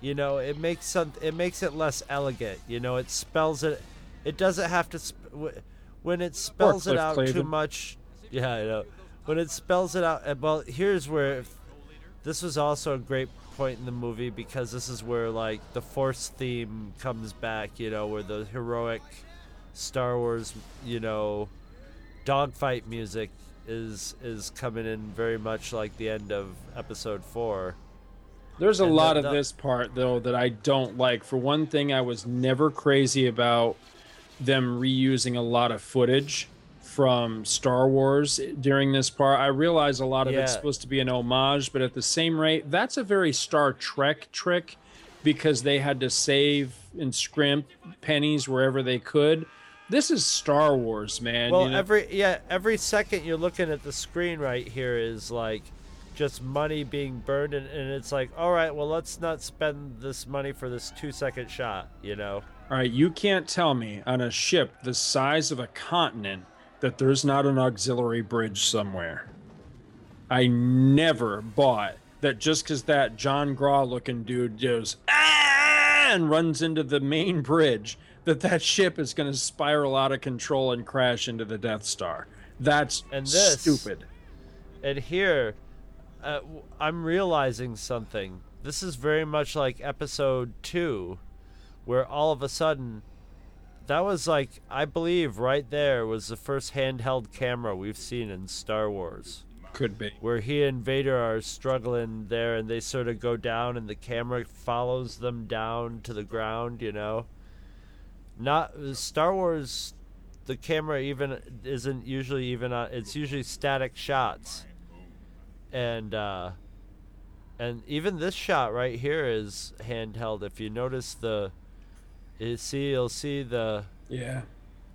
Speaker 2: You know, it makes some it makes it less elegant. You know, it spells it. It doesn't have to. Sp- when it spells it out too much. Yeah, I know. When it spells it out. Well, here's where. This was also a great point in the movie because this is where like the Force theme comes back. You know, where the heroic Star Wars, you know, dogfight music is is coming in very much like the end of Episode Four.
Speaker 7: There's a
Speaker 2: And
Speaker 7: lot of this part though that I don't like. For one thing, I was never crazy about them reusing a lot of footage from Star Wars during this part. I realize a lot of it's supposed to be an homage, but at the same rate, that's a very Star Trek trick because they had to save and scrimp pennies wherever they could. This is Star Wars, man.
Speaker 2: well,
Speaker 7: you know?
Speaker 2: every yeah, every second you're looking at the screen right here is like just money being burned, and, and it's like, all right, well, let's not spend this money for this two second shot, you know?
Speaker 7: All right, you can't tell me on a ship the size of a continent that there's not an auxiliary bridge somewhere. I never bought that just because that John Graw looking dude goes "Ah!" and runs into the main bridge, that that ship is going to spiral out of control and crash into the Death Star. That's
Speaker 2: And this-
Speaker 7: stupid.
Speaker 2: And here, uh, I'm realizing something. This is very much like episode two, where all of a sudden, that was like, I believe right there was the first handheld camera we've seen in Star Wars.
Speaker 7: Could be.
Speaker 2: Where he and Vader are struggling there and they sort of go down and the camera follows them down to the ground, you know? Not Star Wars the camera even isn't usually even on it's usually static shots. And uh and even this shot right here is handheld. If you notice the you see you'll see the
Speaker 7: Yeah.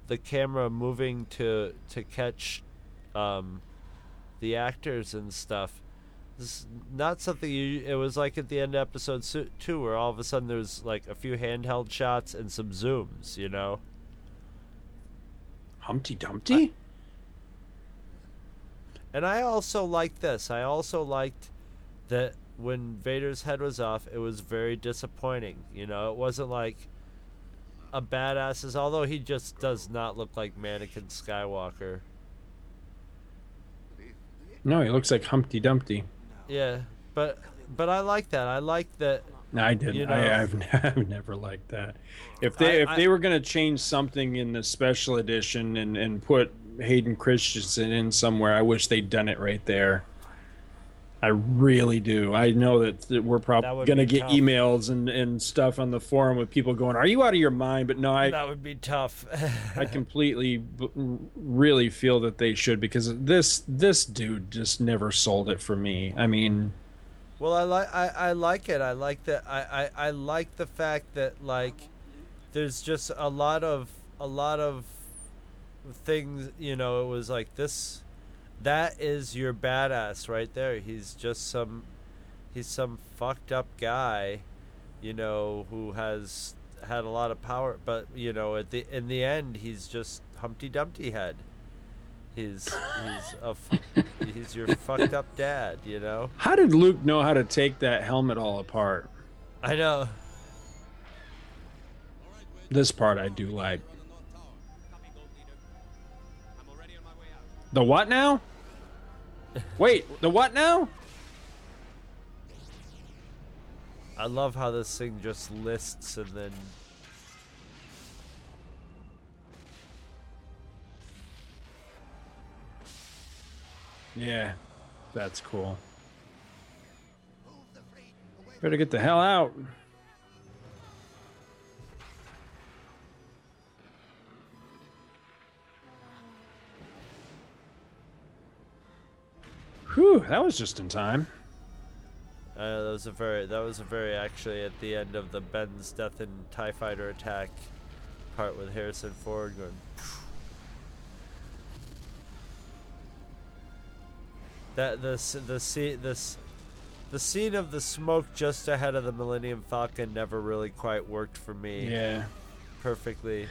Speaker 2: the camera moving to to catch um, the actors and stuff. Not something you. It was like at the end of episode two, where all of a sudden there's like a few handheld shots and some zooms. You know.
Speaker 7: Humpty Dumpty.
Speaker 2: And I also liked this. I also liked that when Vader's head was off, it was very disappointing. You know, it wasn't like a badass. Is although he just does not look like Mannequin Skywalker.
Speaker 7: No, he looks like Humpty Dumpty.
Speaker 2: Yeah, but but I like that. I like that.
Speaker 7: No, I didn't.
Speaker 2: You know,
Speaker 7: I, I've, I've never liked that. If they
Speaker 2: I-
Speaker 7: if
Speaker 2: I-
Speaker 7: they were going to change something in the special edition and and put Hayden Christensen in somewhere, I wish they'd done it right there. I really do. I know that, that we're probably going to get
Speaker 2: tough.
Speaker 7: emails and, and stuff on the forum with people going, "Are you out of your mind?" But no, I
Speaker 2: that would be tough.
Speaker 7: I completely really feel that they should because this this dude just never sold it for me. I mean,
Speaker 2: Well, I like I, I like it. I like that. I, I I like the fact that like there's just a lot of a lot of things. You know, it was like this. That is your badass right there. He's just some. He's some fucked up guy, you know, who has had a lot of power. But you know, at the in the end, he's just Humpty Dumpty head. He's he's a f- he's your fucked up dad. You know.
Speaker 7: how did Luke know how to take that helmet all apart?
Speaker 2: I know.
Speaker 7: This part I do like. The what now? Wait, the what now?
Speaker 2: I love how this thing just lists and then.
Speaker 7: Yeah, that's cool. Better get the hell out. Whew, that was just in time.
Speaker 2: Uh, that was a very. That was a very actually at the end of the Ben's death and Tie Fighter attack part with Harrison Ford going. That this the scene this the scene of the smoke just ahead of the Millennium Falcon never really quite worked for me.
Speaker 7: Yeah.
Speaker 2: Perfectly.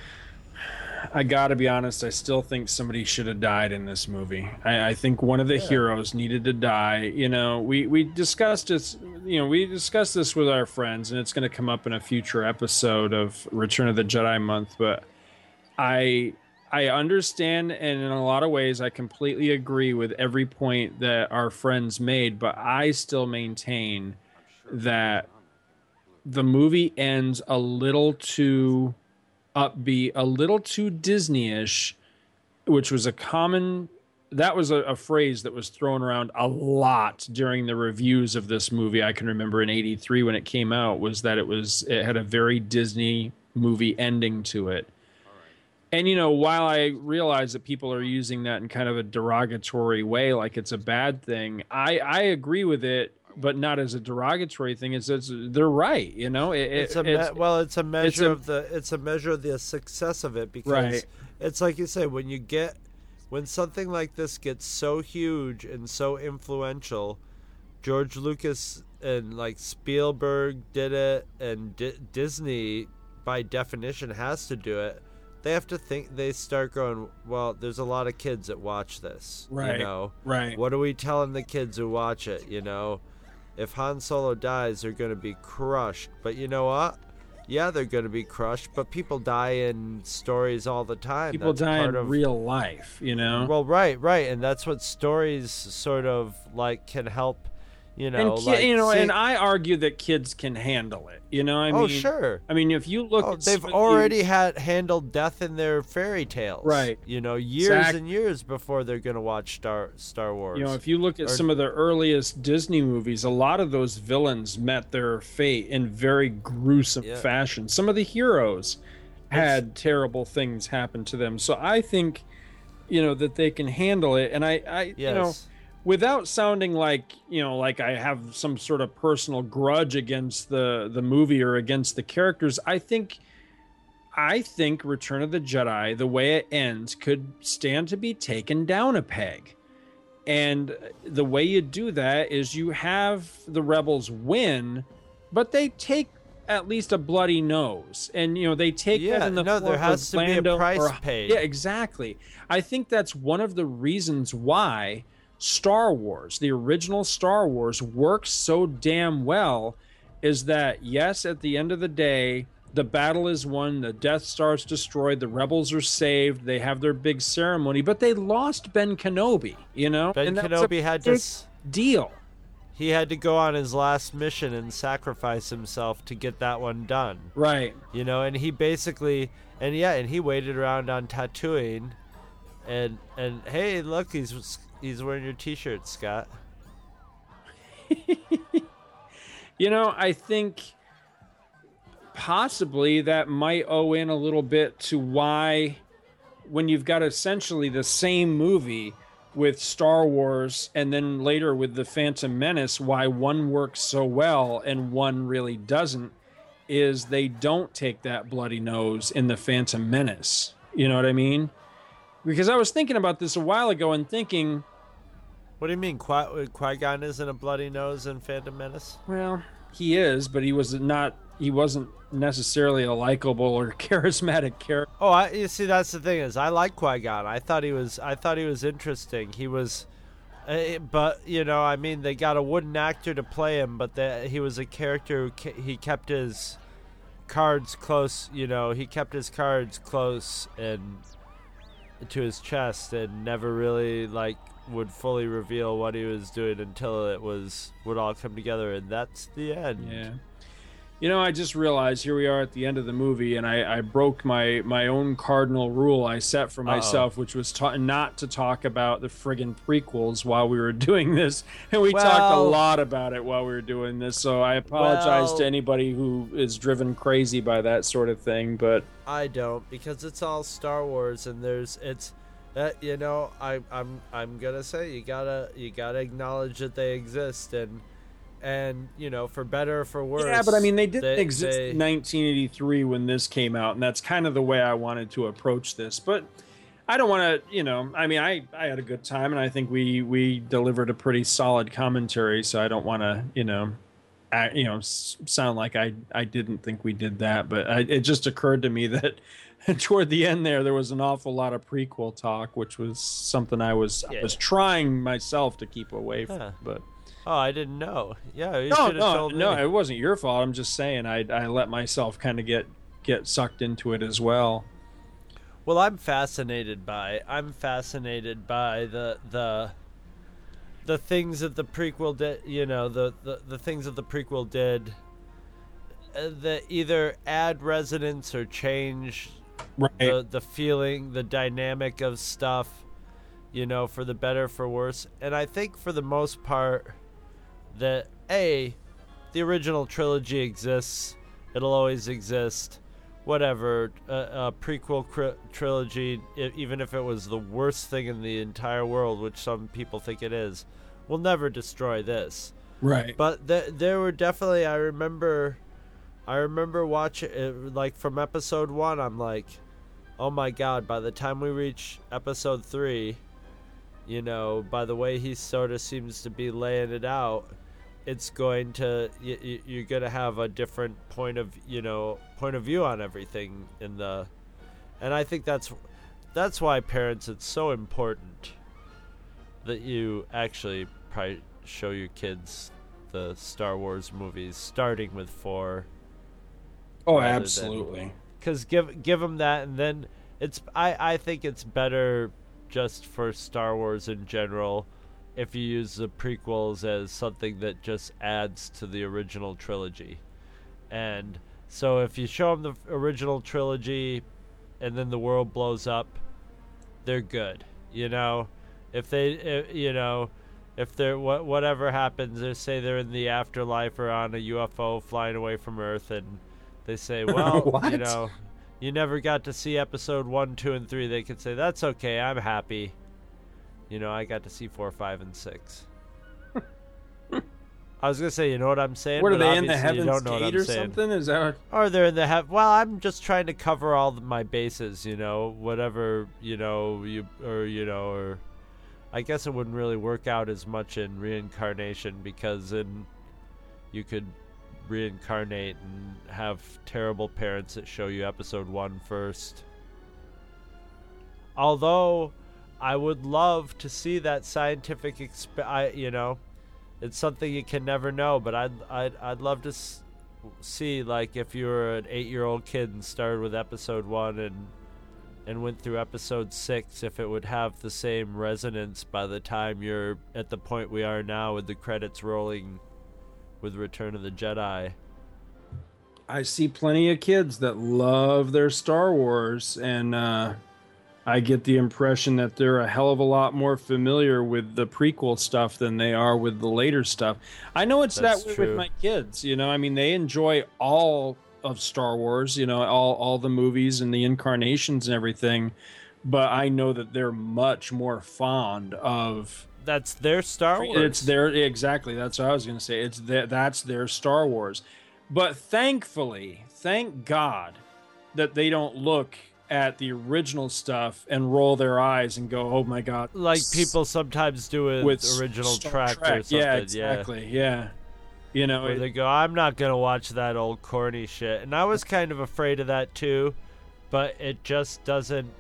Speaker 7: I gotta be honest, I still think somebody should have died in this movie. I, I think one of the heroes needed to die. You know, we, we discussed this you know, we discussed this with our friends and it's gonna come up in a future episode of Return of the Jedi month, but I I understand and in a lot of ways I completely agree with every point that our friends made, but I still maintain that the movie ends a little too upbeat, a little too Disney-ish, which was a common that was a, a phrase that was thrown around a lot during the reviews of this movie. I can remember in '83 when it came out was that it was it had a very Disney movie ending to it. And you know, while I realize that people are using that in kind of a derogatory way, like it's a bad thing, I I agree with it, but not as a derogatory thing. It's, it's they're right. You know, it,
Speaker 2: It's a
Speaker 7: it-
Speaker 2: me- well, it's a measure
Speaker 7: a-
Speaker 2: of the it's a measure of the success of it because
Speaker 7: Right.
Speaker 2: it's like you say when you get when something like this gets so huge and so influential, George Lucas and like Spielberg did it, and D- Disney by definition has to do it. They have to think. They start going. Well, there's a lot of kids that watch this.
Speaker 7: Right,
Speaker 2: You know.
Speaker 7: right.
Speaker 2: What are we telling the kids who watch it? You know, if Han Solo dies, they're going to be crushed. But you know what? yeah, they're going to be crushed, but people die in stories all the time.
Speaker 7: People
Speaker 2: That's
Speaker 7: die
Speaker 2: part
Speaker 7: in
Speaker 2: of,
Speaker 7: real life, you know.
Speaker 2: Well, right, right, and that's what stories sort of like can help. You know,
Speaker 7: and ki-
Speaker 2: like,
Speaker 7: you know,
Speaker 2: see-
Speaker 7: and I argue that kids can handle it. You know, I
Speaker 2: Oh,
Speaker 7: mean,
Speaker 2: sure.
Speaker 7: I mean, if you look,
Speaker 2: Oh,
Speaker 7: at
Speaker 2: they've already had handled death in their fairy tales,
Speaker 7: Right.
Speaker 2: You know, years and years before they're going to watch Star Star Wars.
Speaker 7: You know, if you look at
Speaker 2: Or-
Speaker 7: some of the earliest Disney movies, a lot of those villains met their fate in very gruesome
Speaker 2: Yeah.
Speaker 7: fashion. Some of the heroes had terrible things happen to them. So I think, you know, that they can handle it. And I, I you know,
Speaker 2: Yes.
Speaker 7: Without sounding like, you know, like I have some sort of personal grudge against the the movie or against the characters, I think I think Return of the Jedi, the way it ends, could stand to be taken down a peg. And the way you do that is you have the rebels win, but they take at least a bloody nose, and you know they take
Speaker 2: Yeah,
Speaker 7: that in the
Speaker 2: no, there has
Speaker 7: of
Speaker 2: to be a price
Speaker 7: or-
Speaker 2: paid.
Speaker 7: Yeah, exactly. I think that's one of the reasons why Star Wars, the original Star Wars, works so damn well. Is that yes? At the end of the day, the battle is won, the Death Star's destroyed, the rebels are saved, they have their big ceremony, but they lost Ben Kenobi. You know,
Speaker 2: Ben Kenobi had to
Speaker 7: deal.
Speaker 2: he had to go on his last mission and sacrifice himself to get that one done.
Speaker 7: Right.
Speaker 2: You know, and he basically and yeah, and he waited around on Tatooine, and and hey, look, he's he's wearing your T-shirt, Scott.
Speaker 7: You know, I think possibly that might owe in a little bit to why, when you've got essentially the same movie with Star Wars and then later with The Phantom Menace, why one works so well and one really doesn't is they don't take that bloody nose in The Phantom Menace. You know what I mean? Because I was thinking about this a while ago and thinking,
Speaker 2: What do you mean, Qui Qui Gon isn't a bloody nose in Phantom Menace?
Speaker 7: Well, he is, but he was not. He wasn't necessarily a likable or charismatic character.
Speaker 2: Oh, I, you see, that's the thing is, I like Qui Gon. I thought he was, I thought he was interesting. He was, uh, but you know, I mean, they got a wooden actor to play him, but the, he was a character who ke- he kept his cards close. You know, he kept his cards close and to his chest, and never really like would fully reveal what he was doing until it was would all come together, and that's the end.
Speaker 7: Yeah. You know, I just realized here we are at the end of the movie, and I, I broke my my own cardinal rule I set for
Speaker 2: Uh-oh.
Speaker 7: myself, which was ta- not to talk about the friggin' prequels while we were doing this, and we talked a lot about it while we were doing this. So I apologize
Speaker 2: Well-
Speaker 7: to anybody who is driven crazy by that sort of thing, but
Speaker 2: I don't because it's all Star Wars and there's it's that you know I I'm I'm gonna say you gotta you gotta acknowledge that they exist and and you know for better or for worse.
Speaker 7: Yeah, but I mean, they didn't
Speaker 2: they-
Speaker 7: exist
Speaker 2: they-
Speaker 7: in 1983 when this came out, and that's kind of the way I wanted to approach this. But I don't want to, you know, I mean, I I had a good time, and I think we we delivered a pretty solid commentary. So I don't want to, you know, act, you know, sound like I I didn't think we did that. But I, it just occurred to me that. Toward the end, there there was an awful lot of prequel talk, which was something I was I
Speaker 2: Yeah.
Speaker 7: was trying myself to keep away from.
Speaker 2: Huh.
Speaker 7: But
Speaker 2: Oh, I didn't know. Yeah, you
Speaker 7: no,
Speaker 2: should have
Speaker 7: no, no,
Speaker 2: me.
Speaker 7: it wasn't your fault. I'm just saying I I let myself kind of get get sucked into it as well.
Speaker 2: Well, I'm fascinated by I'm fascinated by the the the things that the prequel did. You know, the the, the things that the prequel did uh, that either add resonance or change
Speaker 7: Right.
Speaker 2: the the feeling, the dynamic of stuff. You know, for the better, for worse, and I think for the most part that a the original trilogy exists. It'll always exist. Whatever, a, a prequel cri- trilogy, even if it was the worst thing in the entire world, which some people think it is, will never destroy this.
Speaker 7: Right.
Speaker 2: But th- there were definitely. I remember, I remember watching like from episode one. I'm like, oh my god! By the time we reach episode three, you know, by the way he sort of seems to be laying it out, it's going to y- y- you're going to have a different point of you know point of view on everything in the, and I think that's that's why parents it's so important that you actually probably show your kids the Star Wars movies starting with four.
Speaker 7: Oh, absolutely.
Speaker 2: Because give give them that, and then it's I I think it's better just for Star Wars in general if you use the prequels as something that just adds to the original trilogy, and so if you show them the original trilogy, and then the world blows up, they're good. You know, if they uh, you know if they're what whatever happens, they say they're in the afterlife or on a UFO flying away from Earth, and they say, well, you know, you never got to see episode one, two, and three. They could say that's okay. I'm happy. You know, I got to see four, five, and six. I was gonna say, you know what I'm saying?
Speaker 7: What are they in the Heaven's
Speaker 2: don't know what
Speaker 7: Gate or
Speaker 2: saying.
Speaker 7: something? Is that what-
Speaker 2: Or they're in the heaven? Well, I'm just trying to cover all the- my bases. You know, whatever you know, you or you know, or I guess it wouldn't really work out as much in reincarnation because then you could reincarnate and have terrible parents that show you episode one first. Although I would love to see that scientific exp- I you know, it's something you can never know, but I'd I'd I'd love to s- see like if you were an 8-year-old kid and started with episode 1 and and went through episode 6 if it would have the same resonance by the time you're at the point we are now with the credits rolling with Return of the Jedi.
Speaker 7: I see plenty of kids that love their Star Wars, and uh, I get the impression that they're a hell of a lot more familiar with the prequel stuff than they are with the later stuff. I know it's
Speaker 2: That's
Speaker 7: that way
Speaker 2: true.
Speaker 7: with my kids. You know, I mean, they enjoy all of Star Wars. You know, all all the movies and the incarnations and everything. But I know that they're much more fond of
Speaker 2: That's their Star Wars.
Speaker 7: it's their exactly. That's what I was going to say. It's their, that's their Star Wars. But thankfully, thank God that they don't look at the original stuff and roll their eyes and go, "Oh my God!"
Speaker 2: like people sometimes do with,
Speaker 7: with
Speaker 2: original
Speaker 7: Star
Speaker 2: Trek, or something.
Speaker 7: Yeah, exactly. Yeah, you know,
Speaker 2: where
Speaker 7: it-
Speaker 2: they go, I'm not gonna watch that old corny shit, and I was kind of afraid of that too, but it just doesn't,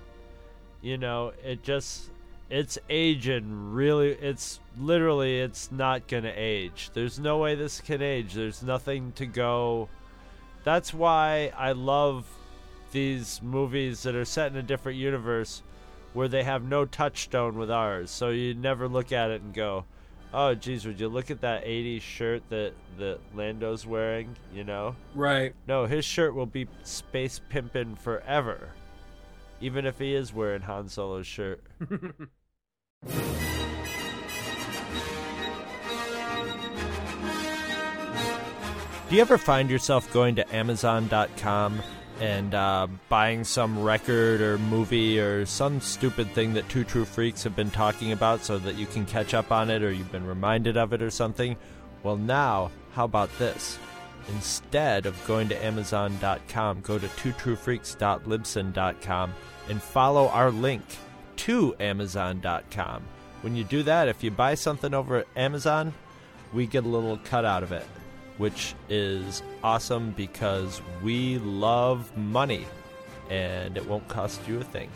Speaker 2: you know, it just it's aging really. It's literally it's not gonna age. There's no way this can age. There's nothing to go. That's why I love these movies that are set in a different universe where they have no touchstone with ours. So you never look at it and go, "Oh, geez, would you look at that '80s shirt that that Lando's wearing?" You know?
Speaker 7: Right.
Speaker 2: No, his shirt will be space pimpin' forever, even if he is wearing Han Solo's shirt. Do you ever find yourself going to Amazon.com and uh, buying some record or movie or some stupid thing that Two True Freaks have been talking about so that you can catch up on it or you've been reminded of it or something? Well, now, how about this? Instead of going to Amazon.com, go to twotruefreaks.libsyn.com and follow our link to Amazon.com. When you do that, if you buy something over at Amazon, we get a little cut out of it, which is awesome because we love money and it won't cost you a thing.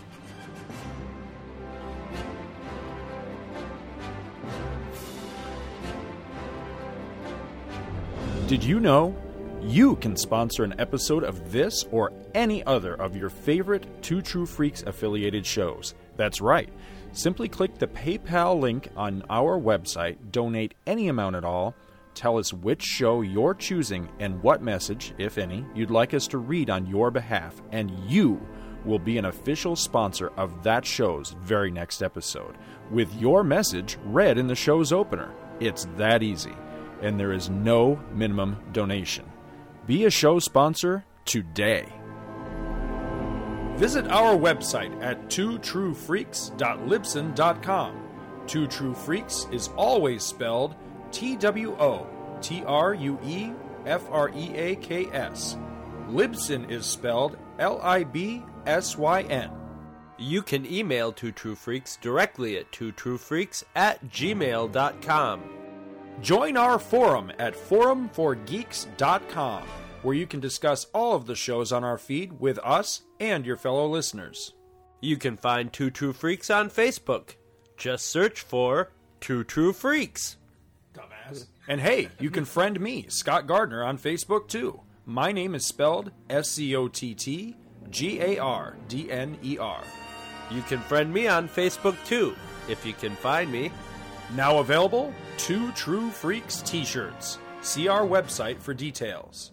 Speaker 11: Did you know? You can sponsor an episode of this or any other of your favorite Two True Freaks affiliated shows. That's right. Simply click the PayPal link on our website, donate any amount at all, tell us which show you're choosing and what message, if any, you'd like us to read on your behalf, and you will be an official sponsor of that show's very next episode, with your message read in the show's opener. It's that easy, and there is no minimum donation. Be a show sponsor today. Visit our website at twotruefreaks.libsyn.com. Two True Freaks is always spelled T W O T R U E F R E A K S. Libsyn is spelled L I B S Y N.
Speaker 2: You can email Two True Freaks directly at twotruefreaks at gmail.com.
Speaker 11: Join our forum at forumforgeeks.com, where you can discuss all of the shows on our feed with us and your fellow listeners.
Speaker 2: You can find Two True Freaks on Facebook. Just search for Two True Freaks.
Speaker 11: And hey, you can friend me, Scott Gardner, on Facebook too.
Speaker 7: My name is spelled S C O T T G A R D N E R.
Speaker 2: You can friend me on Facebook too, if you can find me.
Speaker 7: Now available, Two True Freaks t shirts. See our website for details.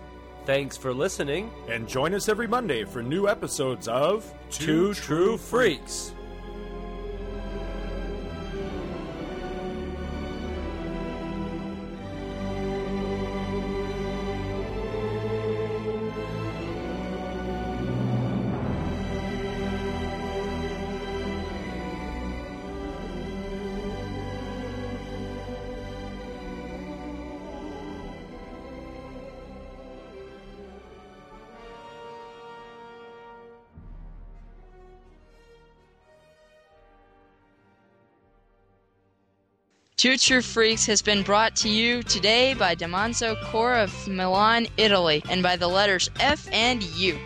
Speaker 2: Thanks for listening.
Speaker 7: And join us every Monday for new episodes of
Speaker 2: Two True Freaks.
Speaker 12: Two True Freaks has been brought to you today by Damanzo Core of Milan, Italy, and by the letters F and U.